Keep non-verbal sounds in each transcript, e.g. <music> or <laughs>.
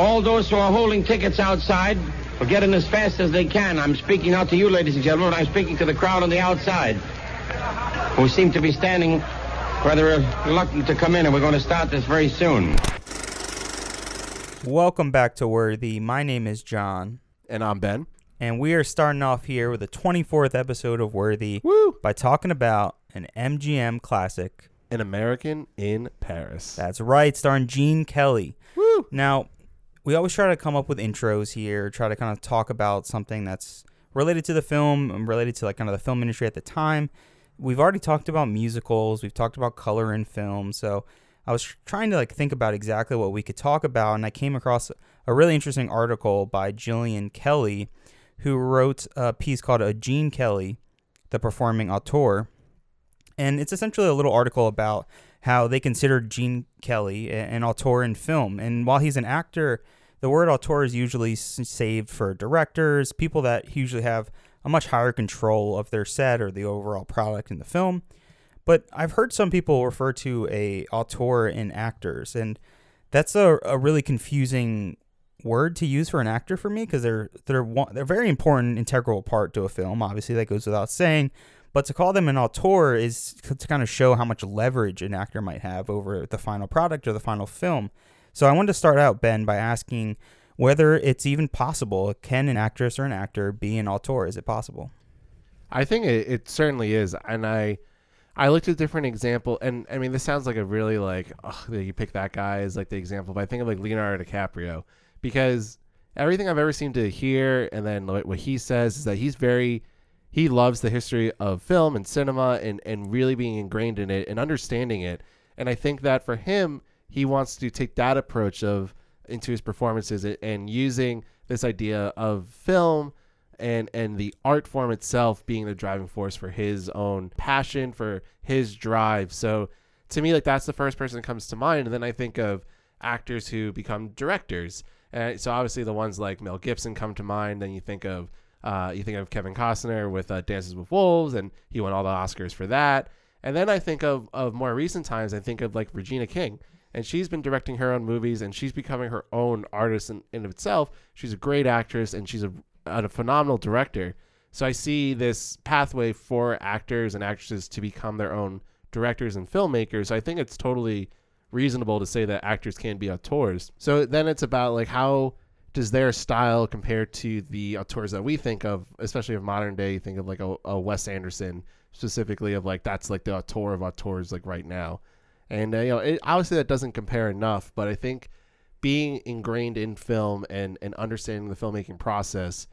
all those who are holding tickets outside will get in as fast as they can. I'm speaking out to you, ladies and gentlemen, I'm speaking to the crowd on the outside, who seem to be standing rather reluctant to come in, and we're going to start this very soon. Welcome back to Worthy. My name is John. And I'm Ben. And we are starting off here with the 24th episode of Worthy Woo! by talking about an MGM classic. An American in Paris. That's right, starring Gene Kelly. Woo! Now, we always try to come up with intros here, try to kind of talk about something that's related to the film and related to like kind of the film industry at the time. We've already talked about musicals, we've talked about color in film, so I was trying to like think about exactly what we could talk about and I came across a really interesting article by Jillian Kelly who wrote a piece called A Gene Kelly, the performing auteur and it's essentially a little article about how they consider Gene Kelly an auteur in film. And while he's an actor, the word auteur is usually saved for directors, people that usually have a much higher control of their set or the overall product in the film. But I've heard some people refer to a auteur in actors, and that's a, a really confusing word to use for an actor for me because they're they're one, they're very important integral part to a film. Obviously, that goes without saying. But to call them an auteur is to kind of show how much leverage an actor might have over the final product or the final film. So I wanted to start out, Ben, by asking whether it's even possible. Can an actress or an actor be an auteur? Is it possible? I think it, it certainly is, and I I looked at different example, and I mean this sounds like a really like ugh, you pick that guy as like the example, but I think of like Leonardo DiCaprio because everything I've ever seemed to hear, and then what he says is that he's very he loves the history of film and cinema and, and really being ingrained in it and understanding it. And I think that for him, he wants to take that approach of into his performances and using this idea of film and and the art form itself being the driving force for his own passion for his drive. So to me, like that's the first person that comes to mind. And then I think of actors who become directors. And so obviously the ones like Mel Gibson come to mind. Then you think of uh, you think of Kevin Costner with uh, Dances with Wolves, and he won all the Oscars for that. And then I think of, of more recent times, I think of like Regina King. And she's been directing her own movies and she's becoming her own artist in, in itself. She's a great actress and she's a, a phenomenal director. So I see this pathway for actors and actresses to become their own directors and filmmakers. I think it's totally reasonable to say that actors can be auteurs. So then it's about like how does their style compare to the auteurs that we think of, especially of modern day? You Think of like a, a Wes Anderson specifically of like that's like the auteur of auteurs like right now, and uh, you know it, obviously that doesn't compare enough, but I think being ingrained in film and and understanding the filmmaking process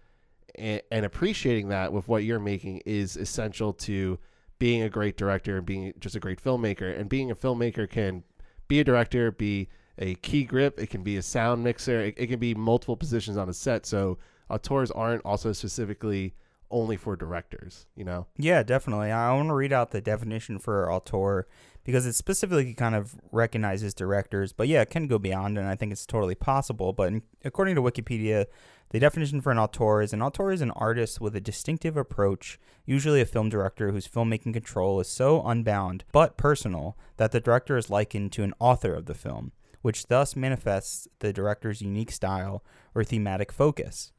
and, and appreciating that with what you're making is essential to being a great director and being just a great filmmaker. And being a filmmaker can be a director, be a key grip. It can be a sound mixer. It, it can be multiple positions on a set. So auteurs aren't also specifically only for directors, you know? Yeah, definitely. I want to read out the definition for auteur because it specifically kind of recognizes directors, but yeah, it can go beyond, and I think it's totally possible. But according to Wikipedia, the definition for an auteur is an auteur is an artist with a distinctive approach, usually a film director whose filmmaking control is so unbound but personal that the director is likened to an author of the film which thus manifests the director's unique style or thematic focus.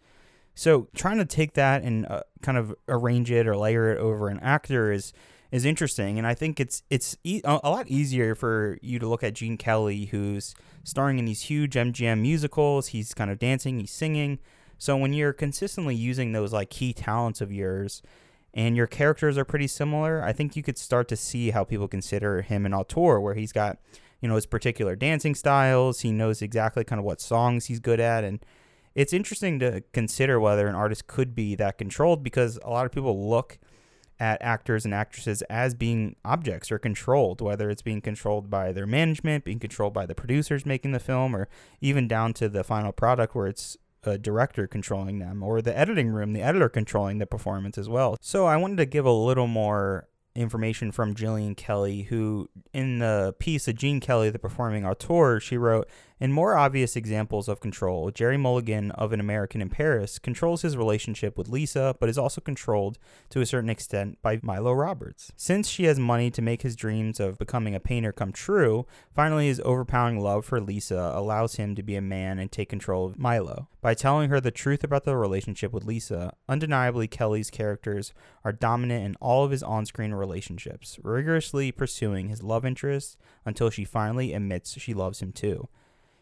So, trying to take that and uh, kind of arrange it or layer it over an actor is is interesting, and I think it's it's e- a lot easier for you to look at Gene Kelly, who's starring in these huge MGM musicals. He's kind of dancing, he's singing. So when you're consistently using those like key talents of yours, and your characters are pretty similar, I think you could start to see how people consider him an auteur, where he's got you know his particular dancing styles. He knows exactly kind of what songs he's good at, and it's interesting to consider whether an artist could be that controlled because a lot of people look at actors and actresses as being objects or controlled, whether it's being controlled by their management, being controlled by the producers making the film, or even down to the final product where it's a director controlling them, or the editing room, the editor controlling the performance as well. So I wanted to give a little more information from Jillian Kelly, who in the piece of Gene Kelly, the performing auteur, she wrote, In more obvious examples of control, Jerry Mulligan of An American in Paris controls his relationship with Lisa, but is also controlled to a certain extent by Milo Roberts. Since she has money to make his dreams of becoming a painter come true, finally his overpowering love for Lisa allows him to be a man and take control of Milo. By telling her the truth about the relationship with Lisa, undeniably Kelly's characters are dominant in all of his on screen relationships, rigorously pursuing his love interest until she finally admits she loves him too.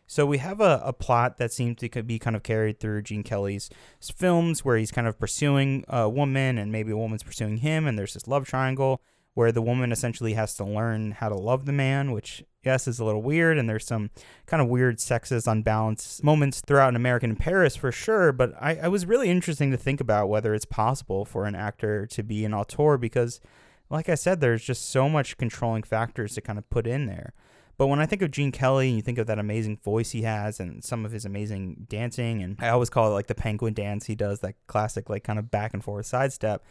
So we have a, a plot that seems to be kind of carried through Gene Kelly's films where he's kind of pursuing a woman and maybe a woman's pursuing him, and there's this love triangle where the woman essentially has to learn how to love the man, which, yes, is a little weird. And there's some kind of weird sexist, unbalanced moments throughout an American in Paris for sure. But I, I was really interesting to think about whether it's possible for an actor to be an auteur because, like I said, there's just so much controlling factors to kind of put in there. But when I think of Gene Kelly and you think of that amazing voice he has and some of his amazing dancing, and I always call it like the penguin dance he does, that classic, like kind of back and forth sidestep.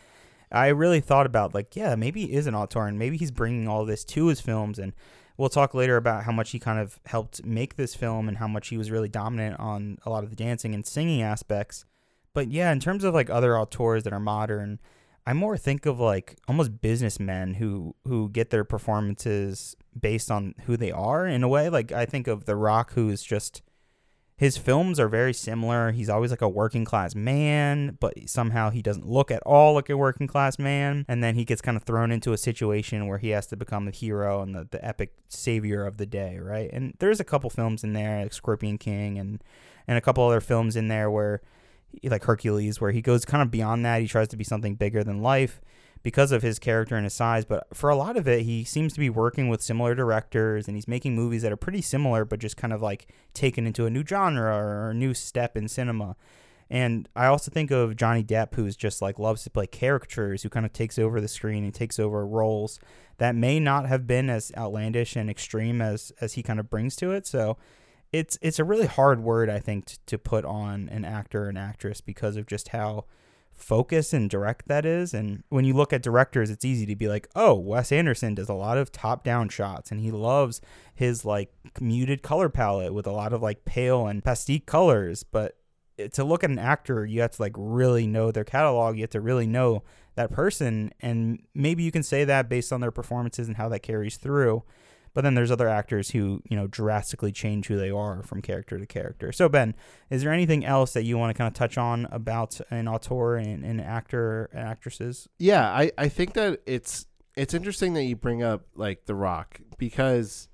I really thought about like, yeah, maybe he is an auteur and maybe he's bringing all this to his films. And we'll talk later about how much he kind of helped make this film and how much he was really dominant on a lot of the dancing and singing aspects. But yeah, in terms of like other auteurs that are modern, I more think of like almost businessmen who who get their performances based on who they are in a way. Like I think of The Rock, who's just his films are very similar. He's always like a working class man, but somehow he doesn't look at all like a working class man. And then he gets kind of thrown into a situation where he has to become the hero and the, the epic savior of the day, right? And there's a couple films in there, like Scorpion King and and a couple other films in there where like Hercules, where he goes kind of beyond that. He tries to be something bigger than life because of his character and his size. But for a lot of it, he seems to be working with similar directors and he's making movies that are pretty similar, but just kind of like taken into a new genre or a new step in cinema. And I also think of Johnny Depp, who's just like loves to play caricatures, who kind of takes over the screen and takes over roles that may not have been as outlandish and extreme as as he kind of brings to it. So it's it's a really hard word I think to, to put on an actor or an actress because of just how focus and direct that is. And when you look at directors, it's easy to be like, oh, Wes Anderson does a lot of top down shots and he loves his like muted color palette with a lot of like pale and pastel colors. But to look at an actor, you have to like really know their catalog. You have to really know that person. And maybe you can say that based on their performances and how that carries through. But then there's other actors who, you know, drastically change who they are from character to character. So, Ben, is there anything else that you want to kind of touch on about an auteur and an actor and actresses? Yeah, I, I think that it's it's interesting that you bring up like The Rock because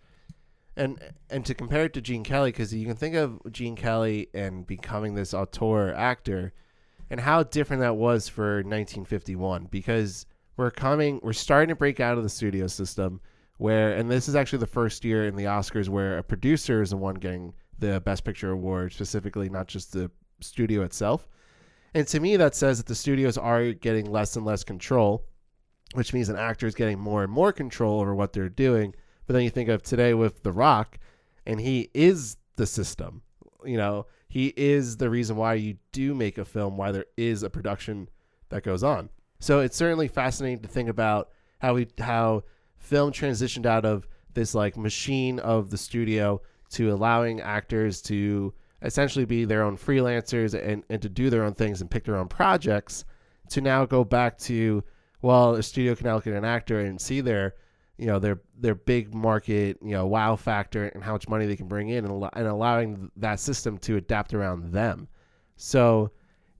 and and to compare it to Gene Kelly because you can think of Gene Kelly and becoming this auteur actor and how different that was for 1951 because we're coming we're starting to break out of the studio system where and this is actually the first year in the Oscars where a producer is the one getting the Best Picture award, specifically not just the studio itself. And to me, that says that the studios are getting less and less control, which means an actor is getting more and more control over what they're doing. But then you think of today with The Rock, and he is the system. You know, he is the reason why you do make a film, why there is a production that goes on. So it's certainly fascinating to think about how we how film transitioned out of this like machine of the studio to allowing actors to essentially be their own freelancers and, and to do their own things and pick their own projects to now go back to well a studio can at an actor and see their you know their their big market you know wow factor and how much money they can bring in and, and allowing that system to adapt around them. So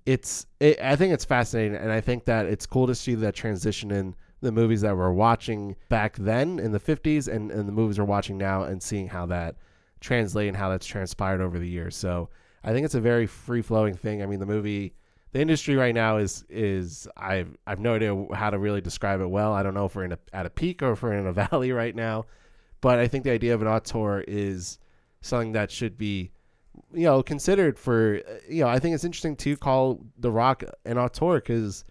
it's it, i think it's fascinating and i think that it's cool to see that transition in the movies that we're watching back then in the 50s and, and the movies we're watching now and seeing how that translate and how that's transpired over the years. So I think it's a very free flowing thing. I mean, the movie, the industry right now is is I've I've no idea how to really describe it well. I don't know if we're in a, at a peak or if we're in a <laughs> valley right now, but I think the idea of an auteur is something that should be you know considered for uh, you know I think it's interesting to call The Rock an auteur because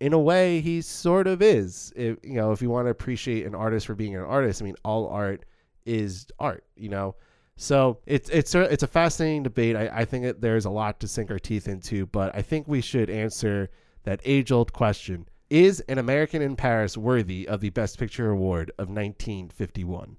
in a way, he sort of is. If, you know, if you want to appreciate an artist for being an artist, I mean, all art is art. You know, so it's it's it's a fascinating debate. I, I think that there's a lot to sink our teeth into, but I think we should answer that age old question: Is an American in Paris worthy of the Best Picture award of 1951?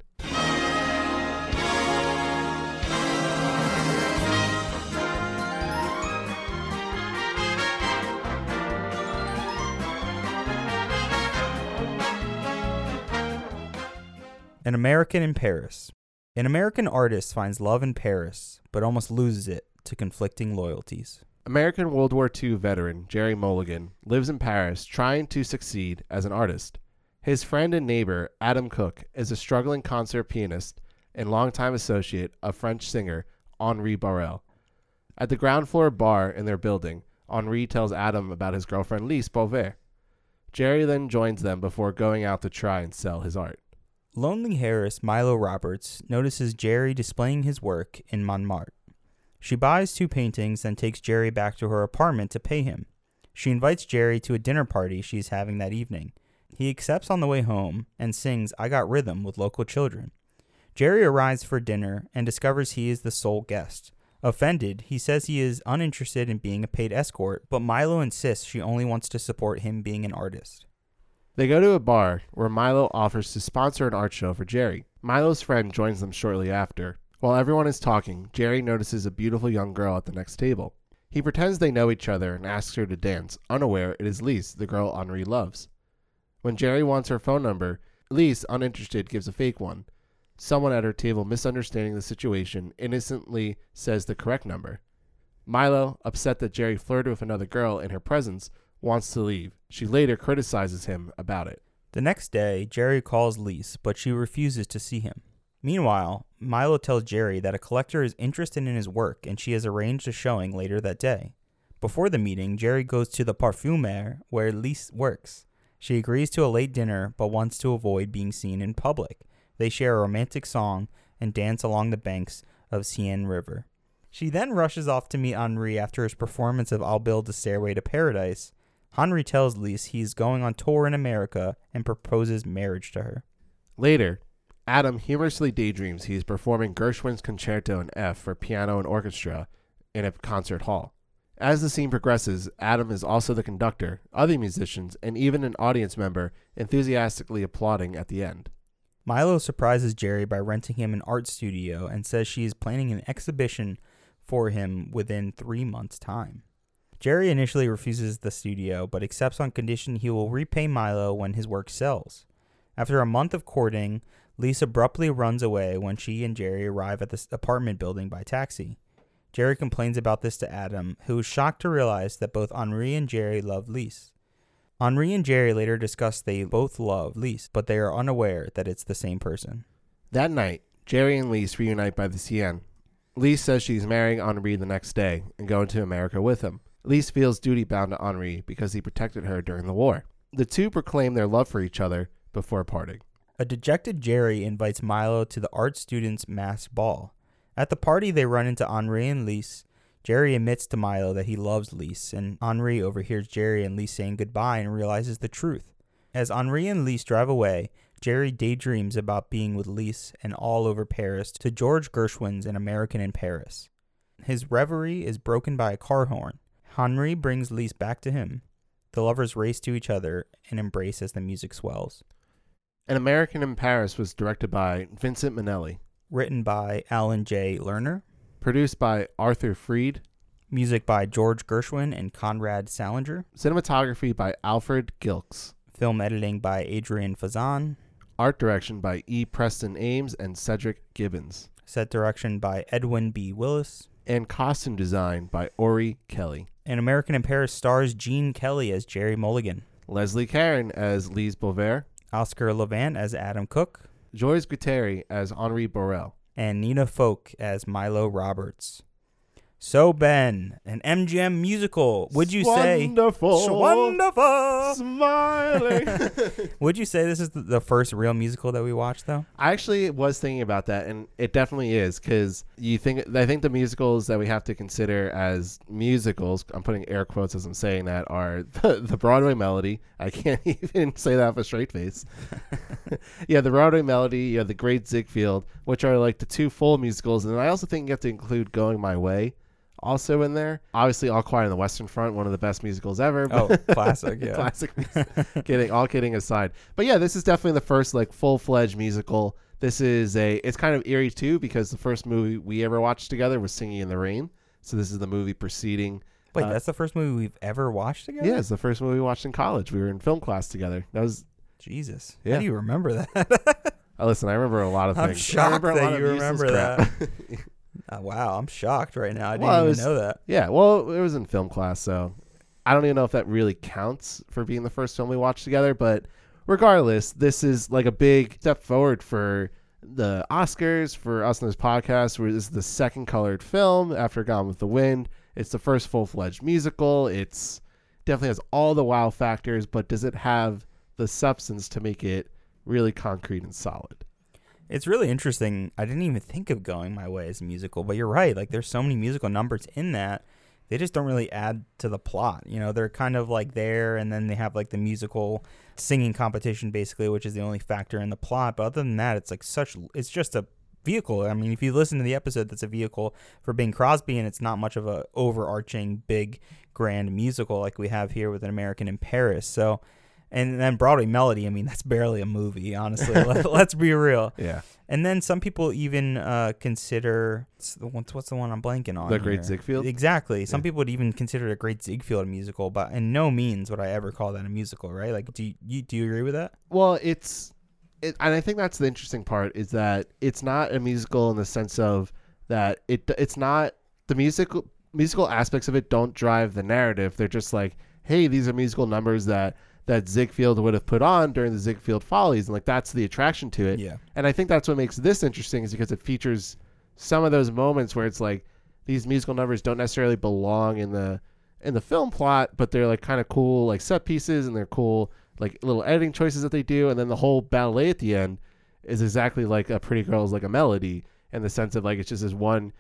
An American in Paris. An American artist finds love in Paris, but almost loses it to conflicting loyalties. American World War II veteran Jerry Mulligan lives in Paris trying to succeed as an artist. His friend and neighbor, Adam Cook, is a struggling concert pianist and longtime associate of French singer Henri Borel. At the ground floor bar in their building, Henri tells Adam about his girlfriend Lise Beauvais. Jerry then joins them before going out to try and sell his art. Lonely Harris Milo Roberts notices Jerry displaying his work in Montmartre. She buys two paintings, and takes Jerry back to her apartment to pay him. She invites Jerry to a dinner party she's having that evening. He accepts on the way home and sings I Got Rhythm with local children. Jerry arrives for dinner and discovers he is the sole guest. Offended, he says he is uninterested in being a paid escort, but Milo insists she only wants to support him being an artist. They go to a bar where Milo offers to sponsor an art show for Jerry. Milo's friend joins them shortly after. While everyone is talking, Jerry notices a beautiful young girl at the next table. He pretends they know each other and asks her to dance, unaware it is Lise, the girl Henri loves. When Jerry wants her phone number, Lise, uninterested, gives a fake one. Someone at her table, misunderstanding the situation, innocently says the correct number. Milo, upset that Jerry flirted with another girl in her presence, wants to leave. She later criticizes him about it. The next day, Jerry calls Lise, but she refuses to see him. Meanwhile, Milo tells Jerry that a collector is interested in his work and she has arranged a showing later that day. Before the meeting, Jerry goes to the Parfumer where Lise works. She agrees to a late dinner but wants to avoid being seen in public. They share a romantic song and dance along the banks of Seine River. She then rushes off to meet Henri after his performance of I'll Build a Stairway to Paradise. Henri tells Lise he's going on tour in America and proposes marriage to her. Later, Adam humorously daydreams he is performing Gershwin's Concerto in F for piano and orchestra in a concert hall. As the scene progresses, Adam is also the conductor, other musicians, and even an audience member enthusiastically applauding at the end. Milo surprises Jerry by renting him an art studio and says she is planning an exhibition for him within three months' time. Jerry initially refuses the studio, but accepts on condition he will repay Milo when his work sells. After a month of courting, Lise abruptly runs away when she and Jerry arrive at the apartment building by taxi. Jerry complains about this to Adam, who is shocked to realize that both Henri and Jerry love Lise. Henri and Jerry later discuss they both love Lise, but they are unaware that it's the same person. That night, Jerry and Lise reunite by the Seine. Lise says she's marrying Henri the next day and going to America with him. Lise feels duty bound to Henri because he protected her during the war. The two proclaim their love for each other before parting. A dejected Jerry invites Milo to the art students' mass ball. At the party, they run into Henri and Lise. Jerry admits to Milo that he loves Lise, and Henri overhears Jerry and Lise saying goodbye and realizes the truth. As Henri and Lise drive away, Jerry daydreams about being with Lise and all over Paris to George Gershwin's An American in Paris. His reverie is broken by a car horn. Henri brings Lise back to him. The lovers race to each other and embrace as the music swells. An American in Paris was directed by Vincent Minnelli, Written by Alan J. Lerner. produced by Arthur Freed, Music by George Gershwin and Conrad Salinger. cinematography by Alfred Gilks, Film editing by Adrienne Fazan. art direction by E. Preston Ames and Cedric Gibbons, Set direction by Edwin B. Willis. And costume design by Ori Kelly. An American in Paris stars Gene Kelly as Jerry Mulligan, Leslie Caron as Lise Beauvais, Oscar Levant as Adam Cook, Georges Guétary as Henri Borel. and Nina Foch as Milo Roberts. So Ben, an MGM musical. Would you say wonderful, wonderful? smiling? <laughs> Would you say this is the- the first real musical that we watched though? I actually was thinking about that, and it definitely is because you think I think the musicals that we have to consider as musicals. I'm putting air quotes as I'm saying that are <laughs> the, the Broadway Melody. I can't <laughs> even say that with a straight face. yeah, the Broadway Melody. You have the Great Ziegfeld, which are like the two full musicals, and I also think you have to include Going My Way. Also in there, obviously, All Quiet on the Western Front, one of the best musicals ever. Oh, <laughs> classic, yeah. classic. <laughs> kidding, all kidding aside. But yeah, this is definitely the first like full fledged musical. This is a. It's kind of eerie too because the first movie we ever watched together was Singing in the Rain. So this is the movie preceding. Wait, Uh, that's the first movie we've ever watched together? Yeah, it's the first movie we watched in college. We were in film class together. That was Jesus. Yeah. How do you remember that? Uh, listen, I remember a lot of I'm things. I shocked that you remember crap. <laughs> Uh, wow, I'm shocked right now. I didn't Well, even was- know that. yeah, well, it was in film class, so I don't even know if that really counts for being the first film we watched together. But regardless, this is like a big step forward for the Oscars for us in this podcast. Where this is the second colored film after Gone with the Wind. It's the first full fledged musical. It's definitely has all the wow factors, but does it have the substance to make it really concrete and solid? It's really interesting. I didn't even think of going my way as a musical, but you're right. Like there's so many musical numbers in that. They just don't really add to the plot. You know, they're kind of like there and then they have like the musical singing competition basically, which is the only factor in the plot. But other than that, it's like such it's just a vehicle. I mean, if you listen to the episode, that's a vehicle for Bing Crosby and it's not much of a overarching big grand musical like we have here with an American in Paris. So and then Broadway Melody, I mean, that's barely a movie, honestly. <laughs> Let, let's be real. Yeah, And then some people even uh, consider what's the, what's, what's the one I'm blanking on? The Great? Ziegfeld? Exactly. Some Yeah. people would even consider a Great Ziegfeld musical, but in no means would I ever call that a musical, right? Like, do you, you do you agree with that? Well, it's, it, and I think that's the interesting part is that it's not a musical in the sense of that it it's not the musical musical aspects of it don't drive the narrative. They're just like, hey, these are musical numbers that that Ziegfeld would have put on during the Ziegfeld Follies, and like that's the attraction to it. Yeah. And I think that's what makes this interesting is because it features some of those moments where it's like these musical numbers don't necessarily belong in the in the film plot, but they're like kind of cool like set pieces and they're cool like little editing choices that they do, and then the whole ballet at the end is exactly like a Pretty Girl is like a melody in the sense of like it's just this one,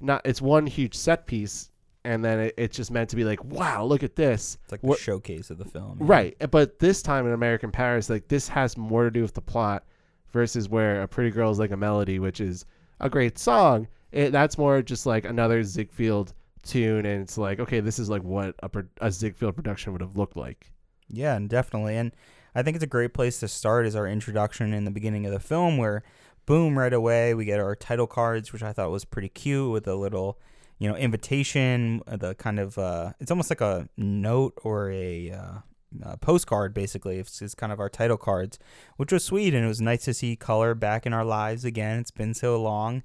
not it's one huge set piece, and then it, it's just meant to be like wow look at this It's like the What- showcase of the film. yeah. Right, eh, but this time in American Paris, like this has more to do with the plot versus where a Pretty Girl is like a melody, which is a great song. It, that's more just like another Ziegfeld tune, and it's like okay, this is like what a, a Ziegfeld production would have looked like. Yeah, and definitely. And I think it's a great place to start is our introduction in the beginning of the film where boom right away we get our title cards, which I thought was pretty cute with a little, you know, invitation, uh, the kind of uh it's almost like a note or a uh uh, postcard basically. It's, it's kind of our title cards which was sweet and it was nice to see color back in our lives again. It's been so long.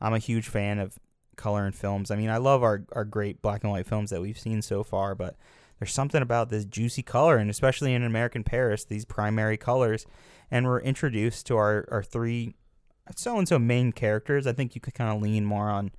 I'm a huge fan of color in films. I mean i love our, our great black and white films that we've seen so far but there's something about this juicy color and especially in american paris these primary colors. And we're introduced to our, our three so and so main characters. I think you could kind of lean more on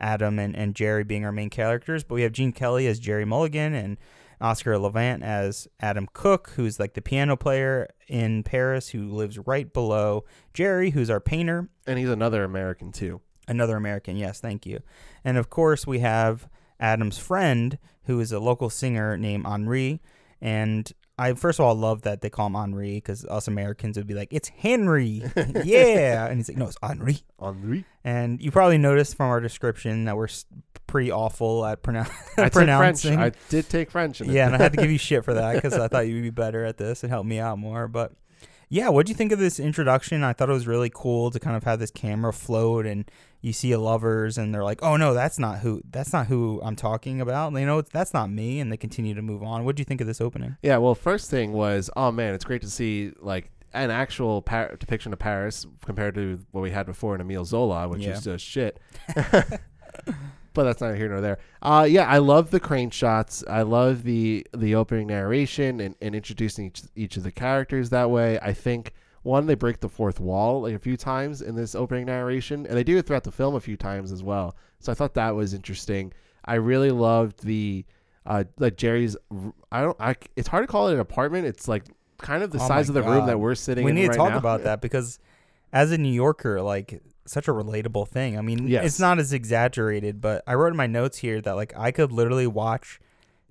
adam and, and jerry being our main characters but we have gene kelly as jerry mulligan and oscar levant as adam cook who's like the piano player in paris who lives right below jerry who's our painter And he's another American too. Another American, yes, thank you. And of course, we have Adam's friend, who is a local singer named Henri. And I first of all love that they call him Henri because us Americans would be like, "It's Henry, <laughs> yeah," and he's like, "No, it's Henri." Henri. And you probably noticed from our description that we're pretty awful at pronoun- <laughs> I took French. pronouncing. I did take French. Yeah, and I had to give you <laughs> shit for that because I thought you'd be better at this and help me out more. But yeah, what do you think of this introduction? I thought it was really cool to kind of have this camera float and you see a lovers and they're like, "Oh no, that's not who. That's not who I'm talking about." You know, that's not me, and they continue to move on. What do you think of this opening? Yeah, well, first thing was, oh man, it's great to see like an actual par- depiction of Paris compared to what we had before in Emile Zola, which Yeah. is just shit. <laughs> <laughs> but that's not here nor there. Uh, yeah, I love the crane shots. I love the the opening narration and, and introducing each, each of the characters that way. I think one they break the fourth wall like a few times in this opening narration, and they do it throughout the film a few times as well. So I thought that was interesting. I really loved the uh, like Jerry's. i don't. I. It's hard to call it an apartment. It's like kind of the Oh size of the room that we're sitting in. we in need to right talk now. about that because as a New Yorker, like such a relatable thing. I mean, Yes. it's not as exaggerated, but I wrote in my notes here that like I could literally watch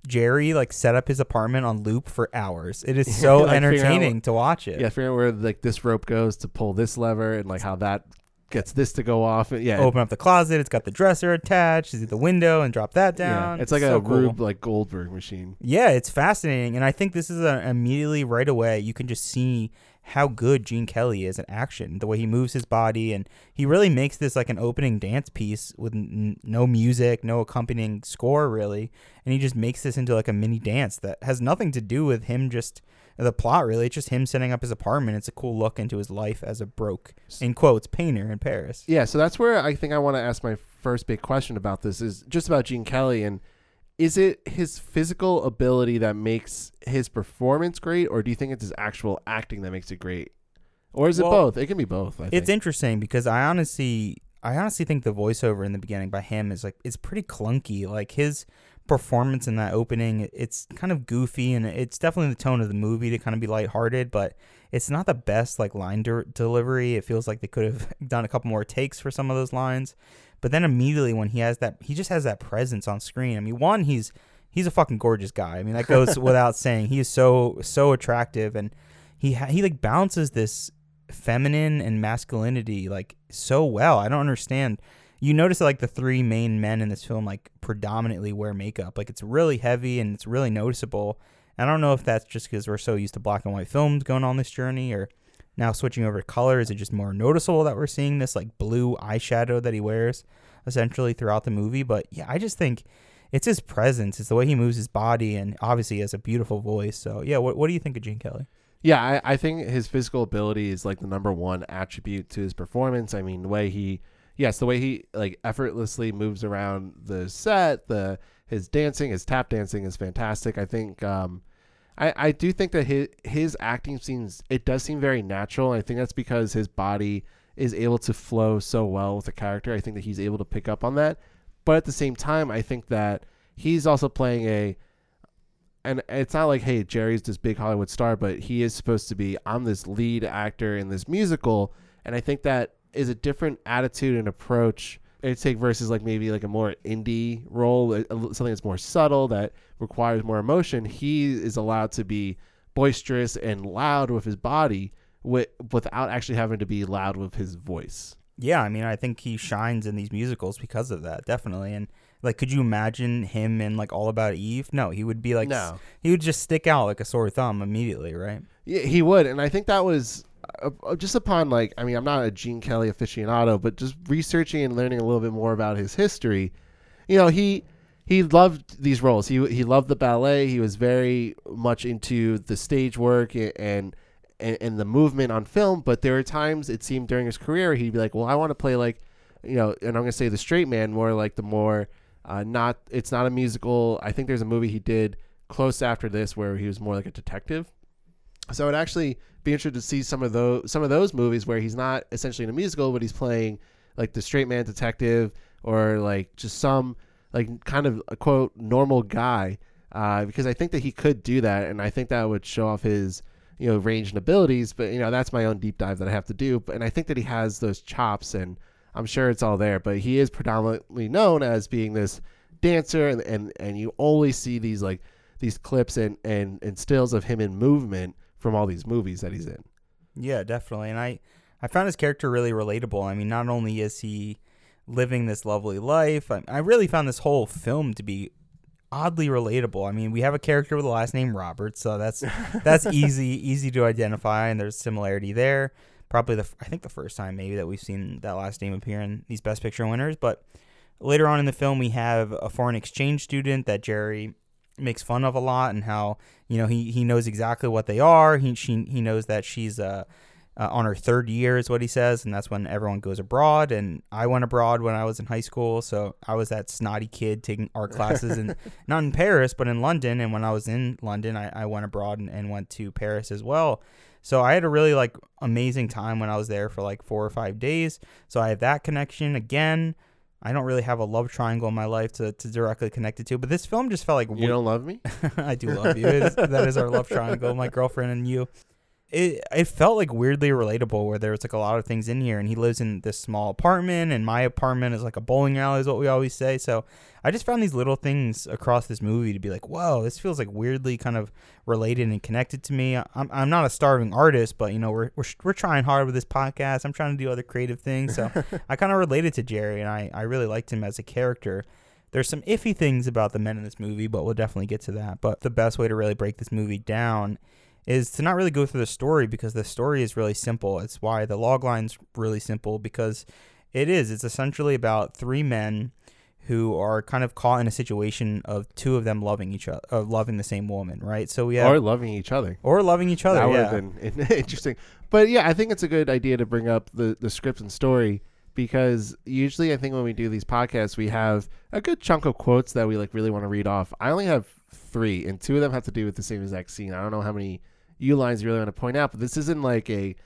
Jerry like set up his apartment on loop for hours. It is <laughs> so Like, figure out- entertaining to watch it. Yeah, figuring out where like this rope goes to pull this lever and like how that gets this to go off. Yeah, Open up the closet, it's got the dresser attached, see the window and drop that down. yeah, it's like so a cool. Rube like Goldberg machine. Yeah, it's fascinating, and I think this is a, immediately right away. You can just see how good Gene Kelly is in action, the way he moves his body, and he really makes this like an opening dance piece with n- no music, no accompanying score, really, and he just makes this into like a mini dance that has nothing to do with him just the plot really. It's just him setting up his apartment. It's a cool look into his life as a broke, in quotes, painter in Paris. Yeah, so that's where I think I want to ask my first big question about this is just about Gene Kelly and is it his physical ability that makes his performance great or do you think it's his actual acting that makes it great? Or is it both? It can be both, I think. It's interesting because I honestly, I honestly think the voiceover in the beginning by him is like it's pretty clunky. Like his performance in that opening, it's kind of goofy and it's definitely the tone of the movie to kind of be lighthearted, but it's not the best like line de- delivery. It feels like they could have <laughs> done a couple more takes for some of those lines. But then immediately when he has that, he just has that presence on screen. I mean, one, he's he's a fucking gorgeous guy. I mean, that goes <laughs> without saying. He is so so attractive, and he ha- he like balances this feminine and masculinity like so well. I don't understand. You notice that like the three main men in this film like predominantly wear makeup. Like it's really heavy and it's really noticeable. I don't know if that's just because we're so used to black and white films going on this journey, or now switching over to color. Is it just more noticeable that we're seeing this like blue eyeshadow that he wears essentially throughout the movie? But yeah, I just think it's his presence, it's the way he moves his body, and obviously he has a beautiful voice. So yeah, what what do you think of Gene Kelly? Yeah, I, I think his physical ability is like the number one attribute to his performance. I mean, the way he, yes, the way he like effortlessly moves around the set, the his dancing, his tap dancing is fantastic. I think, um, I I do think that his his acting seems it does seem very natural. I think that's because his body is able to flow so well with the character. I think that he's able to pick up on that. But at the same time, I think that he's also playing a and it's not like hey jerry's this big hollywood star but he is supposed to be i'm this lead actor in this musical and i think that is a different attitude and approach it's take versus like maybe like a more indie role something that's more subtle that requires more emotion he is allowed to be boisterous and loud with his body wi- without actually having to be loud with his voice Yeah, I mean, I think he shines in these musicals because of that, definitely. And like, could you imagine him in like All About Eve? No, he would be like, No. he would just stick out like a sore thumb immediately, right? Yeah, he would, and I think that was uh, just upon like I mean I'm not a Gene Kelly aficionado, but just researching and learning a little bit more about his history, you know he he loved these roles. He he loved the ballet. He was very much into the stage work and and, and the movement on film. But there were times it seemed during his career he'd be like, well I want to play like you know, and I'm gonna say the straight man more like the more uh, not it's not a musical. I think there's a movie he did close after this where he was more like a detective. So I'd actually be interested to see some of those some of those movies where he's not essentially in a musical, but he's playing like the straight man detective or like just some like kind of a quote normal guy. Uh, because I think that he could do that, and I think that would show off his you know range and abilities. But you know that's my own deep dive that I have to do. And I think that he has those chops, and I'm sure it's all there. But he is predominantly known as being this dancer, and and, and you always see these like these clips and, and and stills of him in movement from all these movies that he's in. Yeah, definitely. And I, I found his character really relatable. I mean, not only is he living this lovely life, I, I really found this whole film to be oddly relatable. I mean, we have a character with the last name Robert, so that's <laughs> that's easy easy to identify, and there's similarity there. Probably the I think the first time maybe that we've seen that last name appear in these Best Picture winners, but later on in the film we have a foreign exchange student that Jerry makes fun of a lot and how you know he, he knows exactly what they are. He she, he knows that she's uh, uh, on her third year is what he says and that's when everyone goes abroad. And I went abroad when I was in high school so I was that snotty kid taking art classes and <laughs> not in Paris but in London. And when I was in London I, I went abroad and, and went to Paris as well. So I had a really like amazing time when I was there for like four or five days. So I have that connection again I don't really have a love triangle in my life to, to directly connect it to, but this film just felt like You don't love me? <laughs> I do love you. Is, that is our love triangle, my girlfriend and you. It it felt like weirdly relatable where there was like a lot of things in here and he lives in this small apartment and my apartment is like a bowling alley is what we always say. So I just found these little things across this movie to be like, whoa, this feels like weirdly kind of related and connected to me. I'm, I'm not a starving artist, but you know, we're, we're, we're trying hard with this podcast. I'm trying to do other creative things. So <laughs> I kind of related to Jerry and I, I really liked him as a character. There's some iffy things about the men in this movie, but we'll definitely get to that. But the best way to really break this movie down is to not really go through the story because the story is really simple. It's why the log line's really simple because it is. It's essentially about three men who are kind of caught in a situation of two of them loving each other, of loving the same woman, right? So we have or loving each other. or loving each other. that would yeah. have been <laughs> interesting. But yeah, I think it's a good idea to bring up the the script and story because usually I think when we do these podcasts, we have a good chunk of quotes that we like really want to read off. I only have three, and two of them have to do with the same exact scene. I don't know how many U lines you really want to point out, but this isn't like a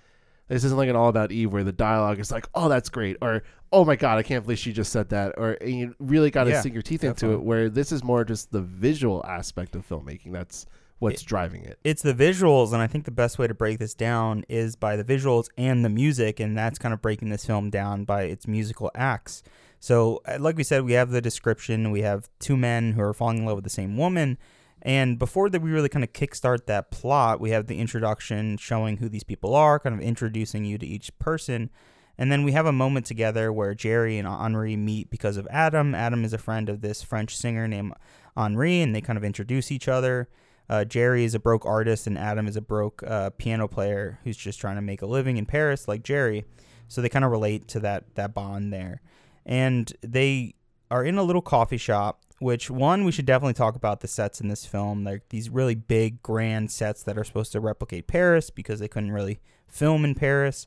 this isn't like an all about Eve where the dialogue is like, oh, that's great, or oh my god, I can't believe she just said that, or you really got to Yeah, sink your teeth into it. Where this is more just the visual aspect of filmmaking. That's what's driving it. it's the visuals, and I think the best way to break this down is by the visuals and the music, and that's kind of breaking this film down by its musical acts. So, uh, like we said, we have the description. We have two men who are falling in love with the same woman, and before that, we really kind of kickstart that plot. We have the introduction showing who these people are, kind of introducing you to each person. And then we have a moment together where Jerry and Henri meet because of Adam. Adam is a friend of this French singer named Henri, and they kind of introduce each other. Uh, Jerry is a broke artist, and Adam is a broke uh, piano player who's just trying to make a living in Paris, like Jerry. So they kind of relate to that that bond there, and they are in a little coffee shop. Which one we should definitely talk about the sets in this film. Like these really big, grand sets that are supposed to replicate Paris because they couldn't really film in Paris,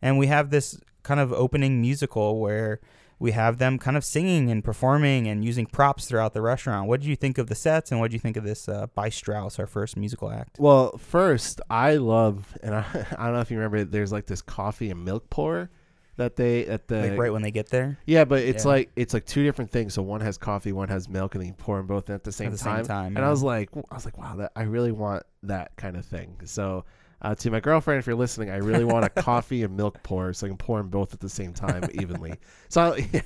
and we have this kind of opening musical where we have them kind of singing and performing and using props throughout the restaurant. What did you think of the sets and what did you think of this uh, by Strauss, our first musical act? Well, first, I love, and I, <laughs> I don't know if you remember, there's like this coffee and milk pour that they at the Like right when they get there yeah, but it's Yeah. like it's like two different things. So one has coffee, one has milk, and then you pour them both at the same at the same time. time, And I was like, I was like, wow, that I really want that kind of thing. So. Uh, to my girlfriend, if you're listening, I really want a <laughs> coffee and milk pour so I can pour them both at the same time evenly. <laughs> So, <laughs> yeah.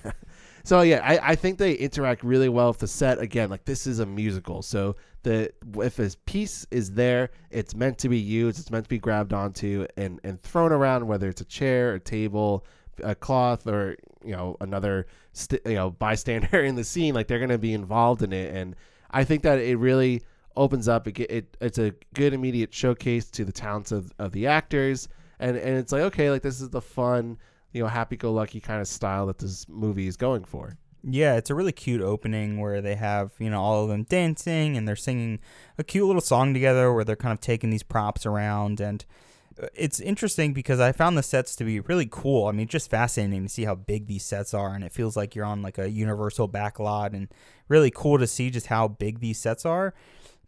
So yeah, I, I think they interact really well with the set. Again, like this is a musical, so the if a piece is there, it's meant to be used. It's meant to be grabbed onto and and thrown around, whether it's a chair, a table, a cloth, or you know another st- you know bystander <laughs> in the scene. Like they're gonna be involved in it, and I think that it really opens up. It, it it's a good immediate showcase to the talents of, of the actors, and and it's like okay, like this is the fun you know happy-go-lucky kind of style that this movie is going for. Yeah, it's a really cute opening where they have, you know, all of them dancing and they're singing a cute little song together where they're kind of taking these props around and it's interesting because I found the sets to be really cool. I mean, just fascinating to see how big these sets are and it feels like you're on like a universal backlot and really cool to see just how big these sets are.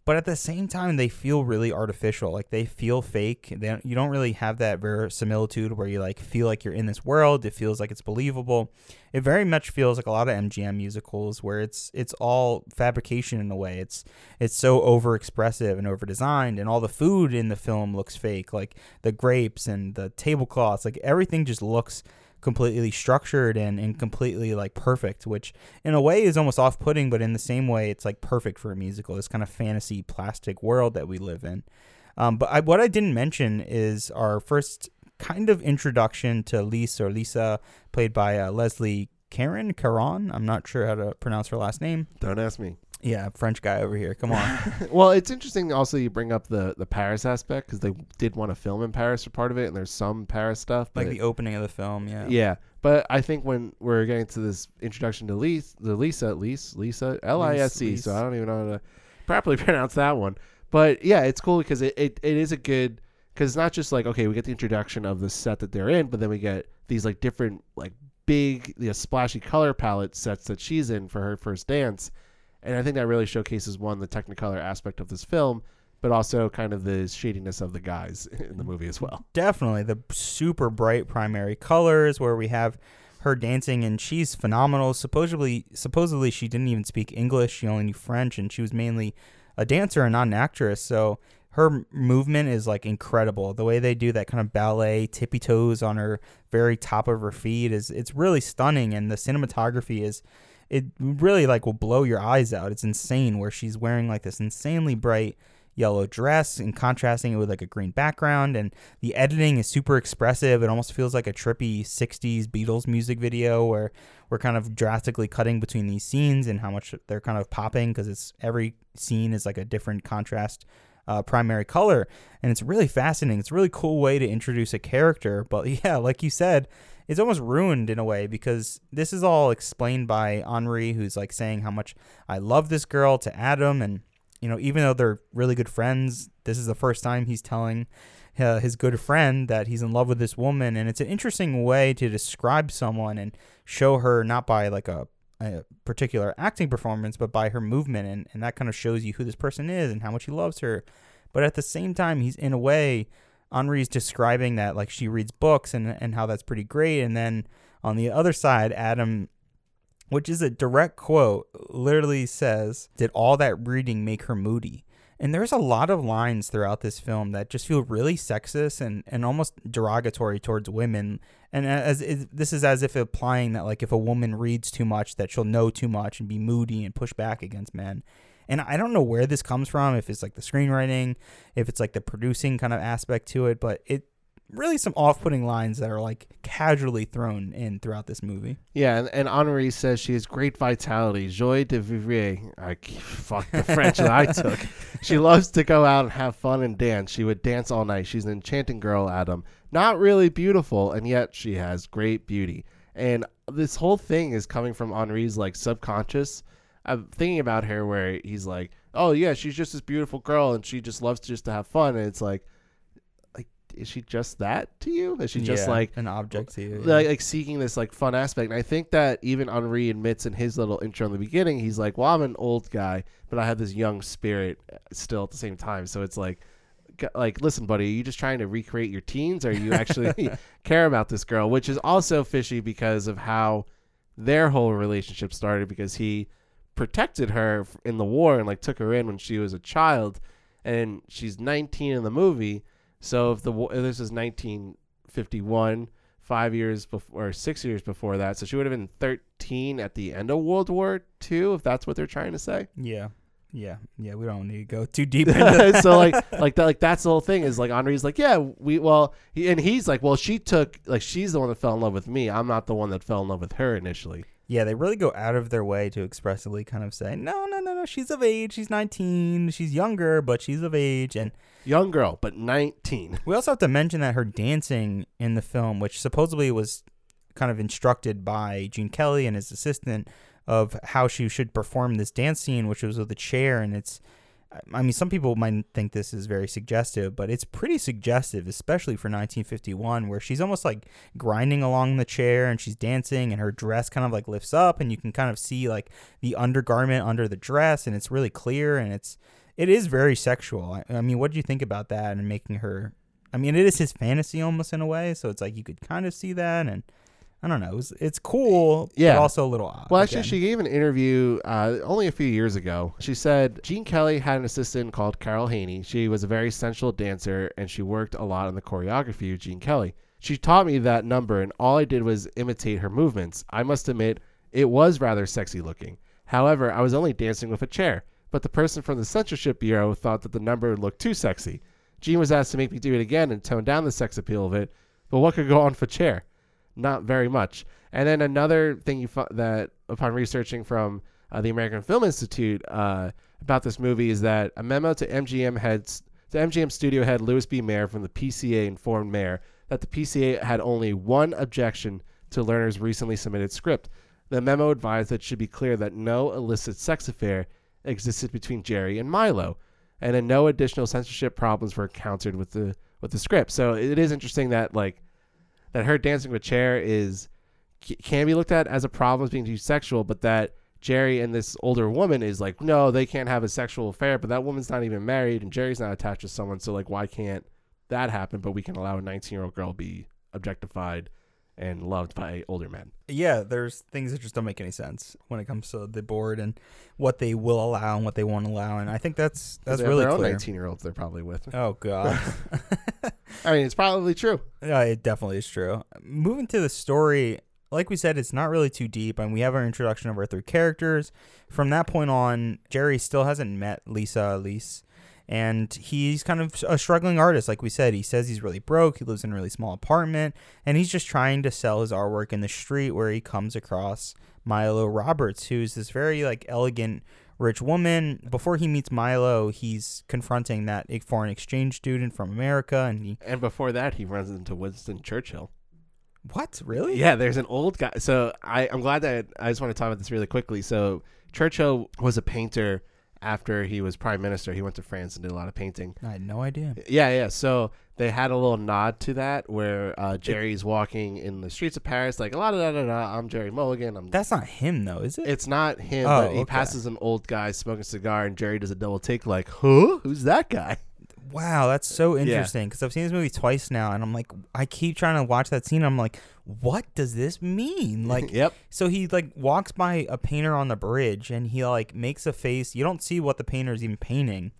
But at the same time, they feel really artificial. Like they feel fake. They don't, you don't really have that verisimilitude where you like feel like you're in this world. It feels like it's believable. It very much feels like a lot of MGM musicals where it's it's all fabrication in a way. It's it's so over expressive and over designed and all the food in the film looks fake. Like the grapes and the tablecloths. Like everything just looks completely structured and, and completely like perfect, which in a way is almost off putting, but in the same way, it's like perfect for a musical, this kind of fantasy plastic world that we live in. Um, but I, what I didn't mention is our first kind of introduction to Lisa or Lisa, played by uh, Leslie Karen Caron. I'm not sure how to pronounce her last name. Don't ask me. Yeah, French guy over here. Come on. <laughs> well, it's interesting. Also, you bring up the the Paris aspect because they did want to film in Paris for part of it, and there's some Paris stuff. like but- the opening of the film. Yeah. yeah, but I think when we're getting to this introduction to Lisa, the Lisa, Lisa, Lisa, L I S E. So I don't even know how to properly <laughs> pronounce that one. But yeah, it's cool because it, it, it is a good because it's not just like okay, we get the introduction of the set that they're in, but then we get these like different like big you know, splashy color palette sets that she's in for her first dance, and I think that really showcases one the Technicolor aspect of this film, but also kind of the shadiness of the guys <laughs> in the movie as well. definitely. The super bright primary colors where we have her dancing and she's phenomenal. Supposedly supposedly she didn't even speak english. She only knew french and she was mainly a dancer and not an actress. So her movement is like incredible. The way they do that kind of ballet tippy toes on her very top of her feet is it's really stunning. And the cinematography is it really like will blow your eyes out it's insane where she's wearing like this insanely bright yellow dress and contrasting it with like a green background and the editing is super expressive it almost feels like a trippy 60s beatles music video where we're kind of drastically cutting between these scenes and how much they're kind of popping because it's every scene is like a different contrast uh, primary color, and it's really fascinating. It's a really cool way to introduce a character. But <laughs> yeah, like you said, it's almost ruined in a way because this is all explained by Henri, who's like saying how much I love this girl to Adam, and you know, even though they're really good friends, this is the first time he's telling uh, his good friend that he's in love with this woman, and it's an interesting way to describe someone and show her not by like a, a particular acting performance, but by her movement, and, and that kind of shows you who this person is and how much he loves her. But at the same time, he's in a way, Henri's describing that like she reads books and and how that's pretty great, and then on the other side, Adam which is a direct quote, literally says, Did all that reading make her moody? And there's a lot of lines throughout this film that just feel really sexist and, and almost derogatory towards women. And as this is as if applying that, like, if a woman reads too much, that she'll know too much and be moody and push back against men. And I don't know where this comes from, if it's like the screenwriting, if it's like the producing kind of aspect to it, but it really some off-putting lines that are like casually thrown in throughout this movie. Yeah, and, and Henri says she has great vitality, joie de vivre. I fuck the French that I took. <laughs> She loves to go out and have fun and dance. She would dance all night. She's an enchanting girl, Adam. Not really beautiful, and yet she has great beauty. And this whole thing is coming from Henri's like subconscious. I'm thinking about her where he's like, "Oh yeah, she's just this beautiful girl, and she just loves to just to have fun." And it's like, like, is she just that to you? Is she just Yeah, like an object to you? like, like seeking this like fun aspect? And I think that even Henri admits in his little intro in the beginning, he's like, "Well, I'm an old guy, but I have this young spirit uh, still at the same time." So it's like, g- like, listen, buddy, are you just trying to recreate your teens, or are you <laughs> actually <laughs> care about this girl? Which is also fishy because of how their whole relationship started. Because he protected her in the war and like took her in when she was a child, and she's 19 in the movie. So if the wa- this is 1951, five years before, or six years before that, so she would have been 13 at the end of World War II, if that's what they're trying to say. yeah, yeah, yeah. We don't need to go too deep <laughs> into so like, like <laughs> that, like that's the whole thing. Is like Henri's like, yeah, we well, he, and he's like, well, she took like she's the one that fell in love with me. I'm not the one that fell in love with her initially. Yeah, they really go out of their way to expressively kind of say, no, no, no, no. She's of age. She's 19. She's younger, but she's of age. And Young girl, but 19. we also have to mention that her dancing in the film, which supposedly was kind of instructed by Gene Kelly and his assistant of how she should perform this dance scene, which was with a chair. And it's, I mean, some people might think this is very suggestive, but it's pretty suggestive, especially for 1951, where she's almost like grinding along the chair and she's dancing, and her dress kind of like lifts up, and you can kind of see like the undergarment under the dress, and it's really clear, and it's it is very sexual. I, I mean, what do you think about that and making her? I mean, it is his fantasy almost in a way, so it's like you could kind of see that, and I don't know, it was, it's cool, Yeah. but also a little odd. Well, actually, again. she gave an interview uh, only a few years ago. She said Gene Kelly had an assistant called Carol Haney. She was a very sensual dancer, and she worked a lot on the choreography of Gene Kelly. She taught me that number, and all I did was imitate her movements. I must admit, it was rather sexy looking. However, I was only dancing with a chair, but the person from the censorship bureau thought that the number looked too sexy. Gene was asked to make me do it again and tone down the sex appeal of it, but what could go on for chair? Not very much. And then another thing you fo- that upon researching from uh, the American Film Institute uh, about this movie is that a memo to MGM heads to MGM studio head Louis B. Mayer from the PCA informed Mayer that the PCA had only one objection to Lerner's recently submitted script. The memo advised that it should be clear that no illicit sex affair existed between Jerry and Milo, and then no additional censorship problems were encountered with the with the script. So it is interesting that like that her dancing with chair is can be looked at as a problem as being too sexual, but that Jerry and this older woman is like, no, they can't have a sexual affair, but that woman's not even married and Jerry's not attached to someone, so like why can't that happen? But we can allow a 19 year old girl be objectified and loved by older men. yeah, there's things that just don't make any sense when it comes to the board and what they will allow and what they won't allow, and I think that's that's really their clear. 19 year olds they're probably with. Oh god. <laughs> <laughs> I mean, it's probably true. Yeah, it definitely is true. Moving to the story, like we said, it's not really too deep, and we have our introduction of our three characters. From that point on, Jerry still hasn't met Lisa Elise, and he's kind of a struggling artist. Like we said, he says he's really broke. He lives in a really small apartment, and he's just trying to sell his artwork in the street where he comes across Milo Roberts, who's this very like elegant rich woman. Before he meets Milo, he's confronting that foreign exchange student from America, and he And before that, he runs into Winston Churchill. what really? Yeah, there's an old guy. So I, I'm glad that I just want to talk about this really quickly. So Churchill was a painter after he was prime minister. He went to France and did a lot of painting. I had no idea. Yeah, yeah. So they had a little nod to that where uh, Jerry's walking in the streets of Paris, like, la da da da da. I'm Jerry Mulligan. I'm. That's not him though, is it? It's not him, Oh, but he okay. passes an old guy smoking a cigar, and Jerry does a double take, like, huh? Who's that guy? Wow, that's so interesting because I've seen this movie twice now, and I'm like, I keep trying to watch that scene. I'm like, what does this mean? <laughs> Like, yep. so he like walks by a painter on the bridge, and he like makes a face. You don't see what the painter is even painting,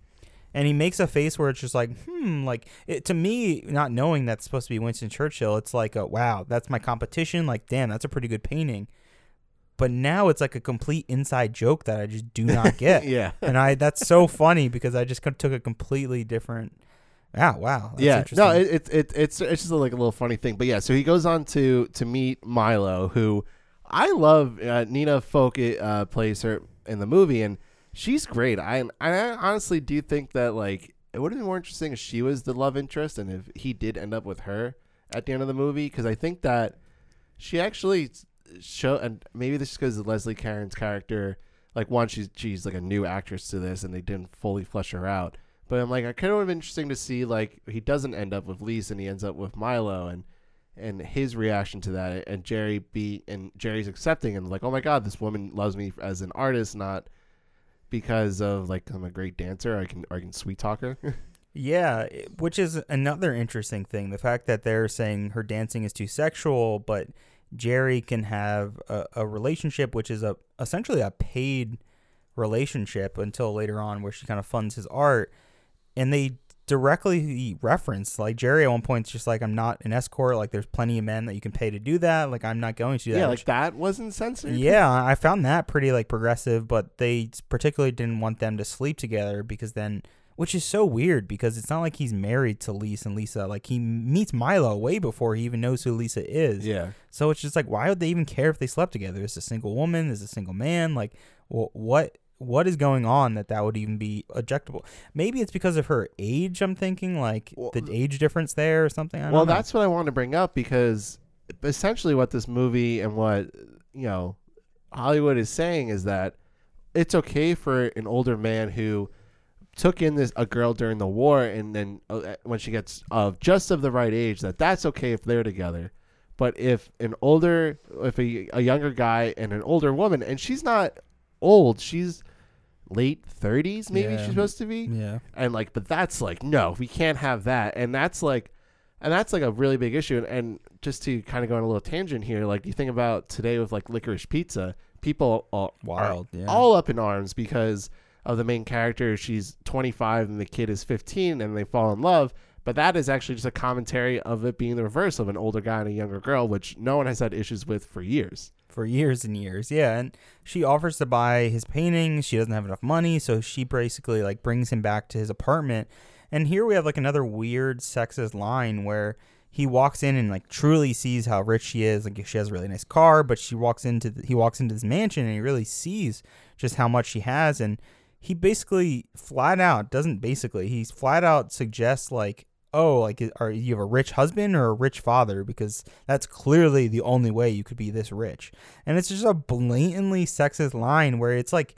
and he makes a face where it's just like, hmm, like it, to me, not knowing that's supposed to be Winston Churchill, it's like, a, wow, that's my competition. Like, damn, that's a pretty good painting. But now it's like a complete inside joke that I just do not <laughs> get Yeah. and I that's so funny because I just took a completely different. Yeah, wow. That's yeah, interesting. no, it, it, it, it's it's just like a little funny thing, but yeah. So he goes on to to meet Milo, who I love. Uh, Nina Foch uh, plays her in the movie, and she's great. I I honestly do think that like it would have been more interesting if she was the love interest, and if he did end up with her at the end of the movie, because I think that she actually show, and maybe this is because Leslie Caron's character, like one, she's she's like a new actress to this, and they didn't fully flesh her out. But I'm like, I kind of would have been interesting to see like he doesn't end up with Lisa and he ends up with Milo and and his reaction to that and Jerry be and Jerry's accepting and like, oh my god, this woman loves me as an artist, not because of like I'm a great dancer. I can I can sweet talk her. <laughs> yeah, which is another interesting thing. The fact that they're saying her dancing is too sexual, but Jerry can have a, a relationship which is a essentially a paid relationship until later on where she kind of funds his art, and they directly reference like Jerry at one point is just like I'm not an escort. Like there's plenty of men that you can pay to do that. Like I'm not going to do that. yeah, like that wasn't censored. Yeah, I found that pretty like progressive, but they particularly didn't want them to sleep together because then, which is so weird because it's not like he's married to Lisa and Lisa. Like he meets Milo way before he even knows who Lisa is. Yeah. So it's just like, why would they even care if they slept together? Is a single woman? Is a single man? Like, wh- what? What is going on that that would even be objectable? Maybe it's because of her age. I'm thinking like Well, the uh, age difference there or something. I don't Well, know. that's what I wanted to bring up because essentially what this movie and what you know Hollywood is saying is that it's okay for an older man who took in this a girl during the war and then uh, when she gets of just of the right age that that's okay if they're together. But if an older if a, a younger guy and an older woman and she's not old, she's late 30s maybe Yeah. she's supposed to be yeah. and like but that's like no we can't have that and that's like and that's like a really big issue and, and just to kind of go on a little tangent here like you think about today with like licorice pizza people are, Wild, yeah. all up in arms because of the main character she's 25 and the kid is 15 and they fall in love but that is actually just a commentary of it being the reverse of an older guy and a younger girl which no one has had issues with for years for years and years. Yeah, and she offers to buy his paintings. She doesn't have enough money, so she basically like brings him back to his apartment. And here we have like another weird sexist line where he walks in and like truly sees how rich she is. Like she has a really nice car, but she walks into the, he walks into this mansion and he really sees just how much she has and he basically flat out doesn't basically he's flat out suggests like oh like are you have a rich husband or a rich father? Because that's clearly the only way you could be this rich. And it's just a blatantly sexist line where it's like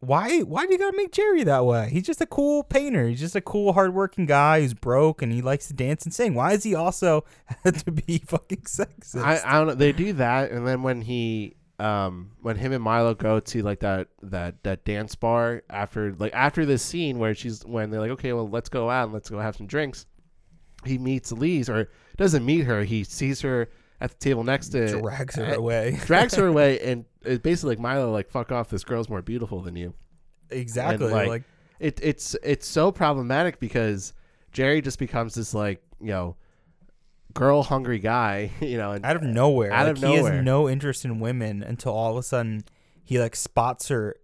why why do you gotta make jerry that way? He's just a cool painter. He's just a cool hardworking guy who's broke and he likes to dance and sing. Why is he also <laughs> to be fucking sexist? I, I don't know. They do that, and then when he, um, when him and Milo go to like that that that dance bar after like after this scene where she's when they're like, okay, well, let's go out and let's go have some drinks. He meets Lise, or doesn't meet her. He sees her at the table next to drags her uh, away <laughs> drags her away, <laughs> and it's basically like Milo, like fuck off. This girl's more beautiful than you. exactly like, like It it's it's so problematic because Jerry just becomes this like you know girl hungry guy, <laughs> you know, and out of nowhere. Out like, of he has no interest in women until all of a sudden he like spots her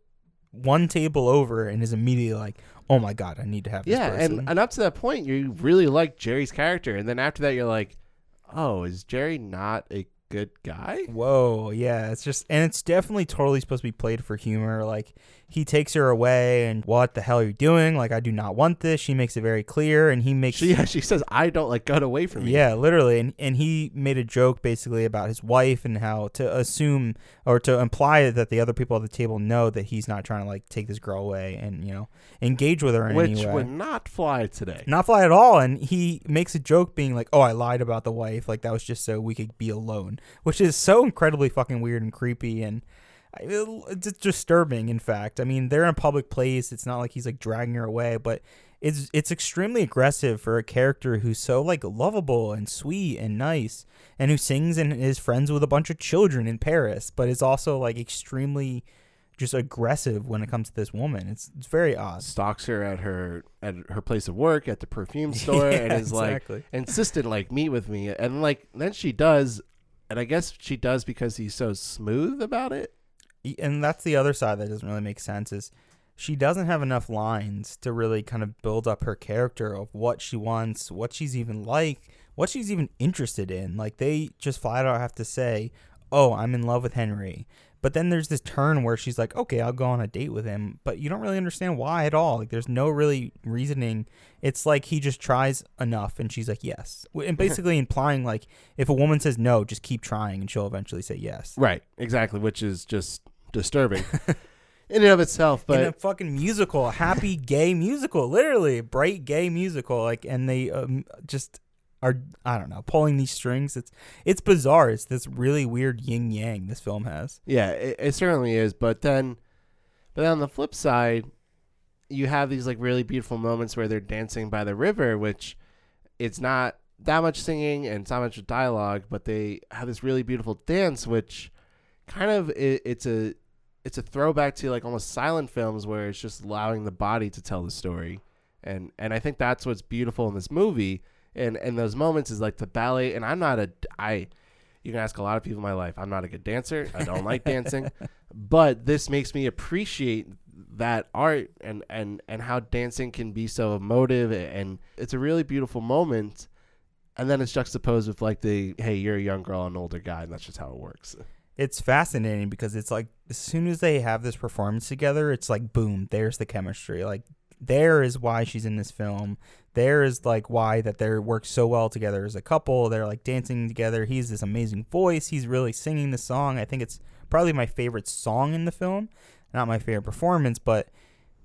one table over and is immediately like, "Oh my god, I need to have this Yeah, person." and, and up to that point, you really like Jerry's character, and then after that, you're like, oh, is Jerry not a good guy. Whoa, yeah, it's just and it's definitely totally supposed to be played for humor. Like he takes her away and what the hell are you doing? Like I do not want this. She makes it very clear and he makes She <laughs> yeah, she says, "I don't like gun away from me." Yeah, literally. And and he made a joke basically about his wife and how to assume or to imply that the other people at the table know that he's not trying to like take this girl away and, you know, engage with her in which any way. would not fly today. Not fly at all. And he makes a joke being like, Oh, I lied about the wife. Like that was just so we could be alone. Which is so incredibly fucking weird and creepy and it's disturbing in fact. I mean they're in a public place. It's not like he's like dragging her away but it's it's extremely aggressive for a character who's so like lovable and sweet and nice and who sings and is friends with a bunch of children in paris but is also like extremely just aggressive when it comes to this woman. It's it's very odd. Stalks her at her at her place of work at the perfume <laughs> store and Yeah, is like exactly. insistent like meet with me. And like then she does and I guess she does because he's so smooth about it. And that's the other side that doesn't really make sense is she doesn't have enough lines to really kind of build up her character of what she wants what she's even like what she's even interested in. Like they just flat out have to say oh i'm in love with Henri. But then there's this turn where she's like okay i'll go on a date with him. But you don't really understand why at all. Like there's no really reasoning. It's like he just tries enough and she's like yes. And <laughs> basically implying like if a woman says no just keep trying and she'll eventually say yes. Right, exactly, which is just disturbing <laughs> in and of itself. But in a fucking musical, happy <laughs> gay musical, literally bright gay musical. Like, and they um, just are I don't know pulling these strings. It's it's bizarre. It's this really weird yin yang this film has. Yeah, it, it certainly is. But then, but then on the flip side, you have these like really beautiful moments where they're dancing by the river, which it's not that much singing and it's not much dialogue, but they have this really beautiful dance, which kind of it, it's a it's a throwback to like almost silent films where it's just allowing the body to tell the story, and and I think that's what's beautiful in this movie. And and those moments is like the ballet, and I'm not a I you can ask a lot of people in my life. I'm not a good dancer. I don't like <laughs> dancing, but this makes me appreciate that art and and and how dancing can be so emotive and it's a really beautiful moment. And then it's juxtaposed with like the hey, you're a young girl and an older guy, and that's just how it works. It's fascinating because it's like as soon as they have this performance together, it's like boom, there's the chemistry. Like there is why she's in this film. There is like why that they work so well together as a couple. They're like dancing together. He's this amazing voice. He's really singing the song. I think it's probably my favorite song in the film. Not my favorite performance, but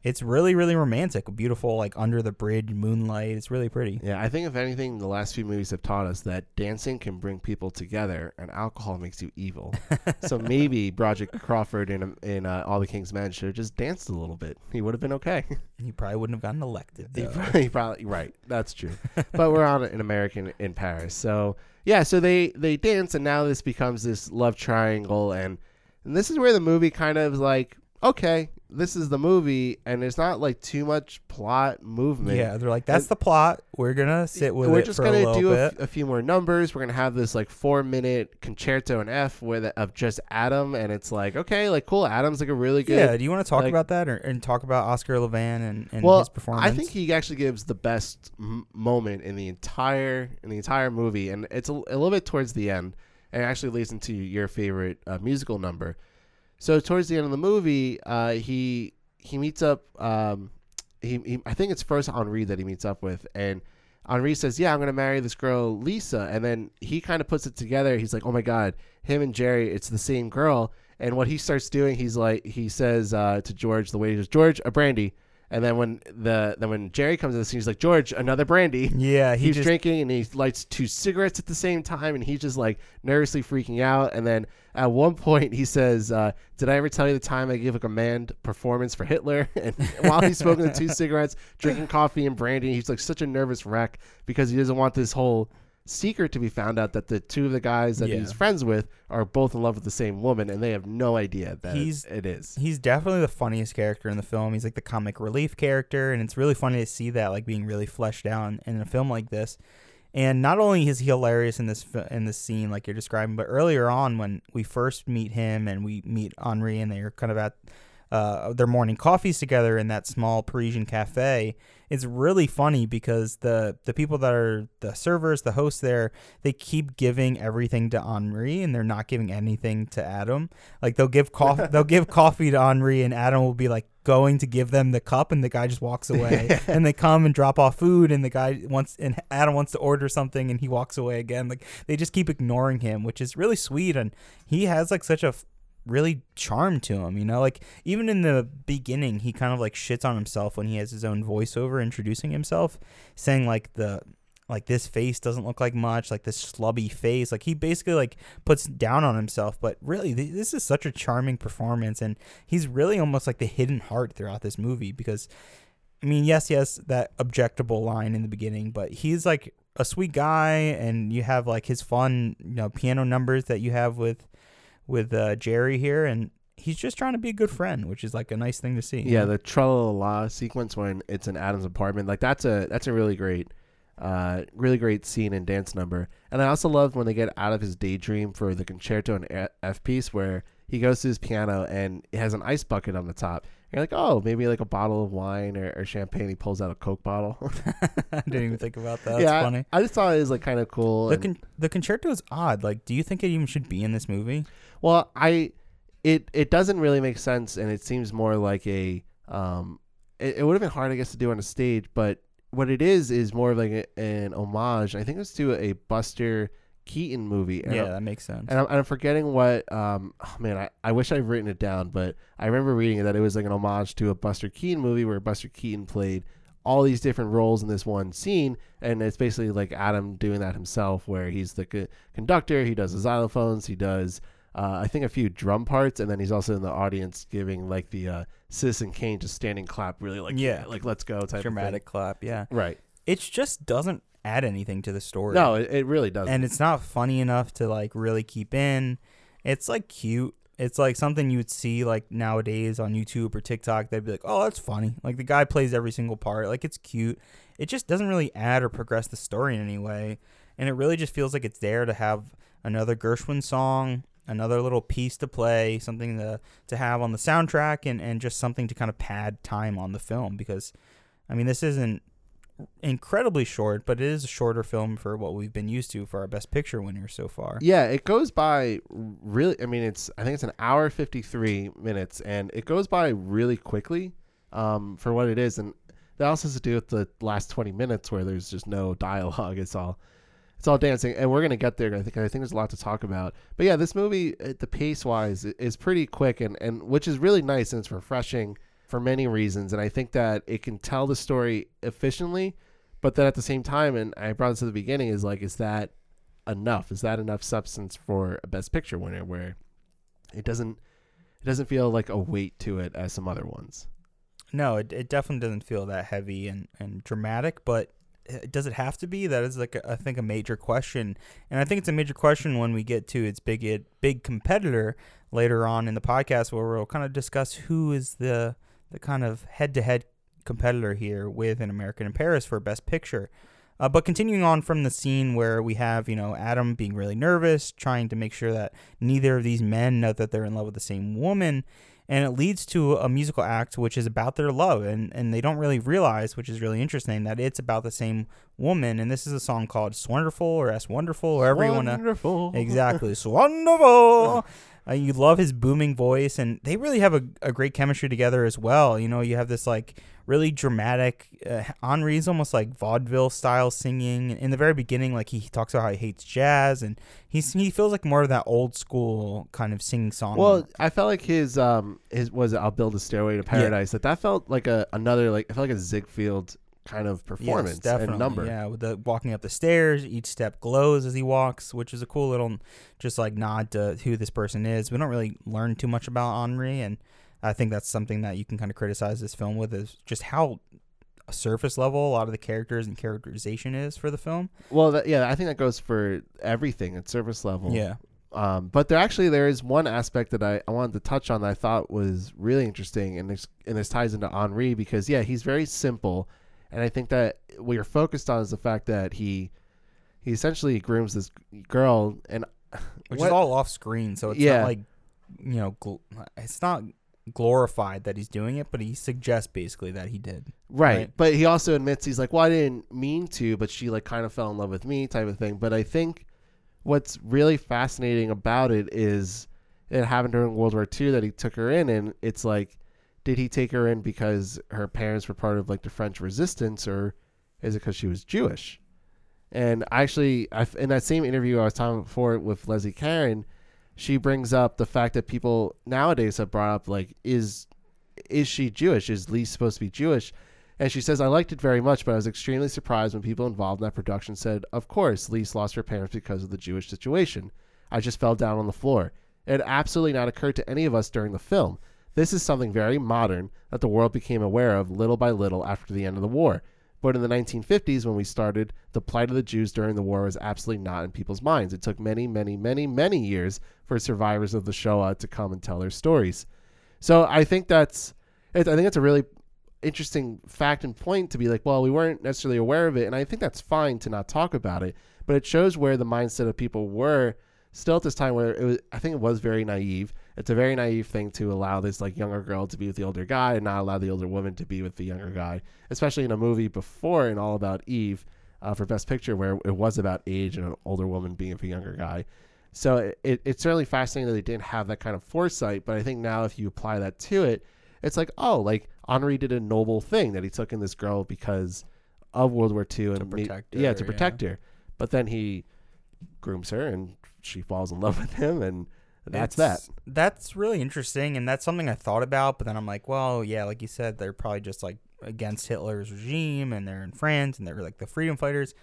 it's really really romantic. Beautiful like under the bridge moonlight. It's really pretty. Yeah, I think if anything, the last few movies have taught us that dancing can bring people together, and alcohol makes you evil. <laughs> so maybe Broderick Crawford in in uh, All the King's Men should have just danced a little bit. He would have been okay. <laughs> He probably wouldn't have gotten elected. He probably, he probably right. That's true. but we're on an American in Paris, so yeah. So they they dance, and now this becomes this love triangle, and and this is where the movie kind of like, okay, this is the movie, and there's not like too much plot movement. Yeah, they're like, that's And- the plot. We're gonna sit with we're it just for gonna a do a, f- a few more numbers. We're gonna have this like four minute concerto in F with of just Adam, and it's like okay, like cool. Adam's like a really good. yeah, do you want to talk like- about that or and talk about Oscar Levant and, and well, his performance? I think he actually gives the best m- moment in the entire in the entire movie, and it's a, a little bit towards the end, and it actually leads into your favorite uh, musical number. So towards the end of the movie, uh, he he meets up. Um, he, he I think it's first Henri that he meets up with, and Henri says, "Yeah, I'm gonna marry this girl, Lisa," and then he kind of puts it together. He's like, "Oh my god, him and Jerry, it's the same girl." And what he starts doing, he's like, he says uh, to George, the goes, "George, a brandy." And then when the then when Jerry comes in the scene, he's like, "George, another brandy." yeah, he he's just drinking and he lights two cigarettes at the same time and he's just like nervously freaking out and then at one point he says uh, did i ever tell you the time i gave a command performance for hitler <laughs> and while he's smoking the two <laughs> cigarettes drinking coffee and brandy he's like such a nervous wreck because he doesn't want this whole secret to be found out that the two of the guys that Yeah. he's friends with are both in love with the same woman and they have no idea that He's- it is he's definitely the funniest character in the film. He's like the comic relief character, and it's really funny to see that like being really fleshed out in, in a film like this. And not only is he hilarious in this fi- in this scene like you're describing, but earlier on when we first meet him and we meet Henri and they're kind of at uh, their morning coffees together in that small Parisian cafe. It's really funny because the the people that are the servers, the hosts there, they keep giving everything to Henri and they're not giving anything to Adam. Like they'll give coffee, <laughs> they'll give coffee to Henri, and Adam will be like going to give them the cup, and the guy just walks away. <laughs> and they come and drop off food, and the guy wants and Adam wants to order something, and he walks away again. Like they just keep ignoring him, which is really sweet, and he has like such a really charm to him, you know? Like even in the beginning, he kind of like shits on himself when he has his own voiceover introducing himself, saying like the like this face doesn't look like much, like this slubby face. Like he basically like puts down on himself, but really th- this is such a charming performance and he's really almost like the hidden heart throughout this movie because I mean, yes, yes, that objectable line in the beginning, but he's like a sweet guy and you have like his fun, you know, piano numbers that you have with with uh, Jerry here, and he's just trying to be a good friend, which is like a nice thing to see. Yeah, the la sequence when it's in Adam's apartment, like that's a that's a really great, uh, really great scene and dance number. And I also love when they get out of his daydream for the concerto and F piece, where he goes to his piano and it has an ice bucket on the top. You're like, oh, maybe like a bottle of wine or, or champagne. He pulls out a Coke bottle. <laughs> <laughs> I didn't even think about that. That's yeah, funny. I, I, just thought it was like kind of cool. The, con- the concerto is odd. Like, do you think it even should be in this movie? Well, I it it doesn't really make sense, and it seems more like a um. It, it would have been hard, I guess, to do on a stage, but what it is is more of like a, an homage. I think it was to a Buster Keaton movie. And yeah, I'm, that makes sense. And I'm, and I'm forgetting what. Um, oh man, I, I wish I'd written it down, but I remember reading it that it was like an homage to a Buster Keaton movie where Buster Keaton played all these different roles in this one scene, and it's basically like Adam doing that himself, where he's the co- conductor, he does the xylophones, he does uh, I think a few drum parts, and then he's also in the audience giving like the uh, Citizen Kane just standing clap, really like yeah, like let's go type dramatic clap, yeah, right. It just doesn't add anything to the story. No, it, it really doesn't, and it's not funny enough to like really keep in. It's like cute. It's like something you would see like nowadays on YouTube or TikTok. They'd be like, "Oh, that's funny." Like the guy plays every single part. Like it's cute. It just doesn't really add or progress the story in any way, and it really just feels like it's there to have another Gershwin song another little piece to play, something to to have on the soundtrack, and and just something to kind of pad time on the film because, I mean, this isn't incredibly short, but it is a shorter film for what we've been used to for our best picture winners so far. Yeah, it goes by really. I mean, it's I think it's an hour fifty three minutes, and it goes by really quickly um, for what it is, and that also has to do with the last twenty minutes where there's just no dialogue. It's all it's all dancing, and we're gonna get there. I think I think there's a lot to talk about. But yeah, this movie, uh, the pace wise, is pretty quick, and and which is really nice and it's refreshing for many reasons. And I think that it can tell the story efficiently, but then at the same time, and I brought this at the beginning, is like, is that enough? Is that enough substance for a Best Picture winner? Where it doesn't it doesn't feel like a weight to it as some other ones. No, it, it definitely doesn't feel that heavy and, and dramatic, but does it have to be? That is like a, I think a major question, and I think it's a major question when we get to its big it, big competitor later on in the podcast, where we'll kind of discuss who is the the kind of head to head competitor here with an American in Paris for Best Picture. Uh, but continuing on from the scene where we have, you know, Adam being really nervous, trying to make sure that neither of these men know that they're in love with the same woman, and it leads to a musical act which is about their love and and they don't really realize which is really interesting that it's about the same woman and this is a song called "Wonderful" or "S Wonderful" or want to exactly. <laughs> Wonderful uh, you love his booming voice and they really have a, a great chemistry together as well. You know you have this like really dramatic. Uh, Henri's almost like vaudeville style singing. In the very beginning, like he talks about how he hates jazz, and he's he feels like more of that old school kind of singing song. Well, I felt like his um his was it, I'll build a stairway to paradise. Yeah. That that felt like a another like I felt like a Ziegfeld kind of performance yes, definitely. and number. Yeah, with the walking up the stairs, each step glows as he walks, which is a cool little just like nod to who this person is. We don't really learn too much about Henri and I think that's something that you can kind of criticize this film with is just how surface level a lot of the characters and characterization is for the film. Well, that, yeah, I think that goes for everything at surface level. Yeah. Um, but there actually there is one aspect that I, I wanted to touch on that I thought was really interesting, and this and this ties into Henri because yeah, he's very simple, and I think that what you're focused on is the fact that he he essentially grooms this girl, and which what, is all off screen, so it's yeah. not like you know gl- it's not glorified that he's doing it, but he suggests basically that he did. Right. Right. But he also admits he's like, well, I didn't mean to, but she like kind of fell in love with me, type of thing. But I think what's really fascinating about it is it happened during World War II that he took her in, and it's like, did he take her in because her parents were part of like the French resistance, or is it because she was Jewish? And actually, I, in that same interview I was talking before with Leslie Caron, she brings up the fact that people nowadays have brought up like, is is she Jewish? Is Lee supposed to be Jewish? And she says, I liked it very much, but I was extremely surprised when people involved in that production said, Of course, Lise lost her parents because of the Jewish situation. I just fell down on the floor. It had absolutely not occurred to any of us during the film. This is something very modern that the world became aware of little by little after the end of the war. But in the 1950s, when we started, the plight of the Jews during the war was absolutely not in people's minds. It took many, many, many, many years for survivors of the Shoah to come and tell their stories. So I think that's, I think it's a really interesting fact and point to be like, well, we weren't necessarily aware of it, and I think that's fine to not talk about it, but it shows where the mindset of people were still at this time where it was, I think it was very naive. It's a very naive thing to allow this like younger girl to be with the older guy and not allow the older woman to be with the younger guy, especially in a movie before and All About Eve uh, for Best Picture where it was about age and an older woman being with a younger guy. So it, it, it's certainly fascinating that they didn't have that kind of foresight, but I think now if you apply that to it, it's like, oh, like Henri did a noble thing that he took in this girl because of World War II and me- protect yeah, her, to protect her. But then he grooms her and she falls in love <laughs> with him, and that's that. That's really interesting, and that's something I thought about. But then I'm like, well, yeah, like you said, they're probably just like against Hitler's regime, and they're in France, and they're like the freedom fighters.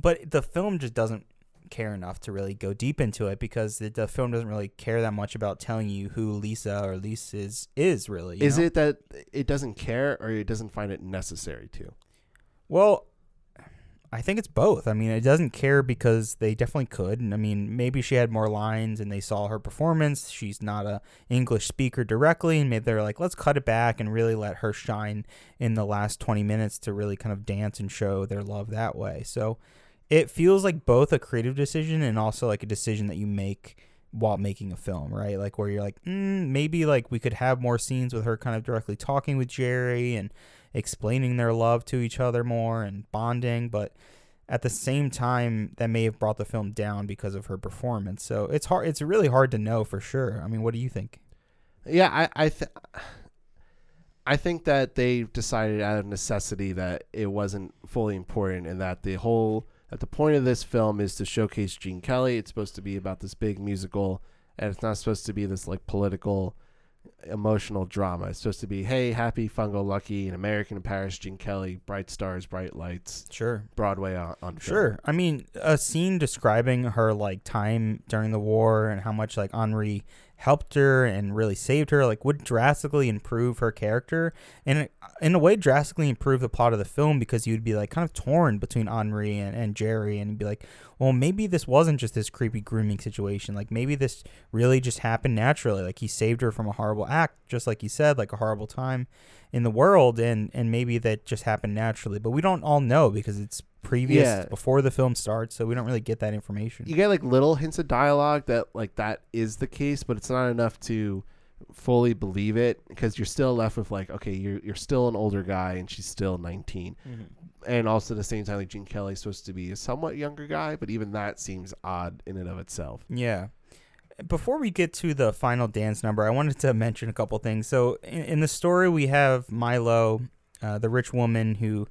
But the film just doesn't care enough to really go deep into it because the, the film doesn't really care that much about telling you who Lisa or Lisa is is really. Is know? it that it doesn't care or it doesn't find it necessary to? Well, I think it's both. I mean, it doesn't care because they definitely could. And I mean, maybe she had more lines and they saw her performance. She's not a English speaker directly, and maybe they're like, let's cut it back and really let her shine in the last 20 minutes to really kind of dance and show their love that way. So it feels like both a creative decision and also like a decision that you make while making a film, right? Like where you're like, mm, maybe like we could have more scenes with her kind of directly talking with Jerry and explaining their love to each other more and bonding, but at the same time that may have brought the film down because of her performance. So it's hard it's really hard to know for sure. I mean, what do you think? Yeah, I I, th- I think that they decided out of necessity that it wasn't fully important, and that the whole that the point of this film is to showcase Gene Kelly. It's supposed to be about this big musical, and it's not supposed to be this like political, emotional drama. It's supposed to be, hey, happy, fungo, lucky, an American in Paris, Gene Kelly, bright stars, bright lights, Sure. Broadway on, on film. Sure. I mean, a scene describing her like time during the war and how much like Henri helped her and really saved her like would drastically improve her character. And in a way drastically improve the plot of the film because you'd be like kind of torn between Henri and, and Jerry and be like well maybe this wasn't just this creepy grooming situation. Like maybe this really just happened naturally. Like he saved her from a horrible act just like he said like a horrible time in the world and and maybe that just happened naturally but we don't all know because it's previous Yeah. before the film starts so we don't really get that information you get like little hints of dialogue that like that is the case, but it's not enough to fully believe it because you're still left with like, okay, you're you're still an older guy and she's still 19, mm-hmm. and also at the same time, like Gene Kelly's supposed to be a somewhat younger guy, but even that seems odd in and of itself. Yeah. Before we get to the final dance number, I wanted to mention a couple things. So, in, in the story, we have Milo, uh, the rich woman who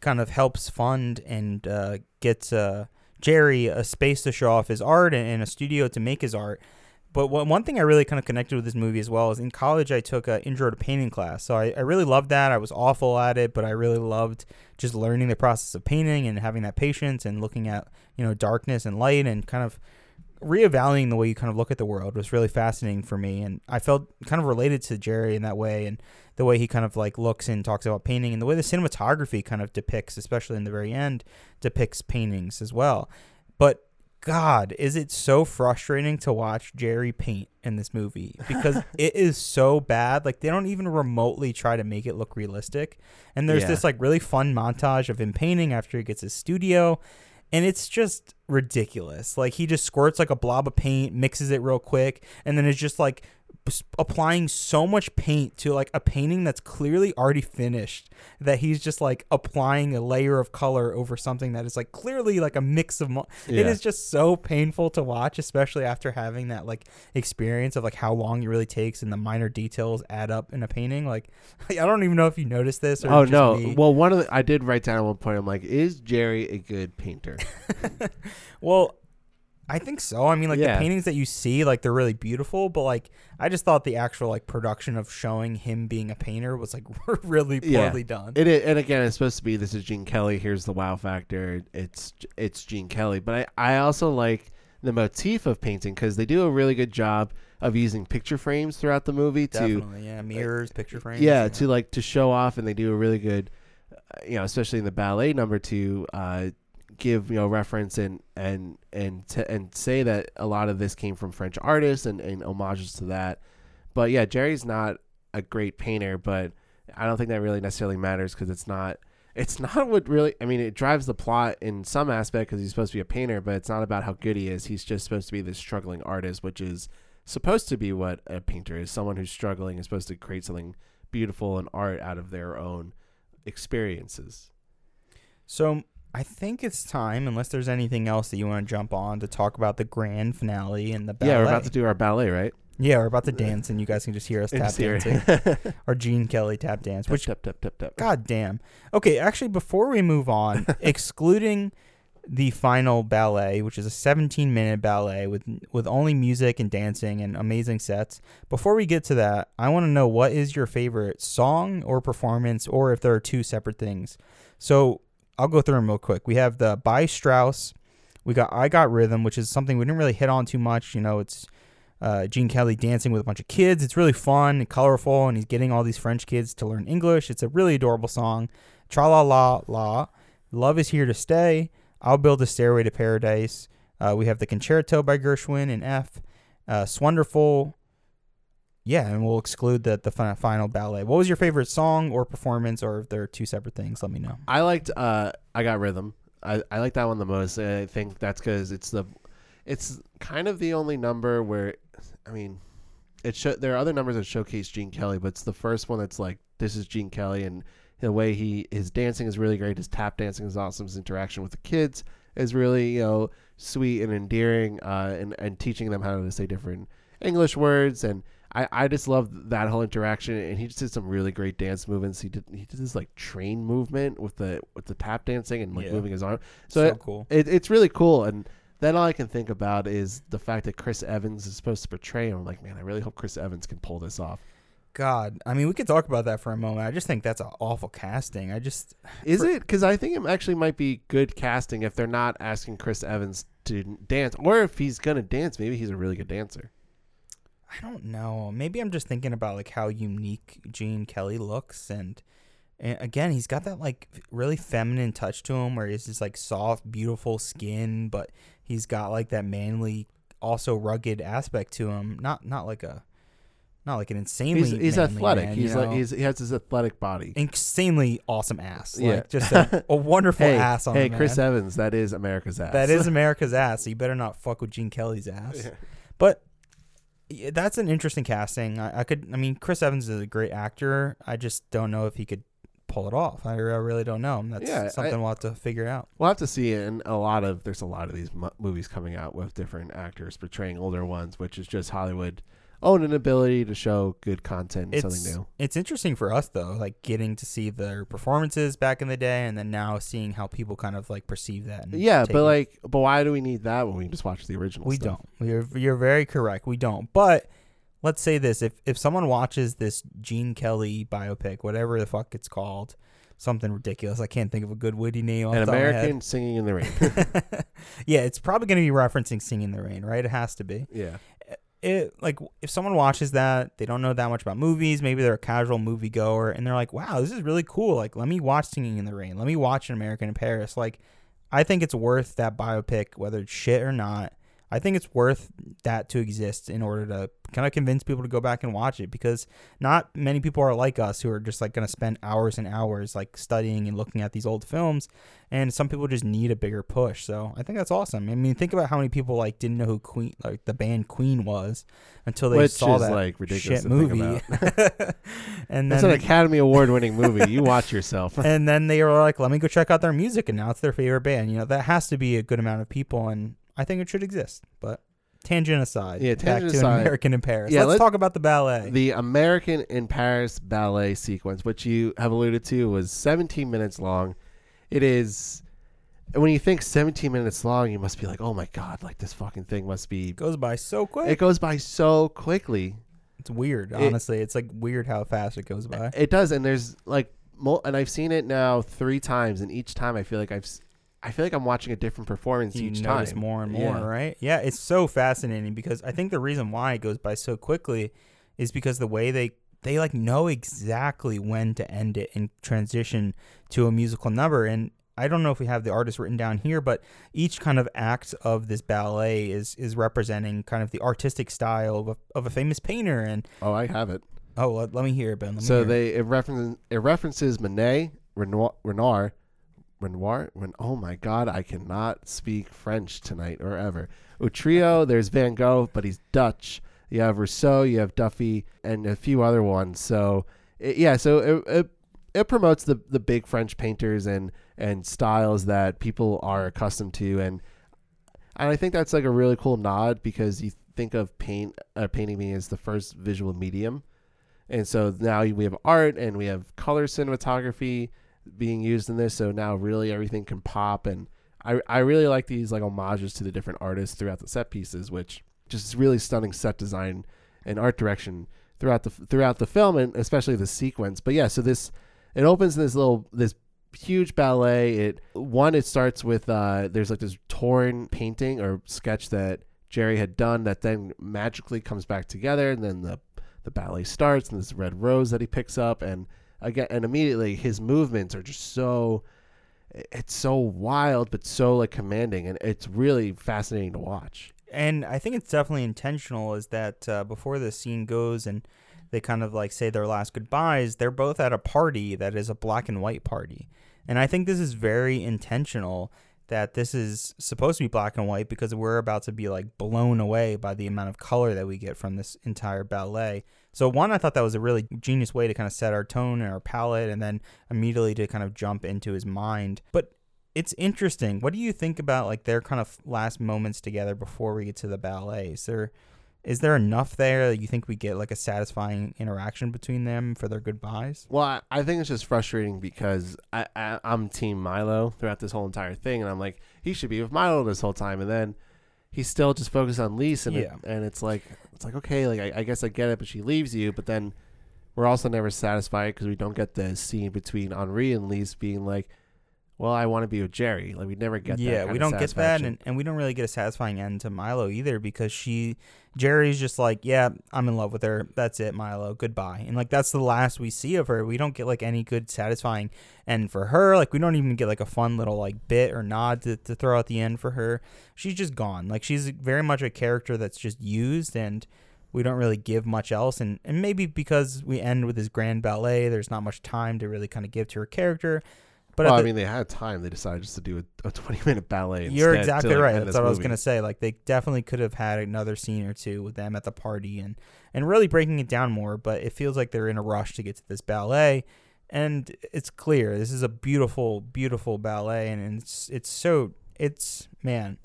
kind of helps fund and uh, gets uh, Jerry a space to show off his art and, and a studio to make his art. But one, one thing I really kind of connected with this movie as well is in college I took an intro to painting class. So I, I really loved that. I was awful at it, but I really loved just learning the process of painting and having that patience and looking at, you know, darkness and light and kind of reevaluating the way you kind of look at the world was really fascinating for me and I felt kind of related to Jerry in that way and the way he kind of like looks and talks about painting and the way the cinematography kind of depicts especially in the very end depicts paintings as well but god is it so frustrating to watch Jerry paint in this movie because <laughs> it is so bad like they don't even remotely try to make it look realistic and there's Yeah. this like really fun montage of him painting after he gets his studio and it's just ridiculous. Like he just squirts like a blob of paint, mixes it real quick, and then it's just like applying so much paint to like a painting that's clearly already finished that he's just like applying a layer of color over something that is like clearly like a mix of mo- Yeah. is just so painful to watch especially after having that like experience of like how long it really takes and the minor details add up in a painting like <laughs> i don't even know if you noticed this or Oh no! me. Well, one of the I did write down at one point. I'm like, is Jerry a good painter? <laughs> Well, I think so. I mean, like Yeah. the paintings that you see, like they're really beautiful, but like I just thought the actual like production of showing him being a painter was like <laughs> really Yeah. poorly done. It is, and again, it's supposed to be this is Gene Kelly. Here's the wow factor. It's it's Gene Kelly, but I I also like the motif of painting because they do a really good job of using picture frames throughout the movie to yeah. Mirrors, picture frames. yeah to like to show off, and they do a really good, uh, you know, especially in the ballet number to uh, give you know reference and and and t- and say that a lot of this came from French artists and and homages to that. But yeah, Jerry's not a great painter, but I don't think that really necessarily matters because it's not. It's <laughs> not what really. I mean, it drives the plot in some aspect because he's supposed to be a painter, but it's not about how good he is. He's just supposed to be this struggling artist, which is supposed to be what a painter is. Someone who's struggling is supposed to create something beautiful and art out of their own experiences. So I think it's time, unless there's anything else that you want to jump on to talk about the grand finale and the ballet. Yeah, we're about to do our ballet, right? Yeah, we're about to dance, and you guys can just hear us tap Just hear it. dancing <laughs> Our Gene Kelly tap dance, which tap, tap, tap, tap. God damn. Okay, actually, before we move on, <laughs> excluding the final ballet, which is a 17 minute ballet with with only music and dancing and amazing sets. Before we get to that, I want to know what is your favorite song or performance, or if there are two separate things. So I'll go through them real quick. We have the by Strauss. We got I Got Rhythm, which is something we didn't really hit on too much. You know, it's uh, Gene Kelly dancing with a bunch of kids. It's really fun and colorful, and he's getting all these French kids to learn English. It's a really adorable song. Tra la la la. Love is here to stay. I'll build a stairway to paradise. Uh, we have the concerto by Gershwin in F. Uh, Swonderful. Yeah, and we'll exclude the the final ballet. What was your favorite song or performance, or if there are two separate things? Let me know. I liked. Uh, I got rhythm. I, I like that one the most. I think that's because it's the, it's kind of the only number where, I mean, it show, there are other numbers that showcase Gene Kelly, but it's the first one that's like this is Gene Kelly and the way he his dancing is really great. His tap dancing is awesome. His interaction with the kids is really you know sweet and endearing. Uh, and and teaching them how to say different English words and. I, I just love that whole interaction, and he just did some really great dance movements. He did he did this like train movement with the with the tap dancing and like Yeah. moving his arm. So, So, it, cool. it, it's really cool. And then all I can think about is the fact that Chris Evans is supposed to portray him. I'm like, man, I really hope Chris Evans can pull this off. God, I mean, we could talk about that for a moment. I just think that's an awful casting. I just Is For- it? Because I think it actually might be good casting if they're not asking Chris Evans to dance, or if he's gonna dance, maybe he's a really good dancer. I don't know. Maybe I'm just thinking about like how unique Gene Kelly looks, and, and again, he's got that like really feminine touch to him, where he's just like soft, beautiful skin, but he's got like that manly, also rugged aspect to him. Not not like a, not like an insanely. He's, he's athletic. man, he's like know? he's, he has his athletic body. insanely awesome ass. Yeah. Just a, a <laughs> wonderful hey, ass on hey, Chris man. Evans, that is America's ass. That is <laughs> America's ass. So you better not fuck with Gene Kelly's ass. Yeah. But that's an interesting casting. I, I could. I mean, Chris Evans is a great actor. I just don't know if he could pull it off. I, I really don't know. That's Yeah, something I- we'll have to figure out. We'll have to see and a lot of there's a lot of these mo- movies coming out with different actors portraying older ones, which is just Hollywood own an ability to show good content and It's something new. it's interesting for us though, like getting to see their performances back in the day, and then now seeing how people kind of like perceive that. And Yeah, but it. like, but why do we need that when we can just watch the original? We stuff? don't. You're you're very correct. We don't. But let's say this: if if someone watches this Gene Kelly biopic, whatever the fuck it's called, something ridiculous. I can't think of a good witty name. An the top of my head. American singing in the rain. <laughs> yeah, it's probably going to be referencing "Singing in the Rain," right? It has to be. yeah, It like if someone watches that, they don't know that much about movies. Maybe they're a casual moviegoer, and they're like, "Wow, this is really cool. Like, let me watch "Singing in the Rain." Let me watch "An American in Paris." Like, I think it's worth that biopic, whether it's shit or not. I think it's worth that to exist in order to kind of convince people to go back and watch it because not many people are like us who are just like going to spend hours and hours like studying and looking at these old films and some people just need a bigger push. So I think that's awesome. I mean, think about how many people like didn't know who Queen like the band Queen was until they Which saw is, that like, ridiculous shit movie. <laughs> <laughs> and That's an Academy Award winning movie. You watch yourself. <laughs> and then they were like, "Let me go check out their music," and now it's their favorite band. You know, that has to be a good amount of people, and I think it should exist. But tangent aside, Yeah, back tangent to aside. American in Paris. Yeah, Let's let- talk about the ballet. The American in Paris ballet sequence, which you have alluded to, was 17 minutes long. It is. When you think 17 minutes long, you must be like, oh my God, like this fucking thing must be. it goes by so quick. It goes by so quickly. it's weird, it- honestly. it's like weird how fast it goes by. It does, and there's like, and I've seen it now three times, and each time I feel like I've, I feel like I'm watching a different performance you each notice time. more and more, Yeah. right? Yeah, it's so fascinating because I think the reason why it goes by so quickly is because the way they they like know exactly when to end it and transition to a musical number and I don't know if we have the artist written down here, but each kind of act of this ballet is is representing kind of the artistic style of a, of a famous painter. And Oh, I have it. oh, let, let me hear it, Ben. Let me So hear it. they it references it references Manet, Renoir, Renoir, Renoir. Ren, oh my God, I cannot speak French tonight or ever. Utrillo, there's Van Gogh, but he's Dutch. You have Rousseau, you have Dufy, and a few other ones. So it, yeah, so it, it it promotes the the big French painters and and styles that people are accustomed to, and and I think that's like a really cool nod because you think of paint uh, painting being as the first visual medium. And so now we have art and we have color cinematography being used in this. So now really everything can pop. And I, I really like these like homages to the different artists throughout the set pieces, which just really stunning set design and art direction throughout the throughout the film and especially the sequence. But yeah, so this it opens in this little this huge ballet. It one it starts with uh there's like this torn painting or sketch that Jerry had done that then magically comes back together and then the the ballet starts and this red rose that he picks up and again and immediately his movements are just so it's so wild but so like commanding and it's really fascinating to watch and I think it's definitely intentional. Is that uh, before the scene goes and they kind of like say their last goodbyes, they're both at a party that is a black and white party, and I think this is very intentional. That this is supposed to be black and white because we're about to be like blown away by the amount of color that we get from this entire ballet. So one, I thought that was a really genius way to kind of set our tone and our palette, and then immediately to kind of jump into his mind. But it's interesting. What do you think about like their kind of last moments together before we get to the ballet? Is there is there enough there that you think we get like a satisfying interaction between them for their goodbyes? well I, I think it's just frustrating because I, I i'm team milo throughout this whole entire thing and i'm like he should be with milo this whole time and then he's still just focused on lise and, it- Yeah. and it's like it's like okay like I, I guess i get it but she leaves you but then we're also never satisfied because we don't get the scene between henri and lise being like well i want to be with jerry like we never get that yeah, we don't get that, and, and we don't really get a satisfying end to Milo either because she, Jerry's just like, yeah, I'm in love with her. That's it, Milo. Goodbye. And like that's the last we see of her. We don't get like any good satisfying end for her. Like we don't even get like a fun little like bit or nod to, to throw at the end for her. She's just gone. Like she's very much a character that's just used and. We don't really give much else, and, and maybe because we end with this grand ballet, there's not much time to really kind of give to her character. But well, at I mean, they had time. They decided just to do a, a 20 minute ballet. You're exactly to, like, right. That's what I was gonna say. Like they definitely could have had another scene or two with them at the party and and really breaking it down more. But it feels like they're in a rush to get to this ballet, and it's clear this is a beautiful, beautiful ballet, and it's it's so it's man,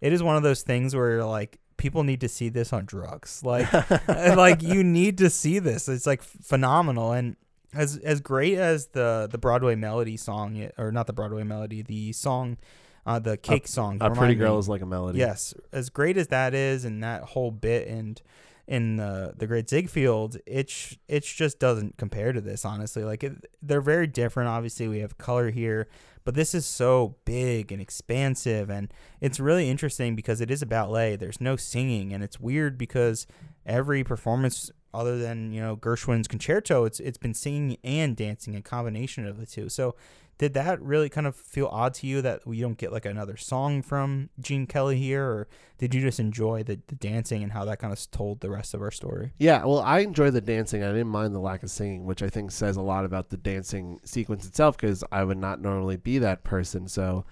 it is one of those things where you're like people need to see this on drugs. Like <laughs> like you need to see this. It's like phenomenal and as as great as the the Broadway melody song or not the Broadway melody, the song uh the cake song. A pretty me. girl is like a melody. Yes, as great as that is, and that whole bit and in the the Great Ziegfeld, it's it just doesn't compare to this. Honestly, like it, they're very different. Obviously, we have color here, but this is so big and expansive, and it's really interesting because it is a ballet. There's no singing, and it's weird because every performance other than you know Gershwin's concerto, it's it's been singing and dancing, a combination of the two. So did that really kind of feel odd to you that we don't get like another song from Gene Kelly here, or did you just enjoy the, the dancing and how that kind of told the rest of our story? Yeah, well, I enjoyed the dancing. I didn't mind the lack of singing, which I think says a lot about the dancing sequence itself because I would not normally be that person. So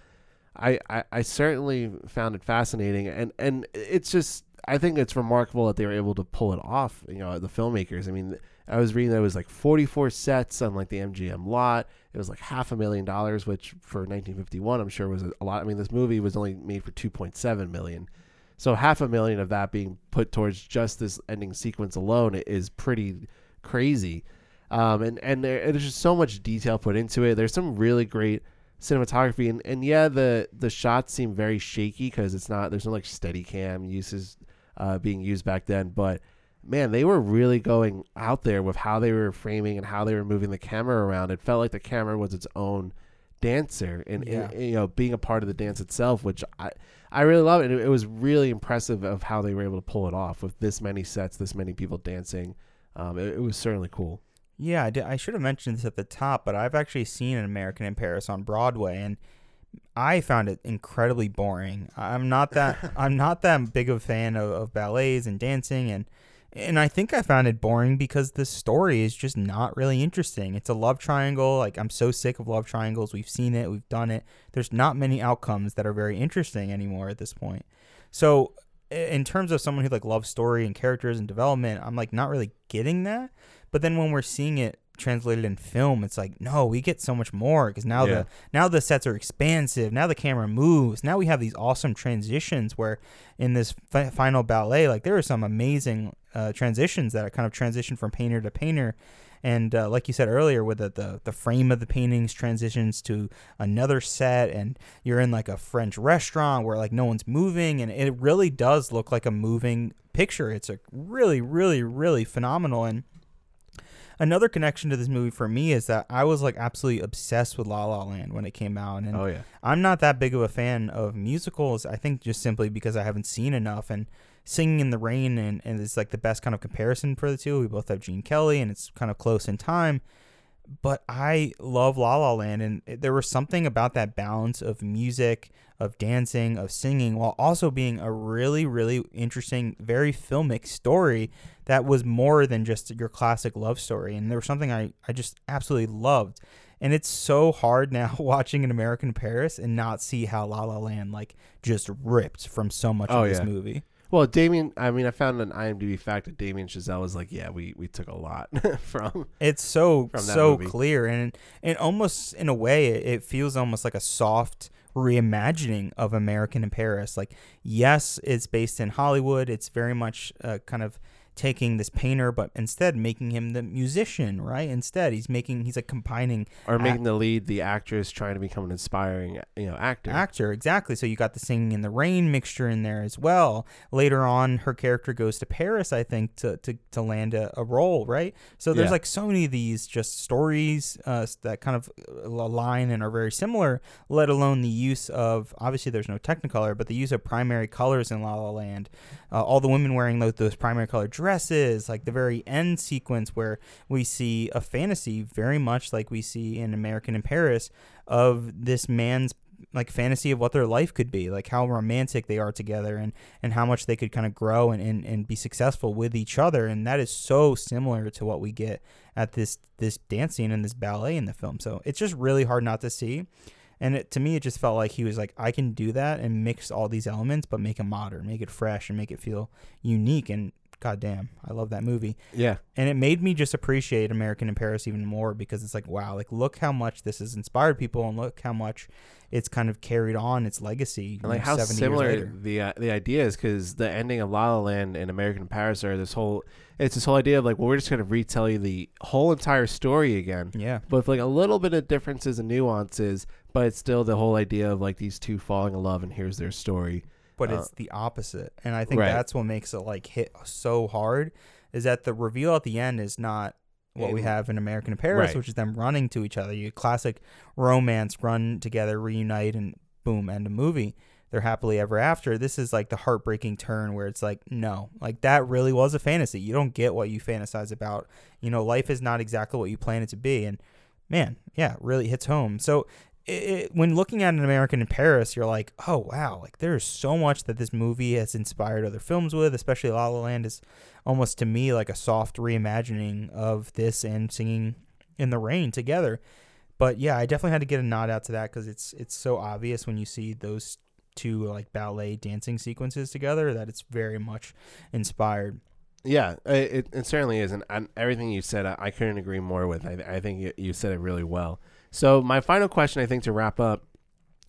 I, I, I certainly found it fascinating. And, and it's just, I think it's remarkable that they were able to pull it off, you know, the filmmakers. I mean, I was reading that it was like 44 sets on like the MGM lot. It was like half a million dollars, which for 1951, I'm sure was a lot. I mean, this movie was only made for 2.7 million. So half a million of that being put towards just this ending sequence alone is pretty crazy. Um, and and there, there's just so much detail put into it. There's some really great cinematography, and, and yeah, the the shots seem very shaky because it's not there's no like steady cam uses uh, being used back then, but man, they were really going out there with how they were framing and how they were moving the camera around. It felt like the camera was its own dancer and, Yeah. and, you know being a part of the dance itself, which I I really love it. It, it was really impressive of how they were able to pull it off with this many sets, this many people dancing. Um, it, it was certainly cool. Yeah, I, did, I should have mentioned this at the top, but I've actually seen an American in Paris on Broadway, and I found it incredibly boring. I'm not that <laughs> I'm not that big of a fan of, of ballets and dancing, and and I think I found it boring because the story is just not really interesting. It's a love triangle. Like I'm so sick of love triangles. We've seen it. We've done it. There's not many outcomes that are very interesting anymore at this point. So in terms of someone who like loves story and characters and development, I'm like not really getting that. But then when we're seeing it translated in film, it's like no, we get so much more because now Yeah. the now the sets are expansive. Now the camera moves. Now we have these awesome transitions where in this fi- final ballet, like there are some amazing uh, transitions that are kind of transition from painter to painter. And uh, like you said earlier, with the, the the frame of the paintings transitions to another set, and you're in like a French restaurant where like no one's moving, and it really does look like a moving picture. It's a really, really, really phenomenal. And another connection to this movie for me is that I was like absolutely obsessed with La La Land when it came out, and Oh yeah, I'm not that big of a fan of musicals. I think just simply because I haven't seen enough. And Singing in the Rain and, and it's like the best kind of comparison for the two. We both have Gene Kelly and it's kind of close in time. But I love La La Land and there was something about that balance of music, of dancing, of singing, while also being a really, really interesting, very filmic story that was more than just your classic love story. And there was something I, I just absolutely loved. And it's so hard now <laughs> watching an American Paris and not see how La La Land like just ripped from so much Oh, of this yeah. movie. Well, Damien, I mean, I found an IMDb fact that Damien Chazelle was like, yeah, we, we took a lot <laughs> from. It's so From that so movie. clear and and almost in a way it, it feels almost like a soft reimagining of American in Paris. Like yes, it's based in Hollywood. It's very much uh, kind of taking this painter but instead making him the musician, right? Instead, he's making he's like combining Or making the lead the actress trying to become an inspiring, you know, actor. actor exactly so you got the singing in the rain mixture in there as well later on her character goes to paris i think to to, to land a, a role right so there's Yeah. like so many of these just stories uh, that kind of align and are very similar let alone the use of obviously there's no technicolor but the use of primary colors in la la land uh, all the women wearing those, those primary color dresses like the very end sequence where we see a fantasy very much like we see in american in paris of this man's like fantasy of what their life could be like how romantic they are together and and how much they could kind of grow and, and and be successful with each other and that is so similar to what we get at this this dancing and this ballet in the film. So it's just really hard not to see. And it, to me it just felt like he was like i can do that and mix all these elements but make it modern make it fresh and make it feel unique. And goddamn i love that movie Yeah. and it made me just appreciate American in Paris even more because it's like wow, like look how much this has inspired people and look how much it's kind of carried on its legacy. And like know, how 70 years similar the uh, the idea is because the ending of La La Land and American in Paris are this whole it's this whole idea of like well we're just gonna retell you the whole entire story again, Yeah, but with like a little bit of differences and nuances, but it's still the whole idea of like these two falling in love and here's their story. But Uh, it's the opposite, and I think right. that's what makes it like hit so hard is that the reveal at the end is not what we have in American in Paris, Right. which is them running to each other. You classic romance, run together, reunite, and boom, end a movie. they're happily ever after. This is like the heartbreaking turn where it's like, no, like that really was a fantasy. You don't get what you fantasize about. You know, life is not exactly what you plan it to be. And man, yeah, really hits home. So it, when looking at an American in Paris, you're like, oh wow, like there's so much that this movie has inspired other films with. Especially La La Land is almost to me like a soft reimagining of this and Singing in the Rain together. But yeah, I definitely had to get a nod out to that because it's it's so obvious when you see those two like ballet dancing sequences together that it's very much inspired. Yeah, it, it certainly is, and, and everything you said, I, I, couldn't agree more with. I, I think you, you said it really well. So my final question, I think, to wrap up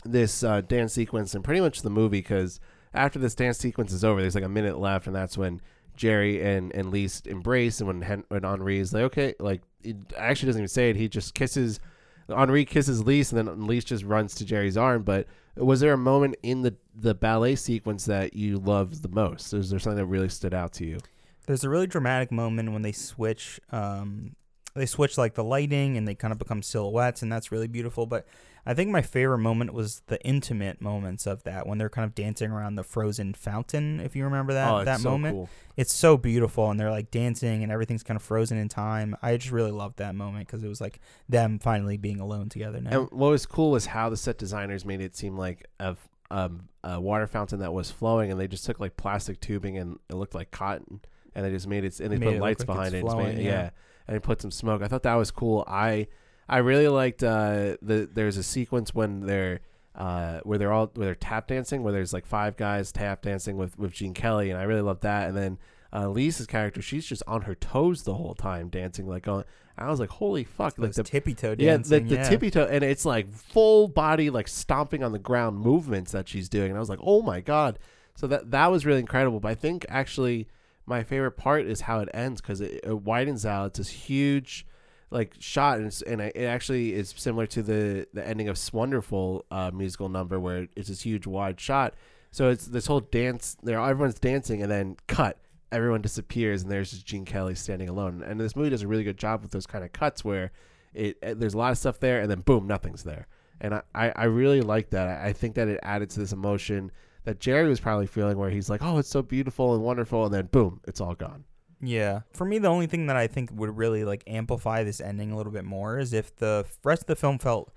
this uh, dance sequence and pretty much the movie, because after this dance sequence is over, there's like a minute left, and that's when Jerry and and Lise embrace, and when Hen- when Henri is like, okay, like it actually doesn't even say it, he just kisses. Henri kisses Lise, and then Lise just runs to Jerry's arm. But was there a moment in the the ballet sequence that you loved the most? Is there something that really stood out to you? There's a really dramatic moment when they switch um, they switch like the lighting and they kind of become silhouettes and that's really beautiful but i think my favorite moment was the intimate moments of that when they're kind of dancing around the frozen fountain if you remember that oh, that so moment cool. it's so beautiful and they're like dancing and everything's kind of frozen in time i just really loved that moment because it was like them finally being alone together now and what was cool was how the set designers made it seem like a, um, a water fountain that was flowing and they just took like plastic tubing and it looked like cotton and they just made it and they Made put it lights like behind it. It's flowing, made- yeah. yeah. And they put some smoke. I thought that was cool. I I really liked uh, the there's a sequence when they're uh, where they're all where they're tap dancing, where there's like five guys tap dancing with with Gene Kelly, and I really love that. And then uh, Lisa's character, she's just on her toes the whole time dancing. Like on, I was like, holy fuck! Like the tippy toe yeah, dancing the, the yeah. tippy toe, and it's like full body, like stomping on the ground movements that she's doing. And I was like, oh my god! So that that was really incredible. But I think actually my favorite part is how it ends because it, it widens out. It's this huge like shot, and, and it actually is similar to the the ending of Wonderful uh, musical number where it's this huge wide shot. So it's this whole dance. There, everyone's dancing, and then cut. Everyone disappears, and there's just Gene Kelly standing alone. And this movie does a really good job with those kind of cuts where it uh, there's a lot of stuff there, and then boom, nothing's there. And I, I, I really like that. I, I think that it added to this emotion that Jerry was probably feeling, where he's like, "Oh, it's so beautiful and wonderful," and then boom, it's all gone. Yeah. For me, the only thing that I think would really like amplify this ending a little bit more is if the rest of the film felt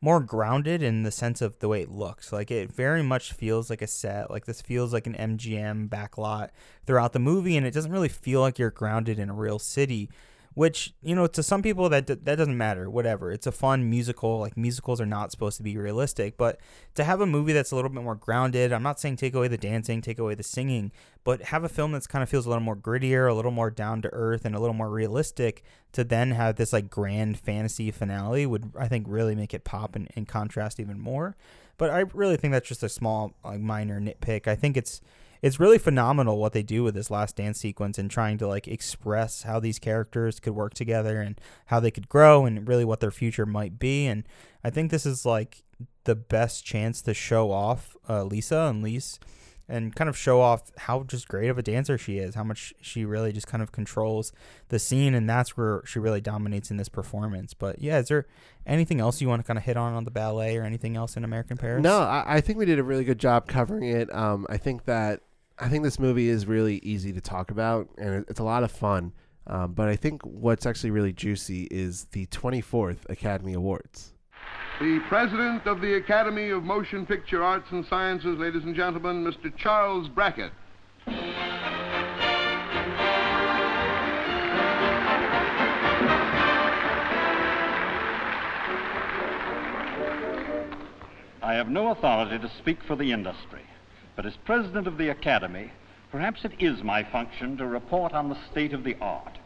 more grounded in the sense of the way it looks. Like it very much feels like a set. Like this feels like an MGM backlot throughout the movie, and it doesn't really feel like you're grounded in a real city. Which you know, to some people that that doesn't matter. Whatever. It's a fun musical. Like musicals are not supposed to be realistic, but to have a movie that's a little bit more grounded. I'm not saying take away the dancing, take away the singing, but have a film that's kind of feels a little more grittier, a little more down to earth, and a little more realistic. To then have this like grand fantasy finale would I think really make it pop and, and contrast even more. But I really think that's just a small like minor nitpick. I think it's it's really phenomenal what they do with this last dance sequence and trying to like express how these characters could work together and how they could grow and really what their future might be. And I think this is like the best chance to show off uh, Leslie and Lise and kind of show off how just great of a dancer she is, how much she really just kind of controls the scene, and that's where she really dominates in this performance. But yeah, is there anything else you want to kind of hit on on the ballet or anything else in American Paris? No, I, I think we did a really good job covering it. Um, I think that I think this movie is really easy to talk about, and it's a lot of fun. Um, but I think what's actually really juicy is the 24th Academy Awards. The president of the Academy of Motion Picture Arts and Sciences, ladies and gentlemen, Mr. Charles Brackett. I have no authority to speak for the industry, but as president of the Academy, perhaps it is my function to report on the state of the art.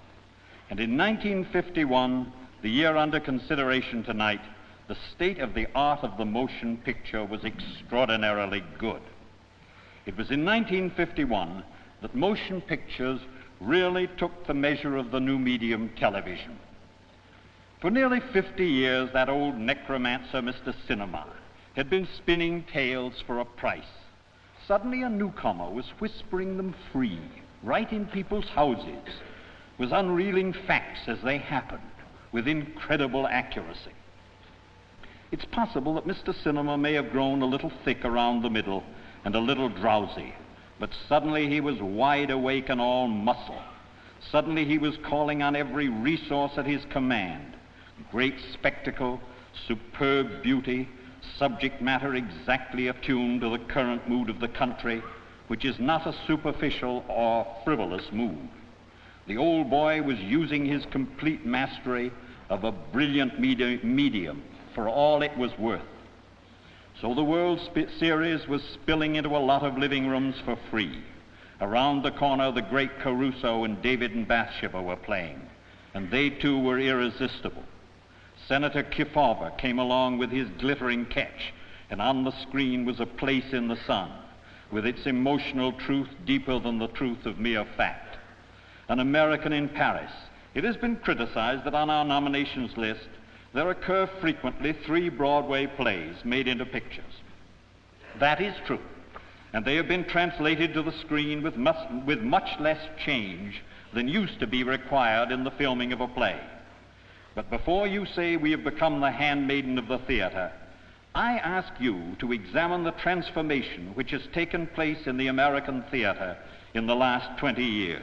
And in 1951, the year under consideration tonight, the state of the art of the motion picture was extraordinarily good. It was in 1951 that motion pictures really took the measure of the new medium television. For nearly 50 years, that old necromancer, Mr. Cinema, had been spinning tales for a price. Suddenly, a newcomer was whispering them free, right in people's houses, was unreeling facts as they happened with incredible accuracy. It's possible that Mr. Cinema may have grown a little thick around the middle and a little drowsy, but suddenly he was wide awake and all muscle. Suddenly he was calling on every resource at his command. Great spectacle, superb beauty, subject matter exactly attuned to the current mood of the country, which is not a superficial or frivolous mood. The old boy was using his complete mastery of a brilliant medium for all it was worth. So the World Series was spilling into a lot of living rooms for free. Around the corner, the great Caruso and David and Bathsheba were playing, and they too were irresistible. Senator Kefauver came along with his glittering catch, and on the screen was a place in the sun, with its emotional truth deeper than the truth of mere fact. An American in Paris. It has been criticized that on our nominations list there occur frequently three Broadway plays made into pictures. That is true, and they have been translated to the screen with much, with much less change than used to be required in the filming of a play. But before you say we have become the handmaiden of the theater, I ask you to examine the transformation which has taken place in the American theater in the last 20 years.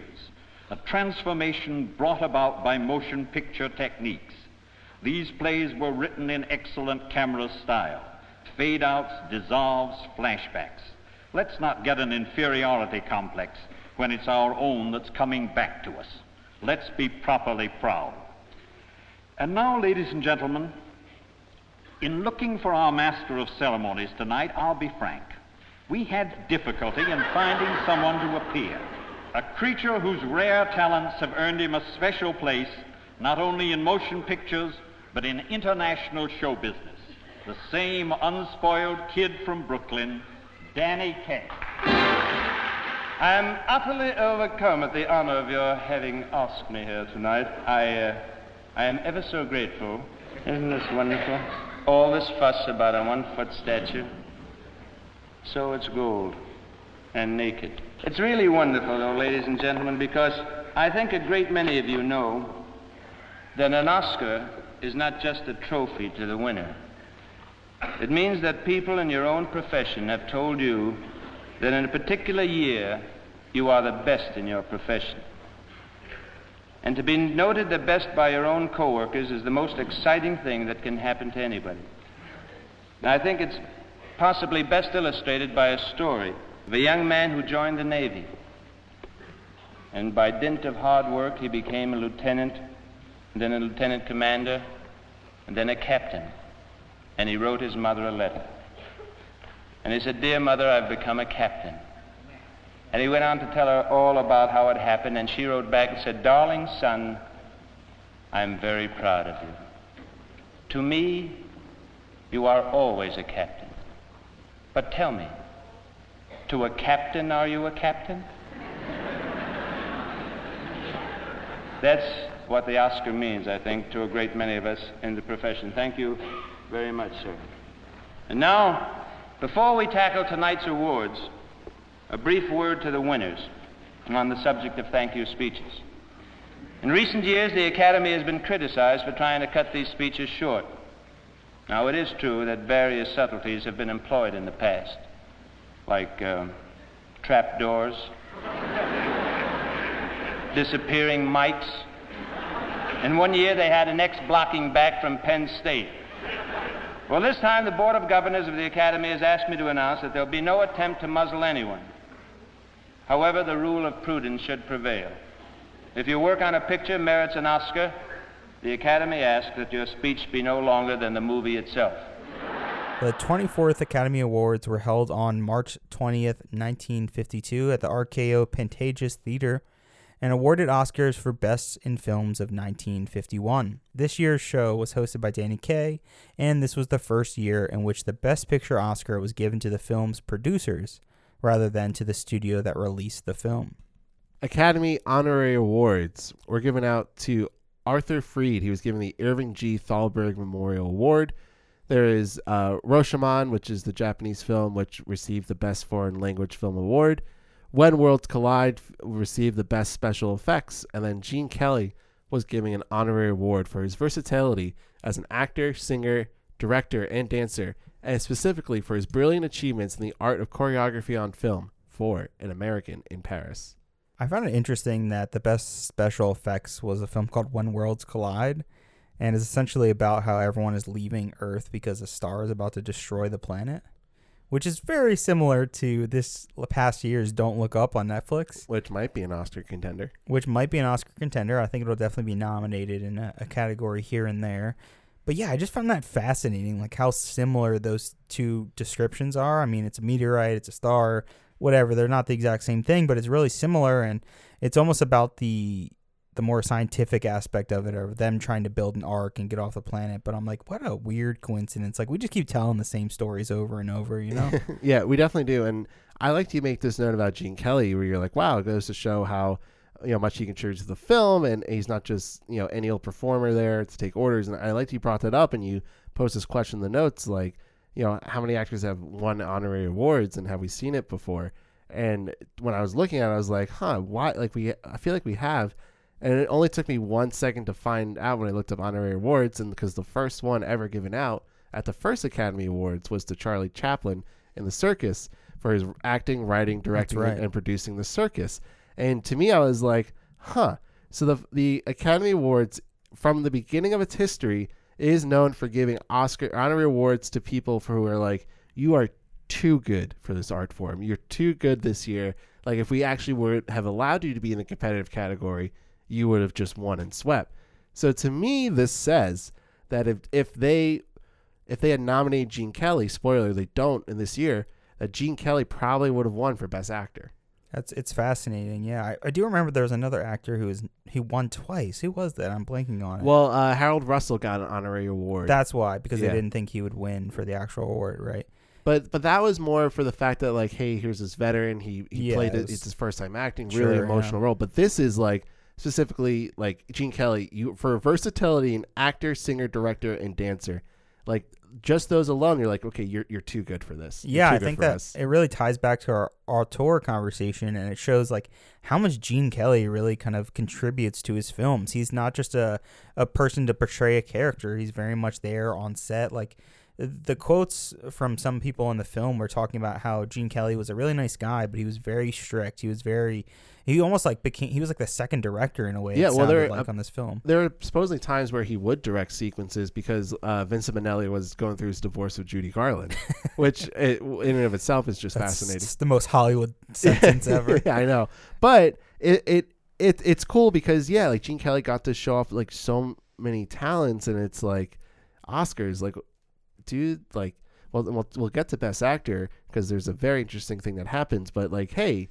A transformation brought about by motion picture techniques. These plays were written in excellent camera style. Fade outs, dissolves, flashbacks. Let's not get an inferiority complex when it's our own that's coming back to us. Let's be properly proud. And now, ladies and gentlemen, in looking for our master of ceremonies tonight, I'll be frank. We had difficulty in finding someone to appear. A creature whose rare talents have earned him a special place, not only in motion pictures, but in international show business. The same unspoiled kid from Brooklyn, Danny Kaye. I am utterly overcome at the honor of your having asked me here tonight. I, uh, I am ever so grateful. Isn't this wonderful? All this fuss about a one foot statue. So it's gold and naked. It's really wonderful, though, ladies and gentlemen, because I think a great many of you know that an Oscar is not just a trophy to the winner. It means that people in your own profession have told you that in a particular year you are the best in your profession. And to be noted the best by your own coworkers is the most exciting thing that can happen to anybody. Now, I think it's possibly best illustrated by a story of a young man who joined the Navy. And by dint of hard work, he became a lieutenant, and then a lieutenant commander, and then a captain. And he wrote his mother a letter. And he said, Dear mother, I've become a captain. And he went on to tell her all about how it happened, and she wrote back and said, Darling son, I'm very proud of you. To me, you are always a captain. But tell me, to a captain, are you a captain? <laughs> That's what the Oscar means, I think, to a great many of us in the profession. Thank you very much, sir. And now, before we tackle tonight's awards, a brief word to the winners on the subject of thank you speeches. In recent years, the Academy has been criticized for trying to cut these speeches short. Now, it is true that various subtleties have been employed in the past, like uh, trap doors, <laughs> disappearing mics. In one year, they had an ex blocking back from Penn State. Well, this time, the Board of Governors of the Academy has asked me to announce that there'll be no attempt to muzzle anyone. However, the rule of prudence should prevail. If your work on a picture merits an Oscar, the Academy asks that your speech be no longer than the movie itself. The 24th Academy Awards were held on March 20th, 1952, at the RKO Pantages Theater and awarded Oscars for Best in Films of 1951. This year's show was hosted by Danny Kaye, and this was the first year in which the Best Picture Oscar was given to the film's producers rather than to the studio that released the film. Academy Honorary Awards were given out to Arthur Freed. He was given the Irving G. Thalberg Memorial Award. There is uh, which is the Japanese film which received the Best Foreign Language Film Award. When Worlds Collide received the Best Special Effects, and then Gene Kelly was given an honorary award for his versatility as an actor, singer, director, and dancer, and specifically for his brilliant achievements in the art of choreography on film for An American in Paris. I found it interesting that the best special effects was a film called When Worlds Collide, and is essentially about how everyone is leaving Earth because a star is about to destroy the planet, which is very similar to this past year's Don't Look Up on Netflix, Which might be an Oscar contender. which might be an Oscar contender. I think it'll definitely be nominated in a, a category here and there. But yeah, I just found that fascinating, like how similar those two descriptions are. I mean, it's a meteorite, it's a star, whatever. They're not the exact same thing, but it's really similar, and it's almost about the the more scientific aspect of it, of them trying to build an ark and get off the planet. But I'm like, what a weird coincidence! Like we just keep telling the same stories over and over, you know? <laughs> yeah, we definitely do. And I like to make this note about Gene Kelly, where you're like, wow, it goes to show how you know much he contributes to the film, and he's not just you know any old performer there to take orders. And I liked you brought that up, and you post this question in the notes, like, you know, how many actors have won honorary awards, and have we seen it before? And when I was looking at it, I was like, huh, why? Like we, I feel like we have. And it only took me one second to find out when I looked up honorary awards, and because the first one ever given out at the first Academy Awards was to Charlie Chaplin in The Circus for his acting, writing, directing, right. and producing The Circus. And to me, I was like, huh. So the the Academy Awards, from the beginning of its history, is known for giving Oscar honorary awards to people for who are like, you are too good for this art form. You're too good this year. Like if we actually would have allowed you to be in the competitive category, you would have just won and swept. So to me, this says that if if they if they had nominated Gene Kelly, spoiler, they don't in this year, that Gene Kelly probably would have won for Best Actor. That's it's fascinating. Yeah, I, I do remember there was another actor who was he won twice. Who was that? I'm blanking on it. Well, uh, Harold Russell got an honorary award. That's why because Yeah. they didn't think he would win for the actual award, right? But but that was more for the fact that like, hey, here's this veteran. He he Yeah, played it It's his first time acting. Sure, really yeah. emotional role. But this is like specifically like Gene Kelly. You for versatility in actor, singer, director, and dancer. Like just those alone, you're like, okay, you're you're too good for this. You're Yeah, I think that us. it really ties back to our auteur conversation, and it shows like how much Gene Kelly really kind of contributes to his films. He's not just a a person to portray a character; he's very much there on set. Like the quotes from some people in the film were talking about how Gene Kelly was a really nice guy, but he was very strict. He was very he almost like became he was like the second director in a way. Yeah, well, there- like on this film. there are supposedly times where he would direct sequences because uh, Vincent Minnelli was going through his divorce with Judy Garland, <laughs> which it, in and of itself is just That's fascinating. It's the most Hollywood sentence <laughs> ever. yeah, I know. But it, it it it's cool because yeah, like Gene Kelly got to show off like so many talents, and it's like Oscars, like dude, like well we'll, we'll get to Best Actor because there's a very interesting thing that happens, but like hey.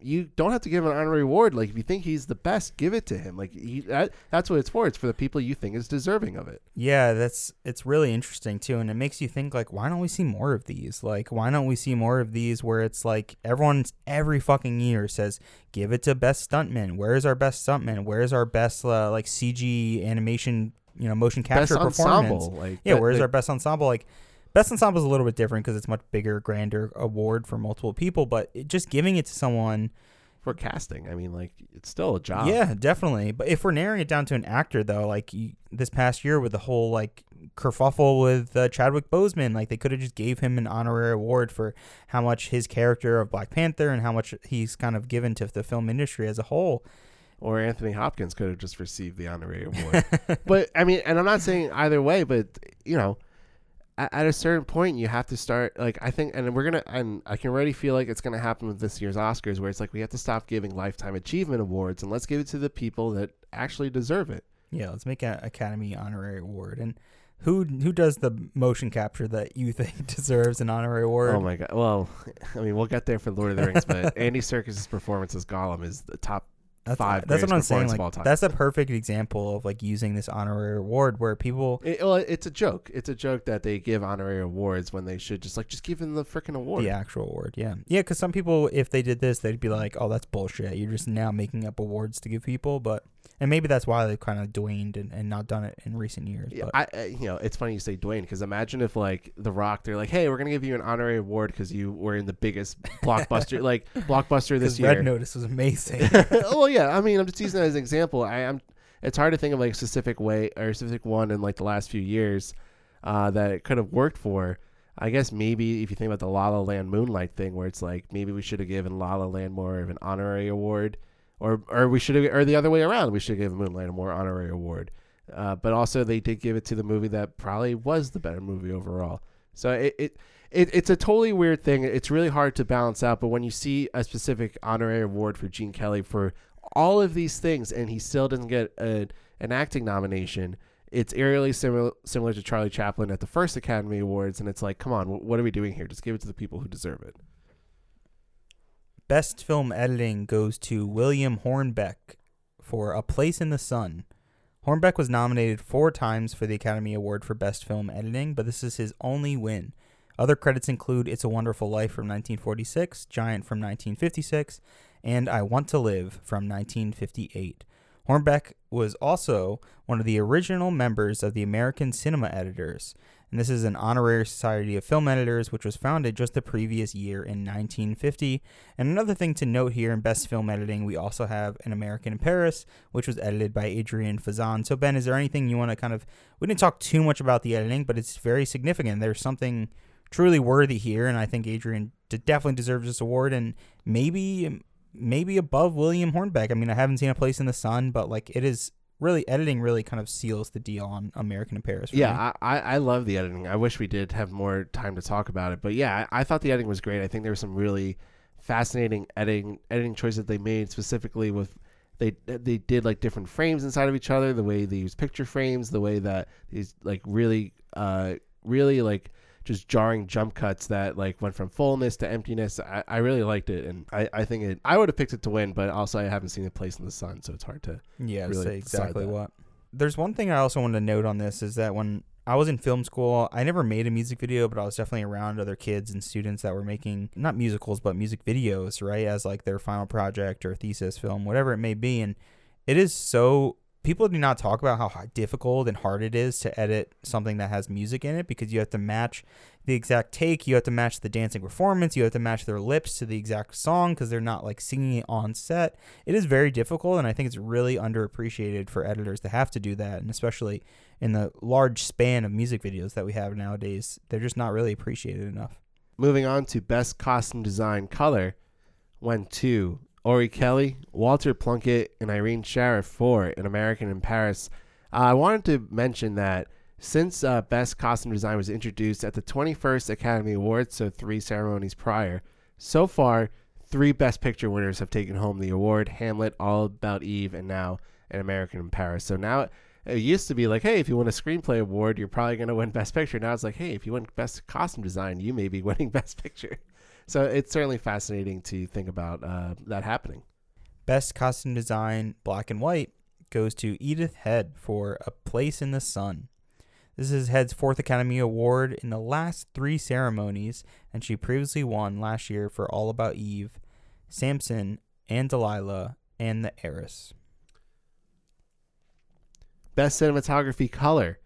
You don't have to give him an honorary award. Like if you think he's the best, give it to him. Like he, that, that's what it's for. It's for the people you think is deserving of it. Yeah, that's it's really interesting too, and it makes you think like, why don't we see more of these? Like, why don't we see more of these where it's like everyone every fucking year says, give it to best stuntman. Where's our best stuntman? Where's our best uh, like CG animation, you know, motion capture Best performance? ensemble, like yeah, where's our best ensemble? Like, best ensemble is a little bit different because it's much bigger, grander award for multiple people, but it, just giving it to someone. for casting? I mean, like it's still a job. Yeah, definitely. But if we're narrowing it down to an actor, though, like you, this past year with the whole like kerfuffle with uh, Chadwick Boseman, like they could have just gave him an honorary award for how much his character of Black Panther and how much he's kind of given to the film industry as a whole. or Anthony Hopkins could have just received the honorary award. <laughs> but I mean, and I'm not saying either way, but you know, at, at a certain point, you have to start. Like I think, and we're gonna, and I can already feel like it's gonna happen with this year's Oscars, where it's like we have to stop giving lifetime achievement awards and let's give it to the people that actually deserve it. Yeah, let's make an Academy honorary award. And who who does the motion capture that you <laughs> think deserves an honorary award? Oh my god! Well, <laughs> I mean, we'll get there for Lord of the Rings, but Andy Serkis's performance as Gollum is the top That's, five that's what I'm saying. Like of all time. that's a perfect example of like using this honorary award where people It, well, it's a joke. It's a joke that they give honorary awards when they should just like just give them the freaking award. The actual award, yeah, yeah. Because some people, if they did this, they'd be like, "Oh, that's bullshit. You're just now making up awards to give people." But and maybe that's why they've kind of dwaned and, and not done it in recent years. Yeah, but I, I you know it's funny you say Dwayne because imagine if like The Rock they're like, hey, we're gonna give you an honorary award because you were in the biggest <laughs> blockbuster like blockbuster this <laughs> year. Red Notice was amazing. <laughs> well, yeah, I mean I'm just using that as an example. I, I'm it's hard to think of like a specific way or a specific one in like the last few years. uh, that it could have worked for. I guess maybe if you think about the La La Land Moonlight thing, where it's like maybe we should have given La La Land more of an honorary award, or or we should have, or the other way around, we should given Moonlight a more honorary award. Uh, but also they did give it to the movie that probably was the better movie overall. So it, it it it's a totally weird thing. It's really hard to balance out. But when you see a specific honorary award for Gene Kelly for all of these things, and he still doesn't get a, an acting nomination, it's eerily similar similar to Charlie Chaplin at the first Academy Awards, and it's like, come on, what are we doing here? Just give it to the people who deserve it. Best film editing goes to William Hornbeck for A Place in the Sun. Hornbeck was nominated four times for the Academy Award for Best Film Editing, but this is his only win. Other credits include It's a Wonderful Life from 1946, Giant from 1956, and I Want to Live from 1958. Hornbeck was also one of the original members of the American Cinema Editors, and this is an honorary society of film editors which was founded just the previous year in 1950. And another thing to note here in Best Film Editing, we also have An American in Paris, which was edited by Adrienne Fazan. So, Ben, is there anything you want to kind of. We didn't talk too much about the editing, but it's very significant. There's something truly worthy here, and I think Adrienne definitely deserves this award, and maybe maybe above William Hornbeck. I mean, I haven't seen a place in the sun, but like it is really editing really kind of seals the deal on American in Paris. Yeah, I, I love the editing. I wish we did have more time to talk about it, but yeah, I, I thought the editing was great. I think there were some really fascinating editing editing choices that they made specifically with they they did like different frames inside of each other, the way they use picture frames, the way that these like really uh really like just jarring jump cuts that like went from fullness to emptiness. I, I really liked it, and I, I think it. I would have picked it to win, but also I haven't seen a place in the sun, so it's hard to yeah really say exactly what. There's one thing I also wanted to note on this is that when I was in film school, I never made a music video, but I was definitely around other kids and students that were making not musicals but music videos, right, as like their final project or thesis film, whatever it may be, and it is so people do not talk about how difficult and hard it is to edit something that has music in it because you have to match the exact take, you have to match the dancing performance, you have to match their lips to the exact song because they're not like singing it on set. It is very difficult, and I think it's really underappreciated for editors to have to do that, and especially in the large span of music videos that we have nowadays, they're just not really appreciated enough. Moving on to best costume design color went to Orry-Kelly, Walter Plunkett, and Irene Sharaff for An American in Paris. Uh, I wanted to mention that since uh, Best Costume Design was introduced at the 21st Academy Awards, so three ceremonies prior, so far, three Best Picture winners have taken home the award Hamlet, All About Eve, and now An American in Paris. So now it used to be like, hey, if you win a screenplay award, you're probably going to win Best Picture. Now it's like, hey, if you win Best Costume Design, you may be <laughs> winning Best Picture. So it's certainly fascinating to think about uh, that happening. Best costume design, black and white, goes to Edith Head for A Place in the Sun. This is Head's fourth Academy Award in the last three ceremonies, and she previously won last year for All About Eve, Samson, and Delilah, and The Heiress. Best cinematography color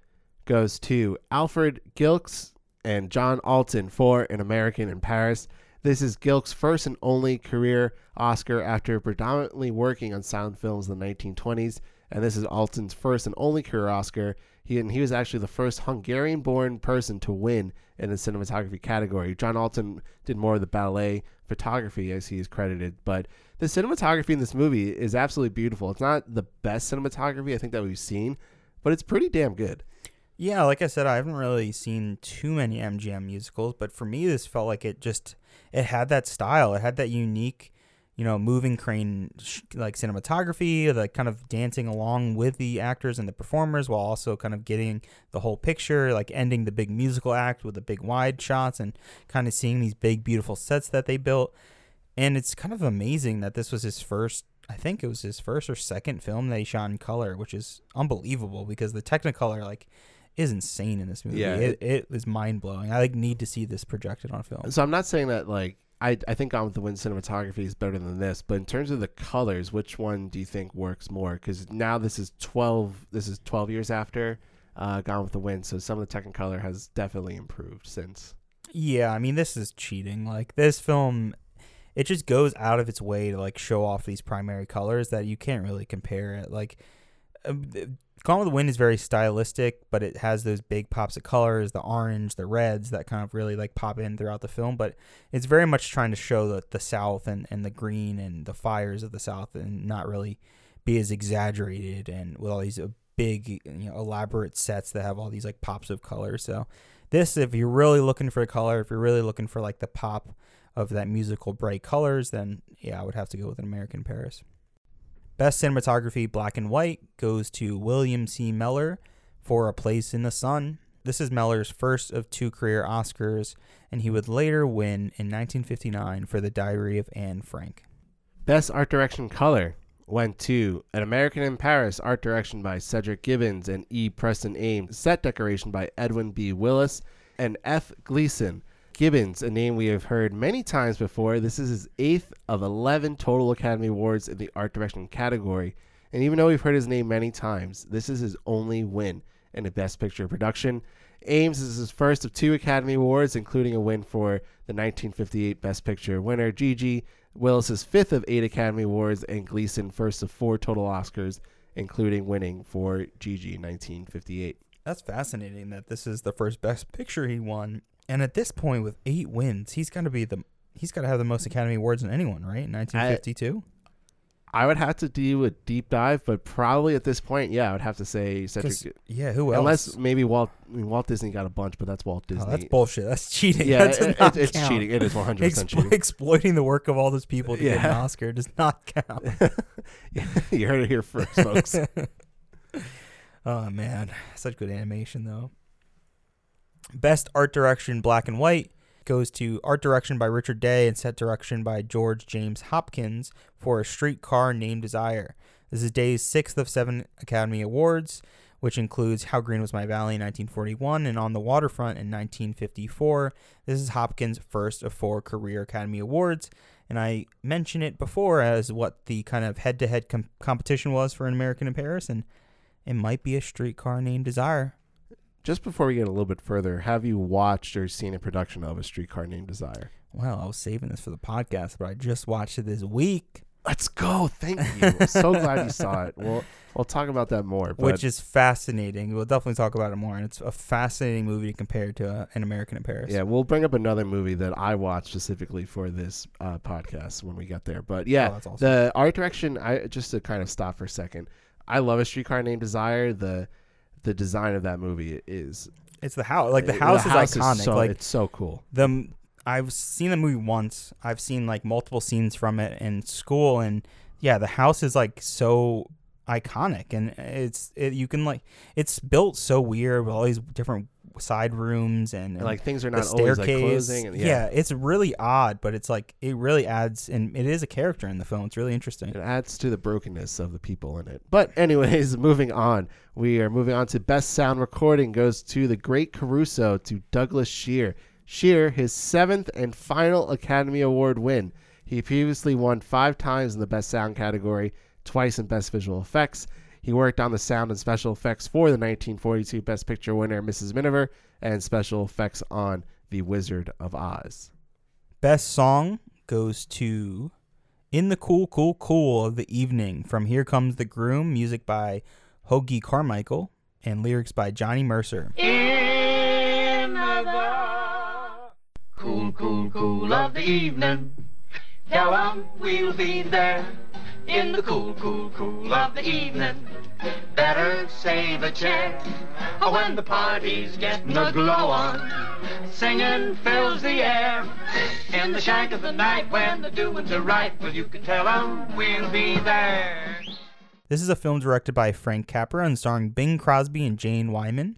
goes to Alfred Gilks and John Alton for An American in Paris. This is Gilk's first and only career Oscar after predominantly working on sound films in the 1920s, and this is Alton's first and only career Oscar. He and he was actually the first Hungarian-born person to win in the cinematography category. John Alton did more of the ballet photography as he is credited, but the cinematography in this movie is absolutely beautiful. It's not the best cinematography I think that we've seen, but it's pretty damn good. Yeah, like I said, I haven't really seen too many MGM musicals, but for me, this felt like it just it had that style. It had that unique, you know, moving crane like cinematography, the kind of dancing along with the actors and the performers while also kind of getting the whole picture, like ending the big musical act with the big wide shots and kind of seeing these big beautiful sets that they built. And it's kind of amazing that this was his first I think it was his first or second film that he shot in color, which is unbelievable because the Technicolor like is insane in this movie. Yeah, it, it is mind blowing. I like need to see this projected on film. So I'm not saying that like I I think Gone with the Wind cinematography is better than this, but in terms of the colors, which one do you think works more? Because now this is 12. This is 12 years after uh, Gone with the Wind, so some of the Technicolor has definitely improved since. Yeah, I mean this is cheating. Like this film it just goes out of its way to like show off these primary colors that you can't really compare it. Like um, Gone with the Wind is very stylistic, but it has those big pops of colors, the orange, the reds that kind of really like pop in throughout the film. But it's very much trying to show the, the South and, and the green and the fires of the South and not really be as exaggerated and with all these uh, big, you know, elaborate sets that have all these like pops of color. So this, if you're really looking for color, if you're really looking for like the pop of that musical bright colors, then yeah, I would have to go with an American Paris. Best cinematography, black and white, goes to William C. Mellor for A Place in the Sun. This is Mellor's first of two career Oscars, and he would later win in 1959 for The Diary of Anne Frank. Best art direction color went to An American in Paris, art direction by Cedric Gibbons and E. Preston Ames, set decoration by Edwin B. Willis and F. Gleason, Gibbons, a name we have heard many times before. This is his eighth of 11 total Academy Awards in the art direction category. And even though we've heard his name many times, this is his only win in the Best Picture production. Ames is his first of two Academy Awards, including a win for the 1958 Best Picture winner, Gigi. Willis's fifth of eight Academy Awards, and Gleason first of four total Oscars, including winning for Gigi in 1958. That's fascinating that this is the first Best Picture he won and at this point, with eight wins, he's got to be the he's got to have the most Academy Awards than anyone, right? 1952. I, I would have to do a deep dive, but probably at this point, yeah, I would have to say Cedric. Yeah, who else? Unless maybe Walt. I mean, Walt Disney got a bunch, but that's Walt Disney. Oh, that's bullshit. That's cheating. Yeah, that it, it, it's cheating. It is 100 percent cheating. <laughs> Exploiting the work of all those people to yeah. get an <laughs> Oscar does not count. <laughs> you heard it here first, folks. oh man, such good animation though. Best art direction, black and white, goes to art direction by Richard Day and set direction by George James Hopkins for A Streetcar Named Desire. This is Day's sixth of seven Academy Awards, which includes How Green Was My Valley in 1941 and On the Waterfront in 1954. This is Hopkins' first of four career Academy Awards, and I mentioned it before as what the kind of head to head competition was for An American in Paris, and it might be A Streetcar Named Desire just before we get a little bit further, have you watched or seen a production of A Streetcar Named Desire? Well, I was saving this for the podcast, but I just watched it this week. Let's go. Thank you. I'm so glad you saw it. We'll we'll talk about that more. Which is fascinating. We'll definitely talk about it more. And it's a fascinating movie compared to uh, An American in Paris. Yeah, we'll bring up another movie that I watched specifically for this uh, podcast when we get there. But yeah, oh, awesome. the art direction. I just to kind of stop for a second. I love A Streetcar Named Desire. The the design of that movie is. It's the house. Like the house, the is house iconic. Is so, like it's so cool. The I've seen the movie once. I've seen like multiple scenes from it in school, and yeah, the house is like so iconic, and it's it, you can like it's built so weird with all these different side rooms and, and like things are not always like closing. And, yeah. yeah. it's really odd, but it's like it really adds, and it is a character in the film. It's really interesting. It adds to the brokenness of the people in it. But anyways, <laughs> moving on, we are moving on to best sound recording goes to the Great Caruso to Douglas Shearer. Shearer, his seventh and final Academy Award win. He previously won five times in the best sound category, twice in best visual effects. He worked on the sound and special effects for the 1942 Best Picture winner Mrs. Miniver and special effects on The Wizard of Oz. Best song goes to In the Cool, Cool, Cool of the Evening from Here Comes the Groom, music by Hoagy Carmichael, and lyrics by Johnny Mercer. In the cool, cool, cool of the evening, tell 'em we'll be there in the cool, cool, cool of the evening. Better save a chair when the party's getting a glow on. Singing fills the air in the shank of the night when the doings are right. Well, you can tell 'em we'll be there. This is a film directed by Frank Capra and starring Bing Crosby and Jane Wyman.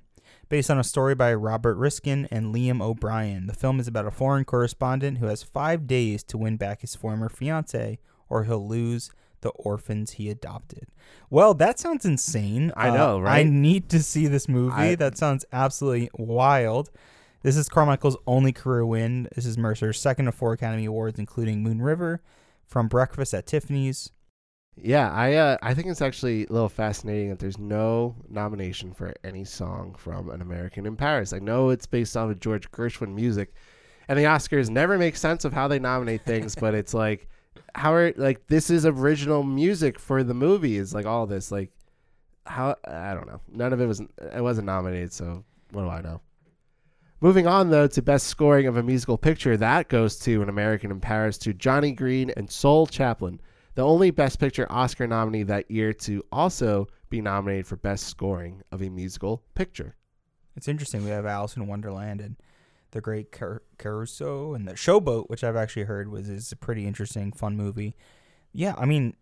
Based on a story by Robert Riskin and Liam O'Brien, the film is about a foreign correspondent who has five days to win back his former fiancee, or he'll lose the orphans he adopted. Well, that sounds insane. I know, uh, right? I need to see this movie. I, that sounds absolutely wild. This is Carmichael's only career win. This is Mercer's second of four Academy Awards, including Moon River, From Breakfast at Tiffany's. Yeah, I uh, I think it's actually a little fascinating that there's no nomination for any song from An American in Paris. I know it's based off of George Gershwin music, and the Oscars never make sense of how they nominate things, but it's like how are like this is original music for the movie is like all this like how I don't know. None of it was it wasn't nominated, so what do I know? Moving on though to best scoring of a musical picture, that goes to An American in Paris to Johnny Green and Saul Chaplin, the only Best Picture Oscar nominee that year to also be nominated for best scoring of a musical picture. It's interesting. We have Alice in Wonderland and The Great Car- Caruso and The Showboat, which I've actually heard was is a pretty interesting, fun movie. Yeah, I mean,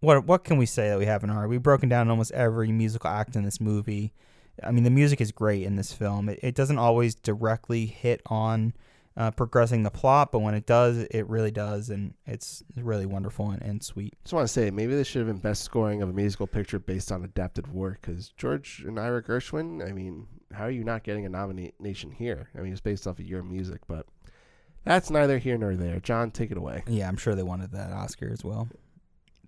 what what can we say that we haven't already? We've broken down almost every musical act in this movie. I mean, the music is great in this film. It, it doesn't always directly hit on uh, progressing the plot, but when it does, it really does, and it's really wonderful and, and sweet. Just want to say maybe this should have been best scoring of a musical picture based on adapted work because George and Ira Gershwin. I mean, how are you not getting a nomination here? I mean, it's based off of your music, but that's neither here nor there. John, take it away. Yeah, I'm sure they wanted that Oscar as well.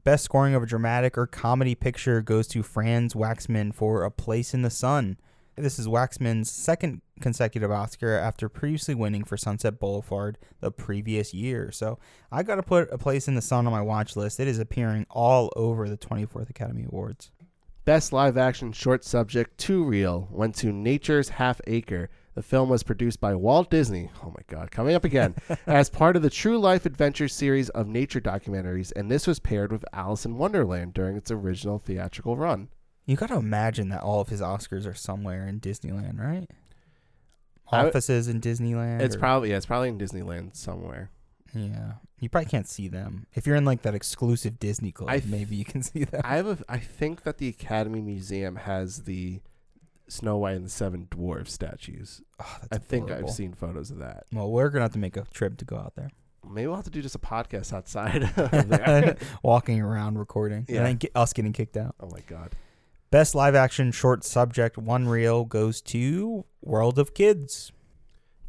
Best scoring of a dramatic or comedy picture goes to Franz Waxman for A Place in the Sun. This is Waxman's second consecutive Oscar after previously winning for Sunset Boulevard the previous year. So I got to put A Place in the Sun on my watch list. It is appearing all over the 24th Academy Awards. Best live action short subject, Two Reel, went to Nature's Half Acre. The film was produced by Walt Disney. Oh my God, coming up again <laughs> as part of the True Life Adventure series of nature documentaries, and this was paired with Alice in Wonderland during its original theatrical run. You got to imagine that all of his Oscars are somewhere in Disneyland, right? I w- Offices in Disneyland. It's or- probably yeah, it's probably in Disneyland somewhere. yeah. You probably can't see them if you're in like that exclusive Disney club. Th- maybe you can <laughs> see them. I have a, I think that the Academy Museum has the Snow White and the Seven Dwarfs statues. Oh, that's I think adorable. I've seen photos of that. Well, we're gonna have to make a trip to go out there, Maybe we'll have to do just a podcast outside <laughs> <laughs> walking around recording, Yeah. and then get, us getting kicked out. oh my god. Best live action short subject one reel goes to World of Kids.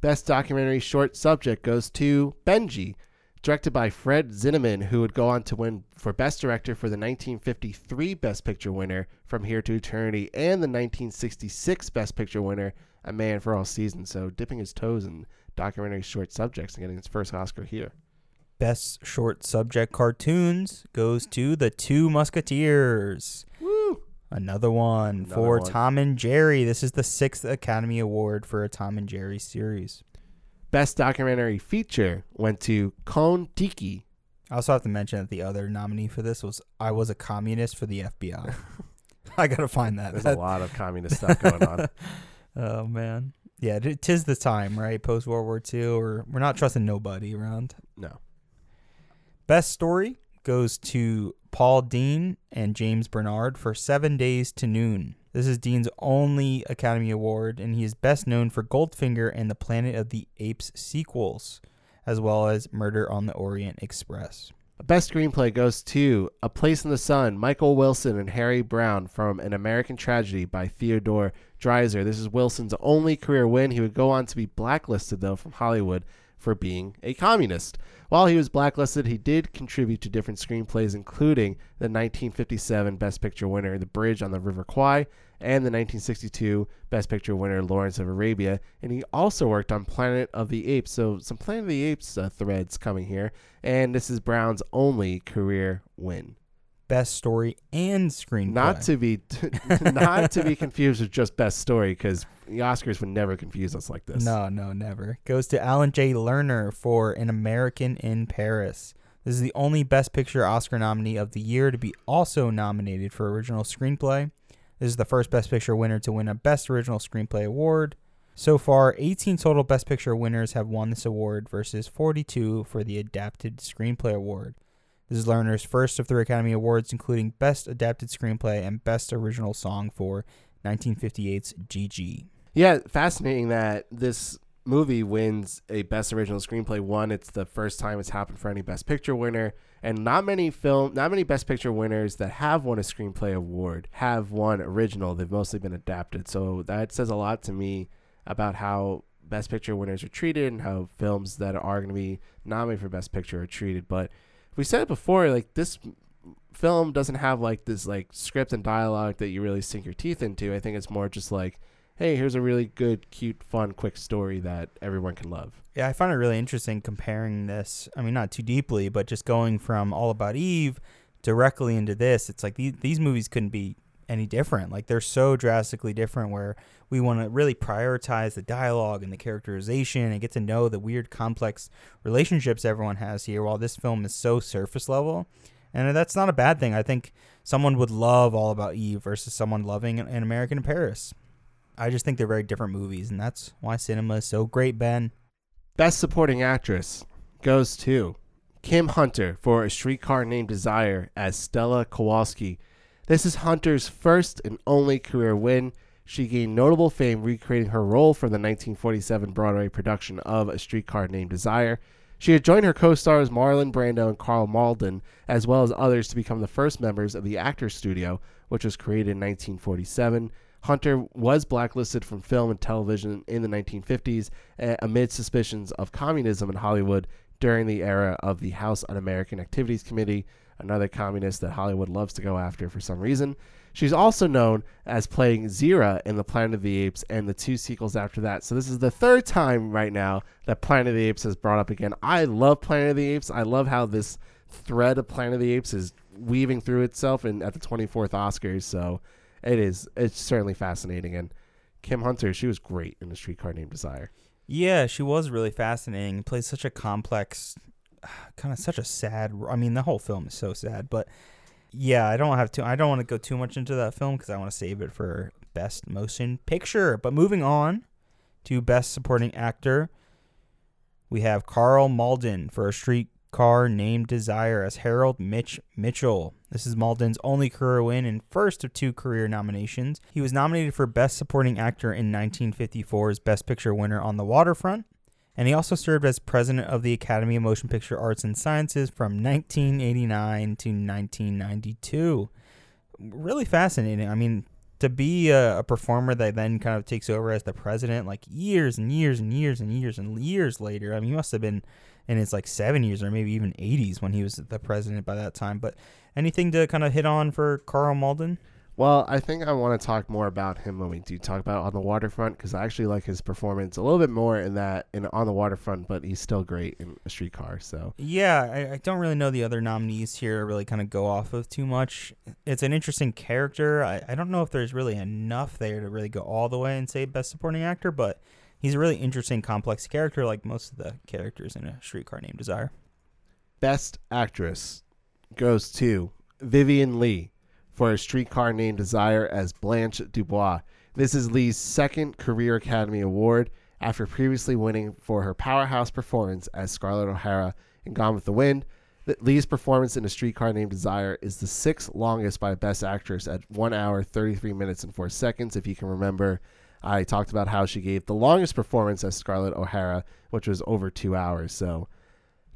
Best documentary short subject goes to Benjy, directed by Fred Zinnemann, who would go on to win for Best Director for the 1953 Best Picture winner From Here to Eternity and the 1966 Best Picture winner A Man for All Seasons. So dipping his toes in documentary short subjects and getting his first Oscar here. Best short subject cartoons goes to The Two Musketeers. Woo! Another one Another for one. Tom and Jerry. This is the sixth Academy Award for a Tom and Jerry series. Best documentary feature went to Kon Tiki. I also have to mention that the other nominee for this was I Was a Communist for the FBI. <laughs> I gotta find that. There's a lot of communist stuff going on. <laughs> Oh man, yeah, it- tis the time, right? Post World War II, or we're not trusting nobody around. No. Best story goes to Paul Dehn and James Bernard for Seven Days to Noon. This is Dehn's only Academy Award, and he is best known for Goldfinger and the Planet of the Apes sequels, as well as Murder on the Orient Express. Best screenplay goes to A Place in the Sun, Michael Wilson and Harry Brown from An American Tragedy by Theodore Dreiser. This is Wilson's only career win. He would go on to be blacklisted, though, from Hollywood for being a communist. While he was blacklisted, he did contribute to different screenplays, including the 1957 Best Picture winner, The Bridge on the River Kwai, and the 1962 Best Picture winner, Lawrence of Arabia. And he also worked on Planet of the Apes. So, some Planet of the Apes uh, threads coming here. And this is Brown's only career win. Best story and screenplay. Not to be <laughs> not to be confused with just best story, because the Oscars would never confuse us like this. No, no, never. Goes to Alan J. Lerner for An American in Paris. This is the only Best Picture Oscar nominee of the year to be also nominated for Original Screenplay. This is the first Best Picture winner to win a Best Original Screenplay award. So far, 18 total Best Picture winners have won this award versus 42 for the Adapted Screenplay Award. This is Lerner's first of three Academy Awards, including Best Adapted Screenplay and Best Original Song for 1958's Gigi. Yeah, fascinating that this movie wins a best original screenplay. One, it's the first time it's happened for any best picture winner, and not many film, not many best picture winners that have won a screenplay award have won original. They've mostly been adapted. So that says a lot to me about how best picture winners are treated and how films that are going to be nominated for best picture are treated. But we said it before, like this film doesn't have like this like script and dialogue that you really sink your teeth into. I think it's more just like, hey, here's a really good, cute, fun, quick story that everyone can love. Yeah, I find it really interesting comparing this. I mean, not too deeply, but just going from All About Eve directly into this. It's like these, these movies couldn't be any different. Like they're so drastically different where we want to really prioritize the dialogue and the characterization and get to know the weird complex relationships everyone has here while this film is so surface level. And that's not a bad thing. I think someone would love All About Eve versus someone loving An American in Paris. I just think they're very different movies, and that's why cinema is so great, Ben. Best Supporting Actress goes to Kim Hunter for A Streetcar Named Desire as Stella Kowalski. This is Hunter's first and only career win. She gained notable fame recreating her role for the 1947 Broadway production of A Streetcar Named Desire. She had joined her co stars Marlon Brando and Karl Malden, as well as others, to become the first members of the Actors Studio, which was created in 1947. Hunter was blacklisted from film and television in the 1950s uh, amid suspicions of communism in Hollywood during the era of the House Un American Activities Committee, another communist that Hollywood loves to go after for some reason. She's also known as playing Zira in The Planet of the Apes and the two sequels after that. So this is the third time right now that Planet of the Apes has brought up again. I love Planet of the Apes. I love how this thread of Planet of the Apes is weaving through itself and at the 24th Oscars. So it is it's certainly fascinating. And Kim Hunter, she was great in The Streetcar Named Desire. Yeah, she was really fascinating. Plays such a complex, <sighs> kind of such a sad. I mean, the whole film is so sad, but yeah, I don't have to. I don't want to go too much into that film because I want to save it for best motion picture. But moving on to best supporting actor, we have Karl Malden for A Streetcar Named Desire as Harold Mitch Mitchell. This is Malden's only career win and first of two career nominations. He was nominated for Best Supporting Actor in 1954's Best Picture winner on The Waterfront, and he also served as president of the Academy of Motion Picture Arts and Sciences from 1989 to 1992. Really fascinating. I mean, to be a, a, performer that then kind of takes over as the president, like years and years and years and years and years later. I mean, he must have been in his like 70s or maybe even 80s when he was the president by that time. But Anything to kind of hit on for Karl Malden? Well, I think I want to talk more about him when we do talk about on the waterfront because I actually like his performance a little bit more in that in on the waterfront, but he's still great in a streetcar. So yeah, I, I don't really know the other nominees here. To really, kind of go off of too much. It's an interesting character. I, I don't know if there's really enough there to really go all the way and say best supporting actor, but he's a really interesting, complex character, like most of the characters in a streetcar named Desire. Best actress goes to Vivien Leigh for a streetcar named Desire as Blanche Dubois. This is Leigh's second Career Academy Award after previously winning for her powerhouse performance as Scarlett O'Hara in Gone with the Wind. Leigh's performance in A Streetcar Named Desire is the sixth longest by Best Actress at 1 hour, 33 minutes, and 4 seconds. If you can remember, I talked about how she gave the longest performance as Scarlett O'Hara, which was over two hours. So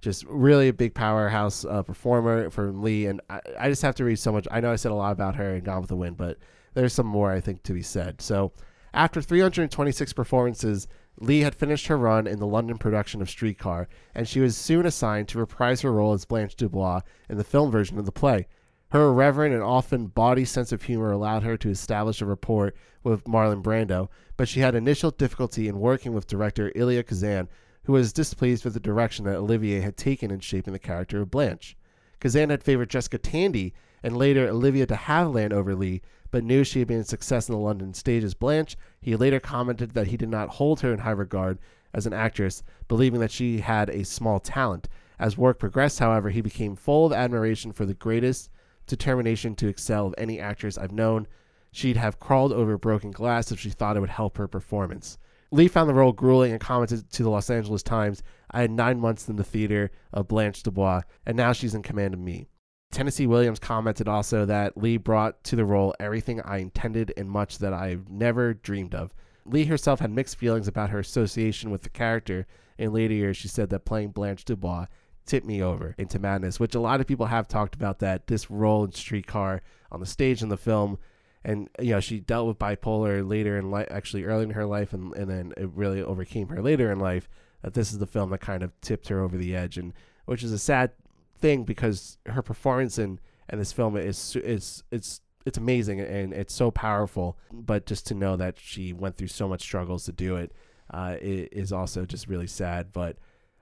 just really a big powerhouse uh, performer for Leigh. And I, I, just have to read so much. I know I said a lot about her and Gone with the Wind, but there's some more I think to be said. So after 326 performances, Leigh had finished her run in the London production of Streetcar, and she was soon assigned to reprise her role as Blanche Dubois in the film version of the play. Her irreverent and often bawdy sense of humor allowed her to establish a rapport with Marlon Brando, but she had initial difficulty in working with director Elia Kazan, who was displeased with the direction that Olivier had taken in shaping the character of Blanche. Kazan had favored Jessica Tandy and later Olivia de Havilland over Leigh, but knew she had been a success in the London stage as Blanche. He later commented that he did not hold her in high regard as an actress, believing that she had a small talent. As work progressed, however, he became full of admiration for the greatest determination to excel of any actress I've known. She'd have crawled over broken glass if she thought it would help her performance. Leigh found the role grueling and commented to the Los Angeles Times, I had nine months in the theater of Blanche Dubois, and now she's in command of me. Tennessee Williams commented also that Leigh brought to the role everything I intended and much that I've never dreamed of. Leigh herself had mixed feelings about her association with the character. In later years, she said that playing Blanche Dubois tipped me over into madness, which a lot of people have talked about that this role in Streetcar on the stage in the film and you know she dealt with bipolar later in life actually early in her life and, and then it really overcame her later in life that this is the film that kind of tipped her over the edge and which is a sad thing because her performance in in this film is is it's it's amazing and it's so powerful but just to know that she went through so much struggles to do it uh, is also just really sad but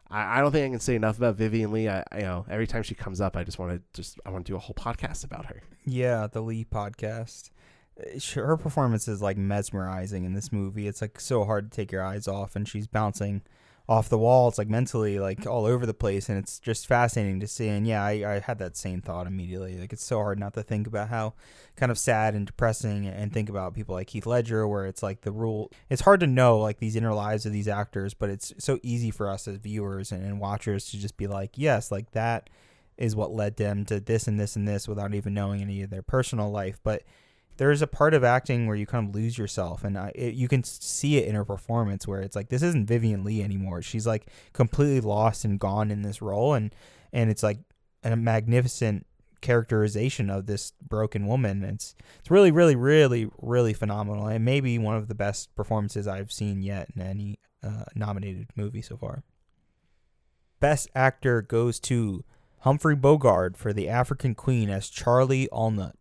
I, I don't think I can say enough about Vivien Leigh. I, you know, every time she comes up, I just want to just I want to do a whole podcast about her. Yeah, the Leigh podcast. Uh, her performance is like mesmerizing in this movie. It's like so hard to take your eyes off, and she's bouncing off the wall. It's like mentally like all over the place, and it's just fascinating to see. And yeah, I, I had that same thought immediately. Like it's so hard not to think about how kind of sad and depressing, and think about people like Heath Ledger, where it's like the rule. It's hard to know like these inner lives of these actors, but it's so easy for us as viewers and, and watchers to just be like, yes, like that is what led them to this and this and this without even knowing any of their personal life. But there's a part of acting where you kind of lose yourself, and I, it, you can see it in her performance where it's like this isn't Vivien Leigh anymore. She's like completely lost and gone in this role, and and it's like a magnificent characterization of this broken woman. It's it's really, really, really, really phenomenal, and maybe one of the best performances I've seen yet in any uh, nominated movie so far. Best actor goes to Humphrey Bogart for The African Queen as Charlie Allnut.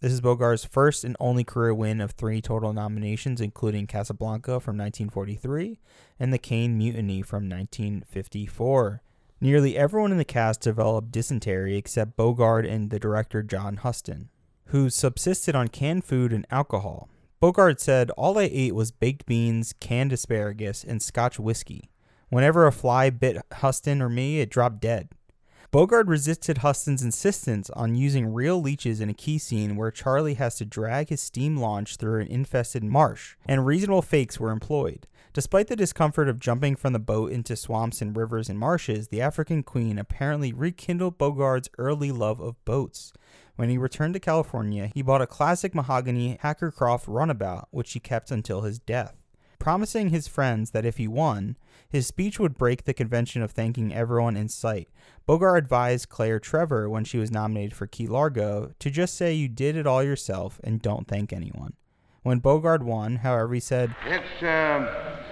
This is Bogart's first and only career win of three total nominations, including Casablanca from 1943 and The Caine Mutiny from 1954. Nearly everyone in the cast developed dysentery except Bogart and the director John Huston, who subsisted on canned food and alcohol. Bogart said, All I ate was baked beans, canned asparagus, and scotch whiskey. Whenever a fly bit Huston or me, it dropped dead. Bogart resisted Huston's insistence on using real leeches in a key scene where Charlie has to drag his steam launch through an infested marsh, and reasonable fakes were employed. Despite the discomfort of jumping from the boat into swamps and rivers and marshes, the African Queen apparently rekindled Bogart's early love of boats. When he returned to California, he bought a classic mahogany Hacker-Craft runabout, which he kept until his death. Promising his friends that if he won, his speech would break the convention of thanking everyone in sight. Bogart advised Claire Trevor when she was nominated for Key Largo to just say you did it all yourself and don't thank anyone. When Bogart won, however, he said, It's, uh,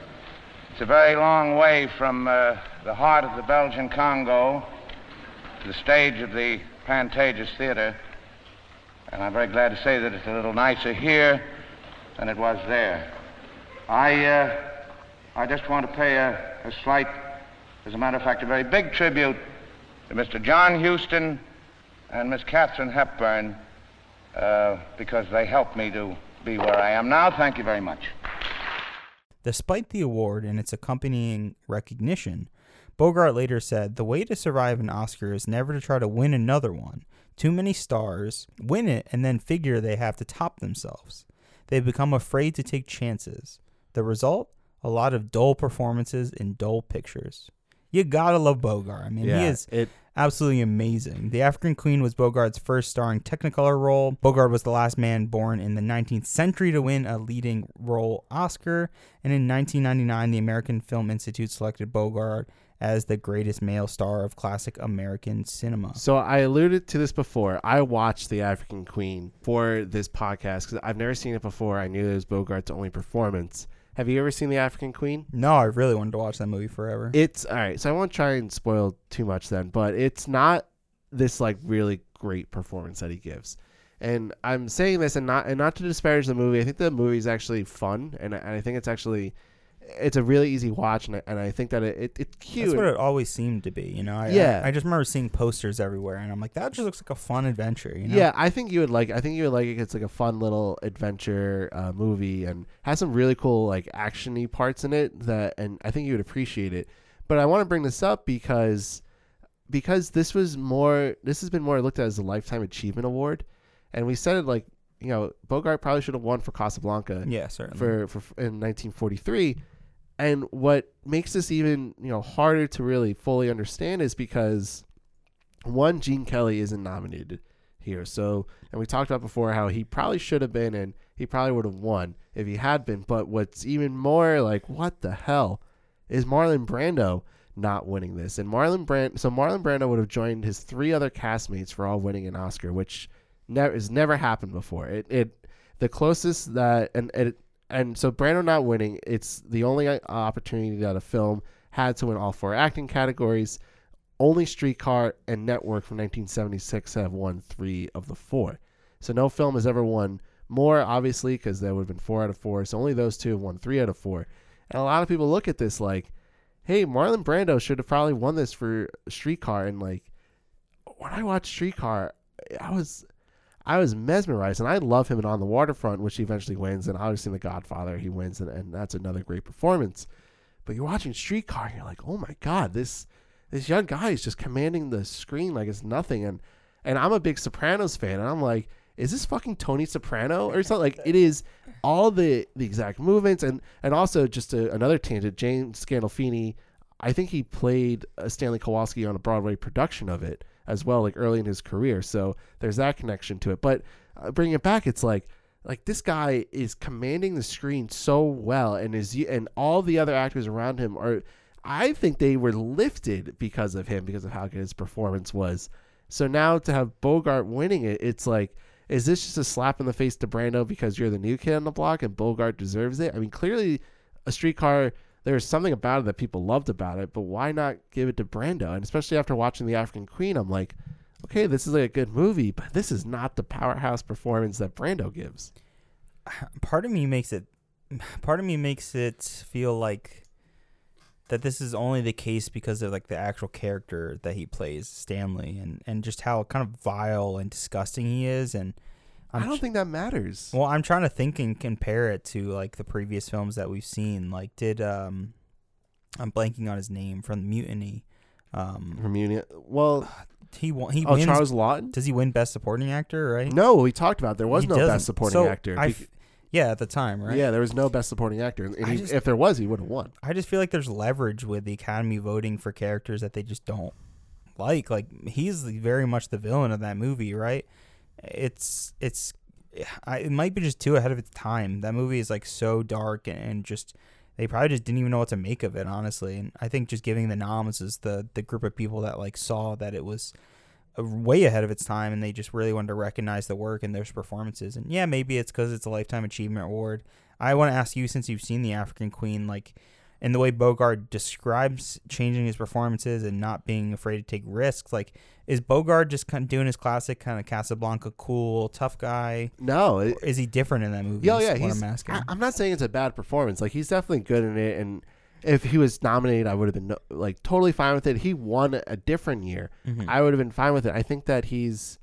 it's a very long way from uh, the heart of the Belgian Congo to the stage of the Pantages Theater. And I'm very glad to say that it's a little nicer here than it was there. I, uh, I just want to pay a, a slight, as a matter of fact, a very big tribute to Mr. John Huston and Miss Katharine Hepburn uh, because they helped me to be where I am now. Thank you very much. Despite the award and its accompanying recognition, Bogart later said, The way to survive an Oscar is never to try to win another one. Too many stars win it and then figure they have to top themselves. They become afraid to take chances. The result? A lot of dull performances and dull pictures. You gotta love Bogart. I mean, he is it- absolutely amazing. The African Queen was Bogart's first starring Technicolor role. Bogart was the last man born in the 19th century to win a leading role Oscar. And in 1999, the American Film Institute selected Bogart as the greatest male star of classic American cinema. So I alluded to this before. I watched The African Queen for this podcast because I've never seen it before. I knew it was Bogart's only performance. Have you ever seen The African Queen? No, I really wanted to watch that movie forever. It's all right. So I won't try and spoil too much then, but it's not this like really great performance that he gives. And I'm saying this and not and not to disparage the movie. I think the movie is actually fun, and and I think it's actually it's a really easy watch, and I, and I think that it, it it's cute. That's what it always seemed to be, you know. I, Yeah. I, I just remember seeing posters everywhere, and I'm like, that just looks like a fun adventure, you know. Yeah, I think you would like. I think you would like it. It's like a fun little adventure uh, movie and has some really cool like actiony parts in it that, and I think you would appreciate it. But I want to bring this up because because this was more. This has been more looked at as a lifetime achievement award, and we said it like you know Bogart probably should have won for Casablanca. Yeah, certainly. For for in 1943. And what makes this even you know harder to really fully understand is because one Gene Kelly isn't nominated here. So, and we talked about before how he probably should have been and he probably would have won if he had been. But what's even more like, what the hell is Marlon Brando not winning this? And Marlon Brand, so Marlon Brando would have joined his three other castmates for all winning an Oscar, which never has never happened before. It it the closest that and it and so Brando not winning, it's the only opportunity that a film had to win all four acting categories. Only Streetcar and Network from 1976 have won three of the four. So no film has ever won more, obviously, because there would have been four out of four. So only those two have won three out of four. And a lot of people look at this like, hey, Marlon Brando should have probably won this for Streetcar. And like, when I watched Streetcar, I was, I was mesmerized, and I love him in On the Waterfront, which he eventually wins, and obviously in The Godfather he wins, and, and that's another great performance. But you're watching Streetcar, and you're like, oh my god, this this young guy is just commanding the screen like it's nothing, and and I'm a big Sopranos fan, and I'm like, is this fucking Tony Soprano or something? Like it is all the the exact movements, and and also just a, another tangent, James Gandolfini. I think he played uh, Stanley Kowalski on a Broadway production of it as well, like early in his career. So there's that connection to it. But uh, bringing it back, it's like like this guy is commanding the screen so well, and is and all the other actors around him are. I think they were lifted because of him, because of how good his performance was. So now to have Bogart winning it, it's like, is this just a slap in the face to Brando because you're the new kid on the block and Bogart deserves it? I mean, clearly, a streetcar there's something about it that people loved about it, but why not give it to Brando? And especially after watching The African Queen, I'm like, okay, this is like a good movie, but this is not the powerhouse performance that Brando gives. <sighs> Part of me makes it <sighs> part of me makes it feel like that this is only the case because of like the actual character that he plays, Stanley, and and just how kind of vile and disgusting he is and I'm I do not think that matters. Well, I'm trying to think and compare it to like the previous films that we've seen. Like, did um, I'm blanking on his name from the Mutiny. Um, from Mutiny. Well, he won. He oh, wins, Charles Laughton. Does he win Best Supporting Actor? Right? No, we talked about there was He no doesn't. Best Supporting So, Actor. I f- yeah, at the time, right? Yeah, there was no Best Supporting Actor, and he- just- if there was, he would have won. I just feel like there's leverage with the Academy voting for characters that they just don't like. Like he's very much the villain of that movie, right? It's it's it might be just too ahead of its time. That movie is like so dark and, and just they probably just didn't even know what to make of it, honestly. And I think just giving the noms is the the group of people that like saw that it was uh, way ahead of its time and they just really wanted to recognize the work and those performances. And yeah, maybe it's because it's a lifetime achievement award. I want to ask you since you've seen the African Queen, like and the way Bogart describes changing his performances and not being afraid to take risks, like is Bogart just kind of doing his classic kind of Casablanca cool tough guy? No, it, is he different in that movie? yeah, yeah. He's. I'm. I, am not saying it's a bad performance. Like he's definitely good in it, and if he was nominated, I would have been no, like totally fine with it. He won a different year. Mhm. I would have been fine with it. I think that he's,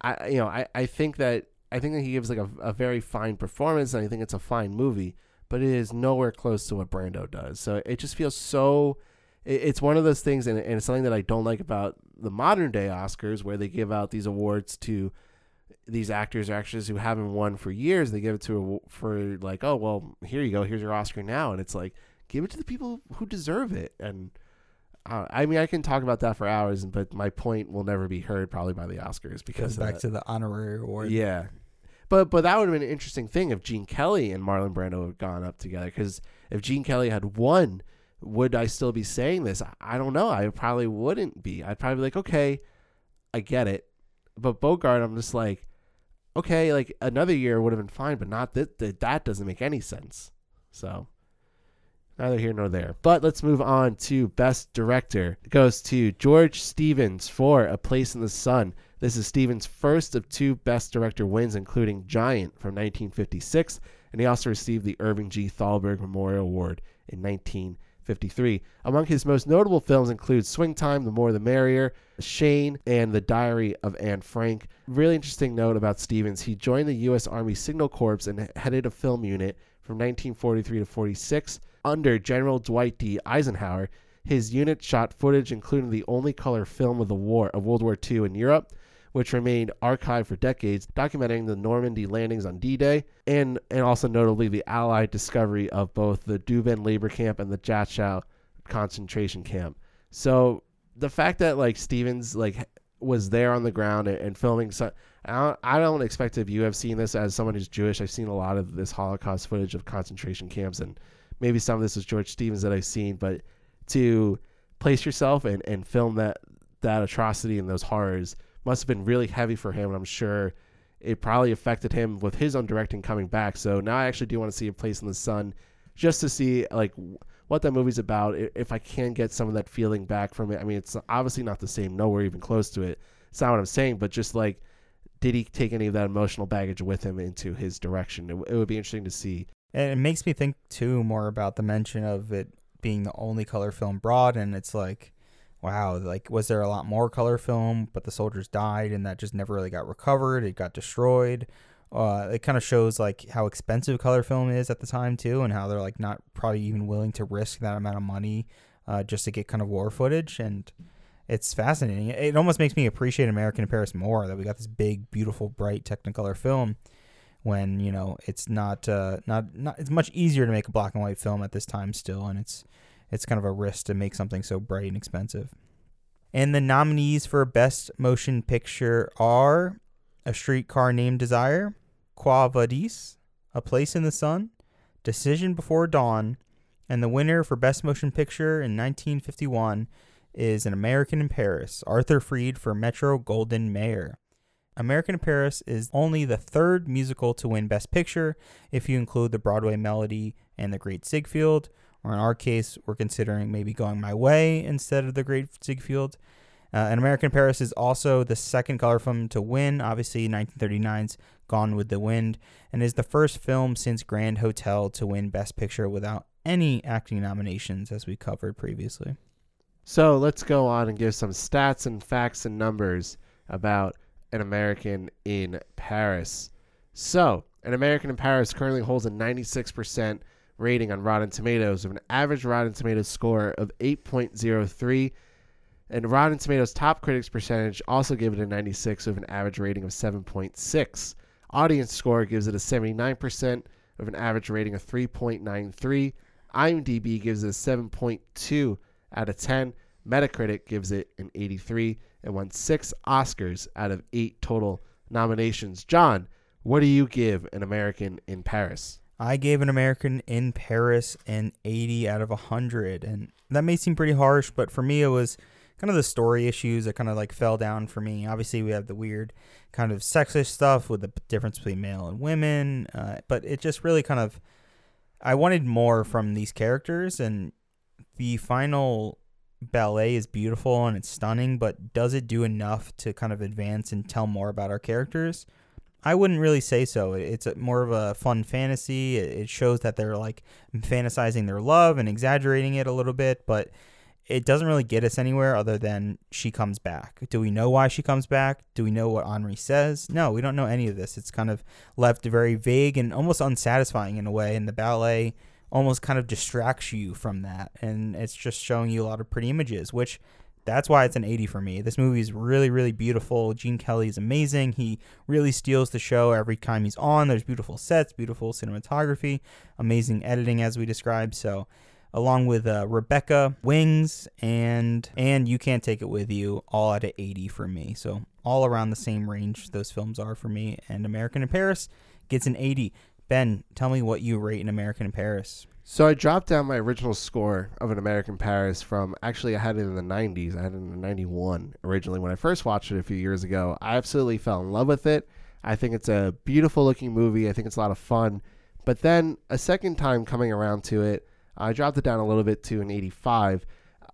I you know, I, I think that I think that he gives like a, a very fine performance, and I think it's a fine movie, but it is nowhere close to what Brando does. So it just feels so. It, it's one of those things, and, and it's something that I don't like about the modern day Oscars, where they give out these awards to these actors or actresses who haven't won for years. They give it to a, for like, oh well, here you go, here's your Oscar now, and it's like give it to the people who deserve it. And uh, I mean, I can talk about that for hours, but my point will never be heard probably by the Oscars because back to the honorary award. yeah. But but that would have been an interesting thing if Gene Kelly and Marlon Brando had gone up together. Because if Gene Kelly had won, would I still be saying this? I, don't know. I probably wouldn't be. I'd probably be like, okay, I get it. But Bogart, I'm just like, okay, like another year would have been fine, but not that. That, that doesn't make any sense. So neither here nor there. But let's move on to Best Director. It goes to George Stevens for A Place in the Sun. This is Stevens' first of two Best Director wins, including Giant from 1956, and he also received the Irving G. Thalberg Memorial Award in 1953. Among his most notable films include Swing Time, The More the Merrier, Shane, and The Diary of Anne Frank. Really interesting note about Stevens. He joined the U.S. Army Signal Corps and headed a film unit from 1943 to 46 under General Dwight D. Eisenhower. His unit shot footage, including the only color film of the war of World War II in Europe, which remained archived for decades, documenting the Normandy landings on D-Day and and also notably the Allied discovery of both the Duben labor camp and the Dachau concentration camp. So the fact that like Stevens like was there on the ground and, and filming so I don't, I don't expect if you have seen this as someone who's Jewish. I've seen a lot of this Holocaust footage of concentration camps, and maybe some of this is George Stevens that I've seen. But to place yourself and, and film that that atrocity and those horrors must have been really heavy for him. And I'm sure it probably affected him with his own directing coming back. So now I actually do want to see a place in the sun, just to see like what that movie's about. If I can get some of that feeling back from it. I mean, it's obviously not the same, nowhere even close to it. It's not what I'm saying, but just like, did he take any of that emotional baggage with him into his direction? It, it would be interesting to see. And it makes me think too more about the mention of it being the only color film broad, and it's like wow, like was there a lot more color film, but the soldiers died and that just never really got recovered? It got destroyed. Uh, it kind of shows like how expensive color film is at the time too, and how they're like not probably even willing to risk that amount of money uh, just to get kind of war footage. And it's fascinating. It almost makes me appreciate American in Paris more that we got this big, beautiful, bright Technicolor film when you know it's not uh, not not it's much easier to make a black and white film at this time still, and it's it's kind of a risk to make something so bright and expensive. And the nominees for Best Motion Picture are A Streetcar Named Desire, Quo Vadis, A Place in the Sun, Decision Before Dawn, and the winner for Best Motion Picture in 1951 is An American in Paris, Arthur Freed for Metro-Goldwyn-Mayer. American in Paris is only the third musical to win Best Picture if you include the Broadway Melody and The Great Ziegfeld, or in our case, we're considering maybe going my way instead of The Great Ziegfeld. Uh, An American Paris is also the second color film to win, obviously 1939's Gone with the Wind, and is the first film since Grand Hotel to win Best Picture without any acting nominations, as we covered previously. So let's go on and give some stats and facts and numbers about An American in Paris. So, An American in Paris currently holds a 96% rating on Rotten Tomatoes with an average Rotten Tomatoes score of 8.03. And Rotten Tomatoes top critics percentage also gave it a 96 with an average rating of 7.6. Audience score gives it a 79% with an average rating of 3.93. IMDb gives it a 7.2 out of 10. Metacritic gives it an 83 and won six Oscars out of eight total nominations. John, what do you give An American in Paris? I gave An American in Paris an 80 out of 100. And that may seem pretty harsh, but for me, it was kind of the story issues that kind of like fell down for me. Obviously, we have the weird kind of sexist stuff with the difference between male and women, uh, but it just really kind of. I wanted more from these characters, and the final ballet is beautiful and it's stunning, but does it do enough to kind of advance and tell more about our characters? I wouldn't really say so. It's a, more of a fun fantasy. It shows that they're like fantasizing their love and exaggerating it a little bit, but it doesn't really get us anywhere other than she comes back. Do we know why she comes back? Do we know what Henri says? No, we don't know any of this. It's kind of left very vague and almost unsatisfying in a way. And the ballet almost kind of distracts you from that. And it's just showing you a lot of pretty images, which that's why it's an 80 for me. This movie is really, really beautiful. Gene Kelly is amazing. He really steals the show every time he's on. There's beautiful sets, beautiful cinematography, amazing editing, as we described. So, along with uh, Rebecca Wings and and You Can't Take It With You, all at an 80 for me. So, all around the same range those films are for me. And American in Paris gets an 80. Ben, tell me what you rate in American in Paris. So I dropped down my original score of An American Paris from actually I had it in the 90s. I had it in the 91 originally when I first watched it a few years ago. I absolutely fell in love with it. I think it's a beautiful looking movie. I think it's a lot of fun. But then a second time coming around to it, I dropped it down a little bit to an 85.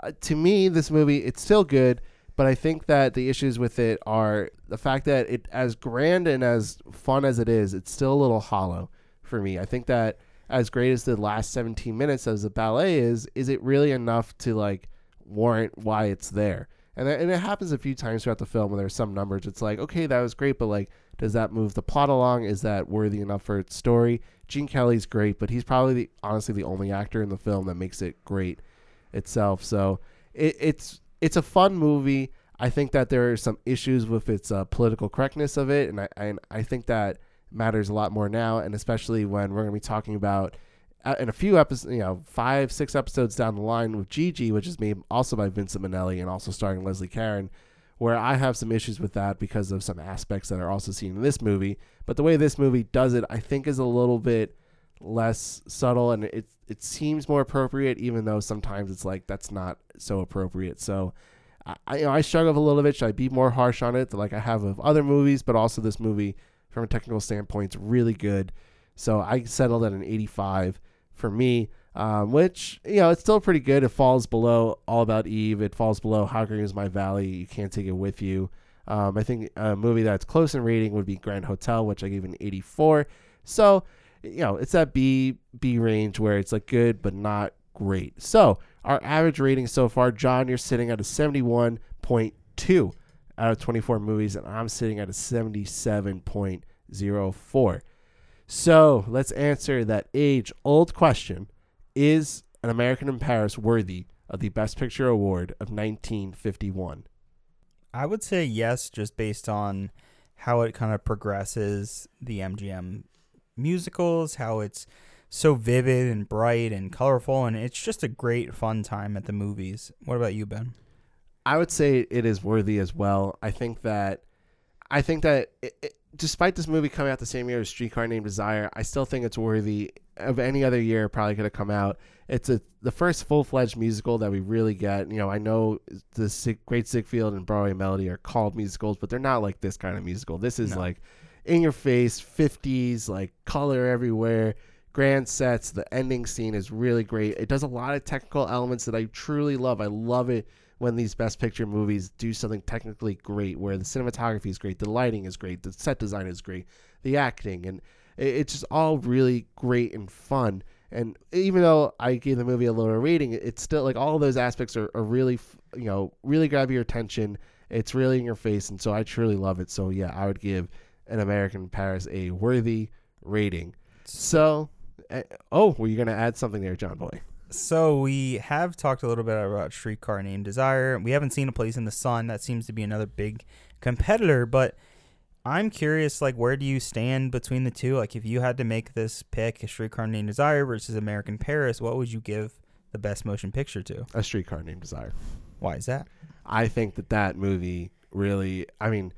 Uh, to me, this movie it's still good, but I think that the issues with it are the fact that it as grand and as fun as it is, it's still a little hollow for me. I think that as great as the last 17 minutes as the ballet is, is it really enough to like warrant why it's there? And, and it happens a few times throughout the film when there's some numbers. It's like, okay, that was great, but like, does that move the plot along? Is that worthy enough for its story? Gene Kelly's great, but he's probably the, honestly the only actor in the film that makes it great itself. So it, it's it's a fun movie. I think that there are some issues with its uh, political correctness of it, and I and I think that matters a lot more now, and especially when we're going to be talking about uh, in a few episodes, you know, five, six episodes down the line with Gigi, which is made also by Vincent Minnelli and also starring Leslie Caron, where I have some issues with that because of some aspects that are also seen in this movie. But the way this movie does it, I think, is a little bit less subtle and it it seems more appropriate, even though sometimes it's like that's not so appropriate. So. I, you know, I struggle a little bit. Should I be more harsh on it, like I have with other movies? But also, this movie from a technical standpoint. It's really good. So I settled at an 85 for me, um, which, you know, it's still pretty good. It falls below All About Eve. It falls below How Green Is My Valley. You Can't Take It With You. Um, I think a movie that's close in rating would be Grand Hotel, which I gave an 84. So, you know, it's that B B range where it's like good but not great. So, Our average rating so far, John, you're sitting at a 71.2 out of 24 movies, and I'm sitting at a 77.04. So let's answer that age old question Is An American in Paris worthy of the Best Picture Award of 1951? I would say yes, just based on how it kind of progresses the MGM musicals, how it's so vivid and bright and colorful, and it's just a great fun time at the movies. What about you, Ben? I would say it is worthy as well. I think that, I think that it, it, despite this movie coming out the same year as Streetcar Named Desire, I still think it's worthy of any other year. Probably could have come out. It's a the first full fledged musical that we really get. You know, I know the Sig, Great Ziegfeld and Broadway Melody are called musicals, but they're not like this kind of musical. This is No. like in your face, fifties, like color everywhere. Grand sets. The ending scene is really great. It does a lot of technical elements that I truly love. I love it when these best picture movies do something technically great where the cinematography is great the lighting is great the set design is great the acting and it's just all really great and fun. And even though i gave the movie a lower rating it's still like all those aspects are, are really you know really grab your attention. It's really in your face and so i truly love it. So yeah i would give an american in paris a worthy rating. So uh, oh were you going to add something there john boy So we have talked a little bit about Streetcar Named Desire. We haven't seen A Place in the Sun. That seems to be another big competitor, but I'm curious like where do you stand between the two? Like if you had to make this pick, A Streetcar Named Desire versus American Paris, what would you give the best motion picture to? a streetcar named desire Why is that? I think that that movie really. I mean,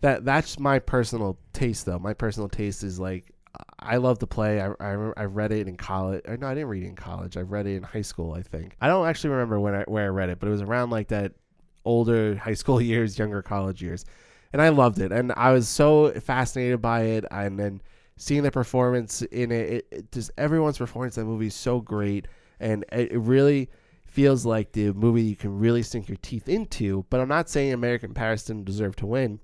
that that's my personal taste though. My personal taste is like I love the play. I I, I read it in college. Or no, I didn't read it in college. I read it in high school. I think I don't actually remember when I where I read it, but it was around like that older high school <laughs> years, younger college years, and I loved it. And I was so fascinated by it, and then seeing the performance in it, it, it just everyone's performance in that movie is so great, and it, it really feels like the movie you can really sink your teeth into. But I'm not saying American Paris didn't deserve to win.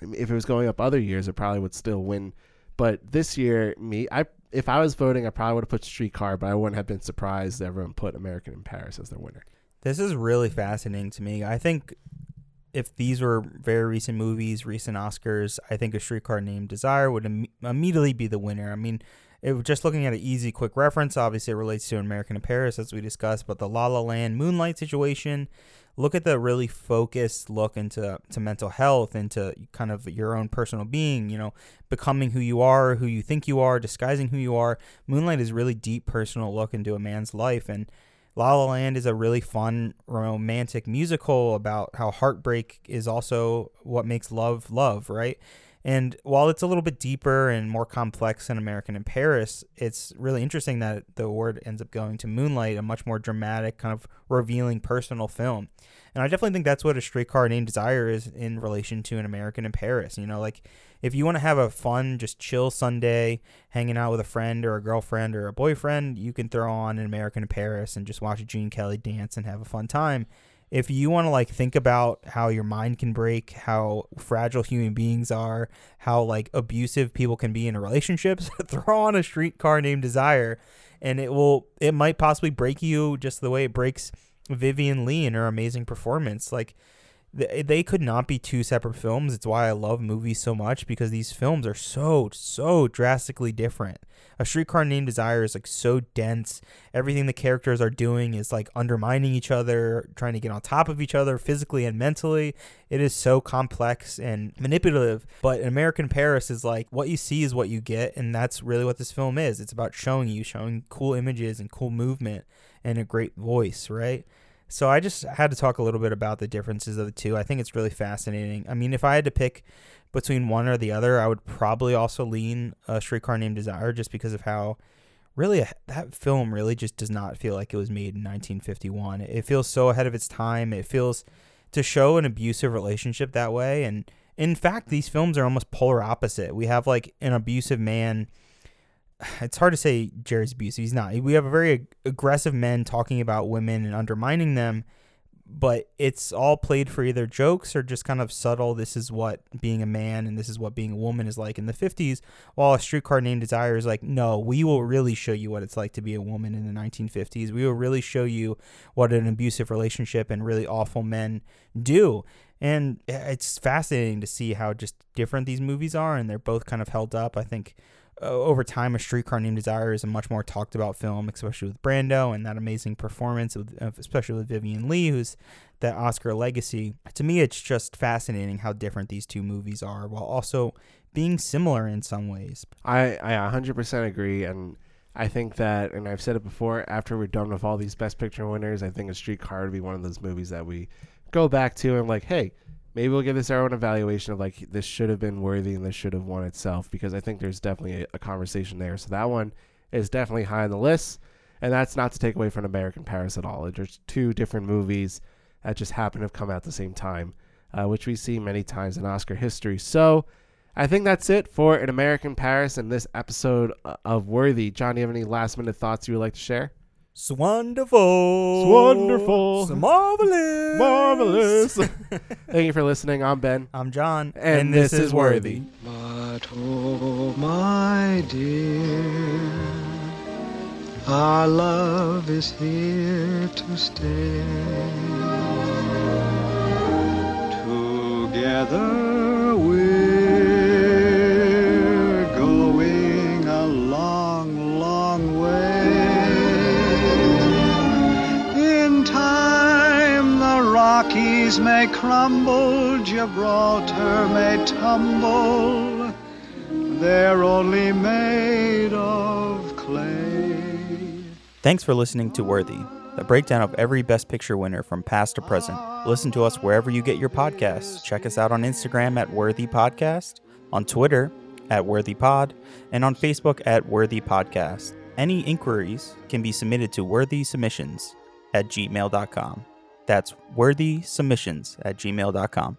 If it was going up other years, it probably would still win. But this year, me, I if I was voting, I probably would have put Streetcar, but I wouldn't have been surprised everyone put American in Paris as their winner. This is really fascinating to me. I think if these were very recent movies, recent Oscars, I think A Streetcar Named Desire would Im- immediately be the winner. I mean, it, just looking at an easy, quick reference, obviously it relates to American in Paris, as we discussed, but the La La Land Moonlight situation. Look at the really focused look into to mental health, into kind of your own personal being. You know, becoming who you are, who you think you are, disguising who you are. Moonlight is really deep, personal look into a man's life, and La La Land is a really fun romantic musical about how heartbreak is also what makes love love, right? And while it's a little bit deeper and more complex than American in Paris, it's really interesting that the award ends up going to Moonlight, a much more dramatic, kind of revealing personal film. And I definitely think that's what a streetcar named Desire is in relation to an American in Paris. You know, like if you want to have a fun, just chill Sunday, hanging out with a friend or a girlfriend or a boyfriend, you can throw on an American in Paris and just watch Gene Kelly dance and have a fun time. If you want to like think about how your mind can break, how fragile human beings are, how like abusive people can be in relationships, <laughs> throw on a streetcar named Desire and it will it might possibly break you just the way it breaks Vivien Leigh in her amazing performance. Like they could not be two separate films. It's why I love movies so much because these films are so so drastically different. A Streetcar Named Desire is like so dense. Everything the characters are doing is like undermining each other, trying to get on top of each other physically and mentally. It is so complex and manipulative. But American Paris is like what you see is what you get, and that's really what this film is. It's about showing you, showing cool images and cool movement and a great voice, right? So I just had to talk a little bit about the differences of the two. I think it's really fascinating. I mean, if I had to pick between one or the other, I would probably also lean a Streetcar Named Desire just because of how really uh, that film really just does not feel like it was made in 1951. It feels so ahead of its time. It feels to show an abusive relationship that way and in fact these films are almost polar opposite. We have like an abusive man it's hard to say Jerry's abusive. He's not. We have a very ag- aggressive men talking about women and undermining them, but it's all played for either jokes or just kind of subtle. This is what being a man and this is what being a woman is like in the 50s. While a streetcar named Desire is like, no, we will really show you what it's like to be a woman in the 1950s. We will really show you what an abusive relationship and really awful men do. And it's fascinating to see how just different these movies are, and they're both kind of held up. I think Uh, over time, A Streetcar Named Desire is a much more talked about film, especially with Brando and that amazing performance, with, especially with Vivien Leigh, who's that Oscar legacy. To me, it's just fascinating how different these two movies are, while also being similar in some ways. I, I 100% agree. And I think that, and I've said it before, after we're done with all these Best Picture winners, I think A Streetcar would be one of those movies that we go back to and like, hey, maybe we'll give this our own evaluation of like this should have been worthy and this should have won itself because I think there's definitely a, a, conversation there. So that one is definitely high on the list, and that's not to take away from American Paris at all. There's two different movies that just happen to have come out at the same time, uh, which we see many times in Oscar history. So. I think that's it for an American Paris and this episode uh, of Worthy. John, do you have any last minute thoughts you would like to share? It's wonderful. It's wonderful. It's marvelous. Marvelous. <laughs> Thank you for listening. I'm Ben. I'm John. And, and this, this, is Worthy. But oh, my dear, our love is here to stay. Together we Rockies may crumble, Gibraltar may tumble, they're only made of clay. Thanks for listening to Worthy, the breakdown of every Best Picture winner from past to present. Listen to us wherever you get your podcasts. Check us out on Instagram at Worthy Podcast, on Twitter at Worthy Pod, and on Facebook at Worthy Podcast. Any inquiries can be submitted to worthysubmissions at gmail.com. That's worthy submissions at gmail.com.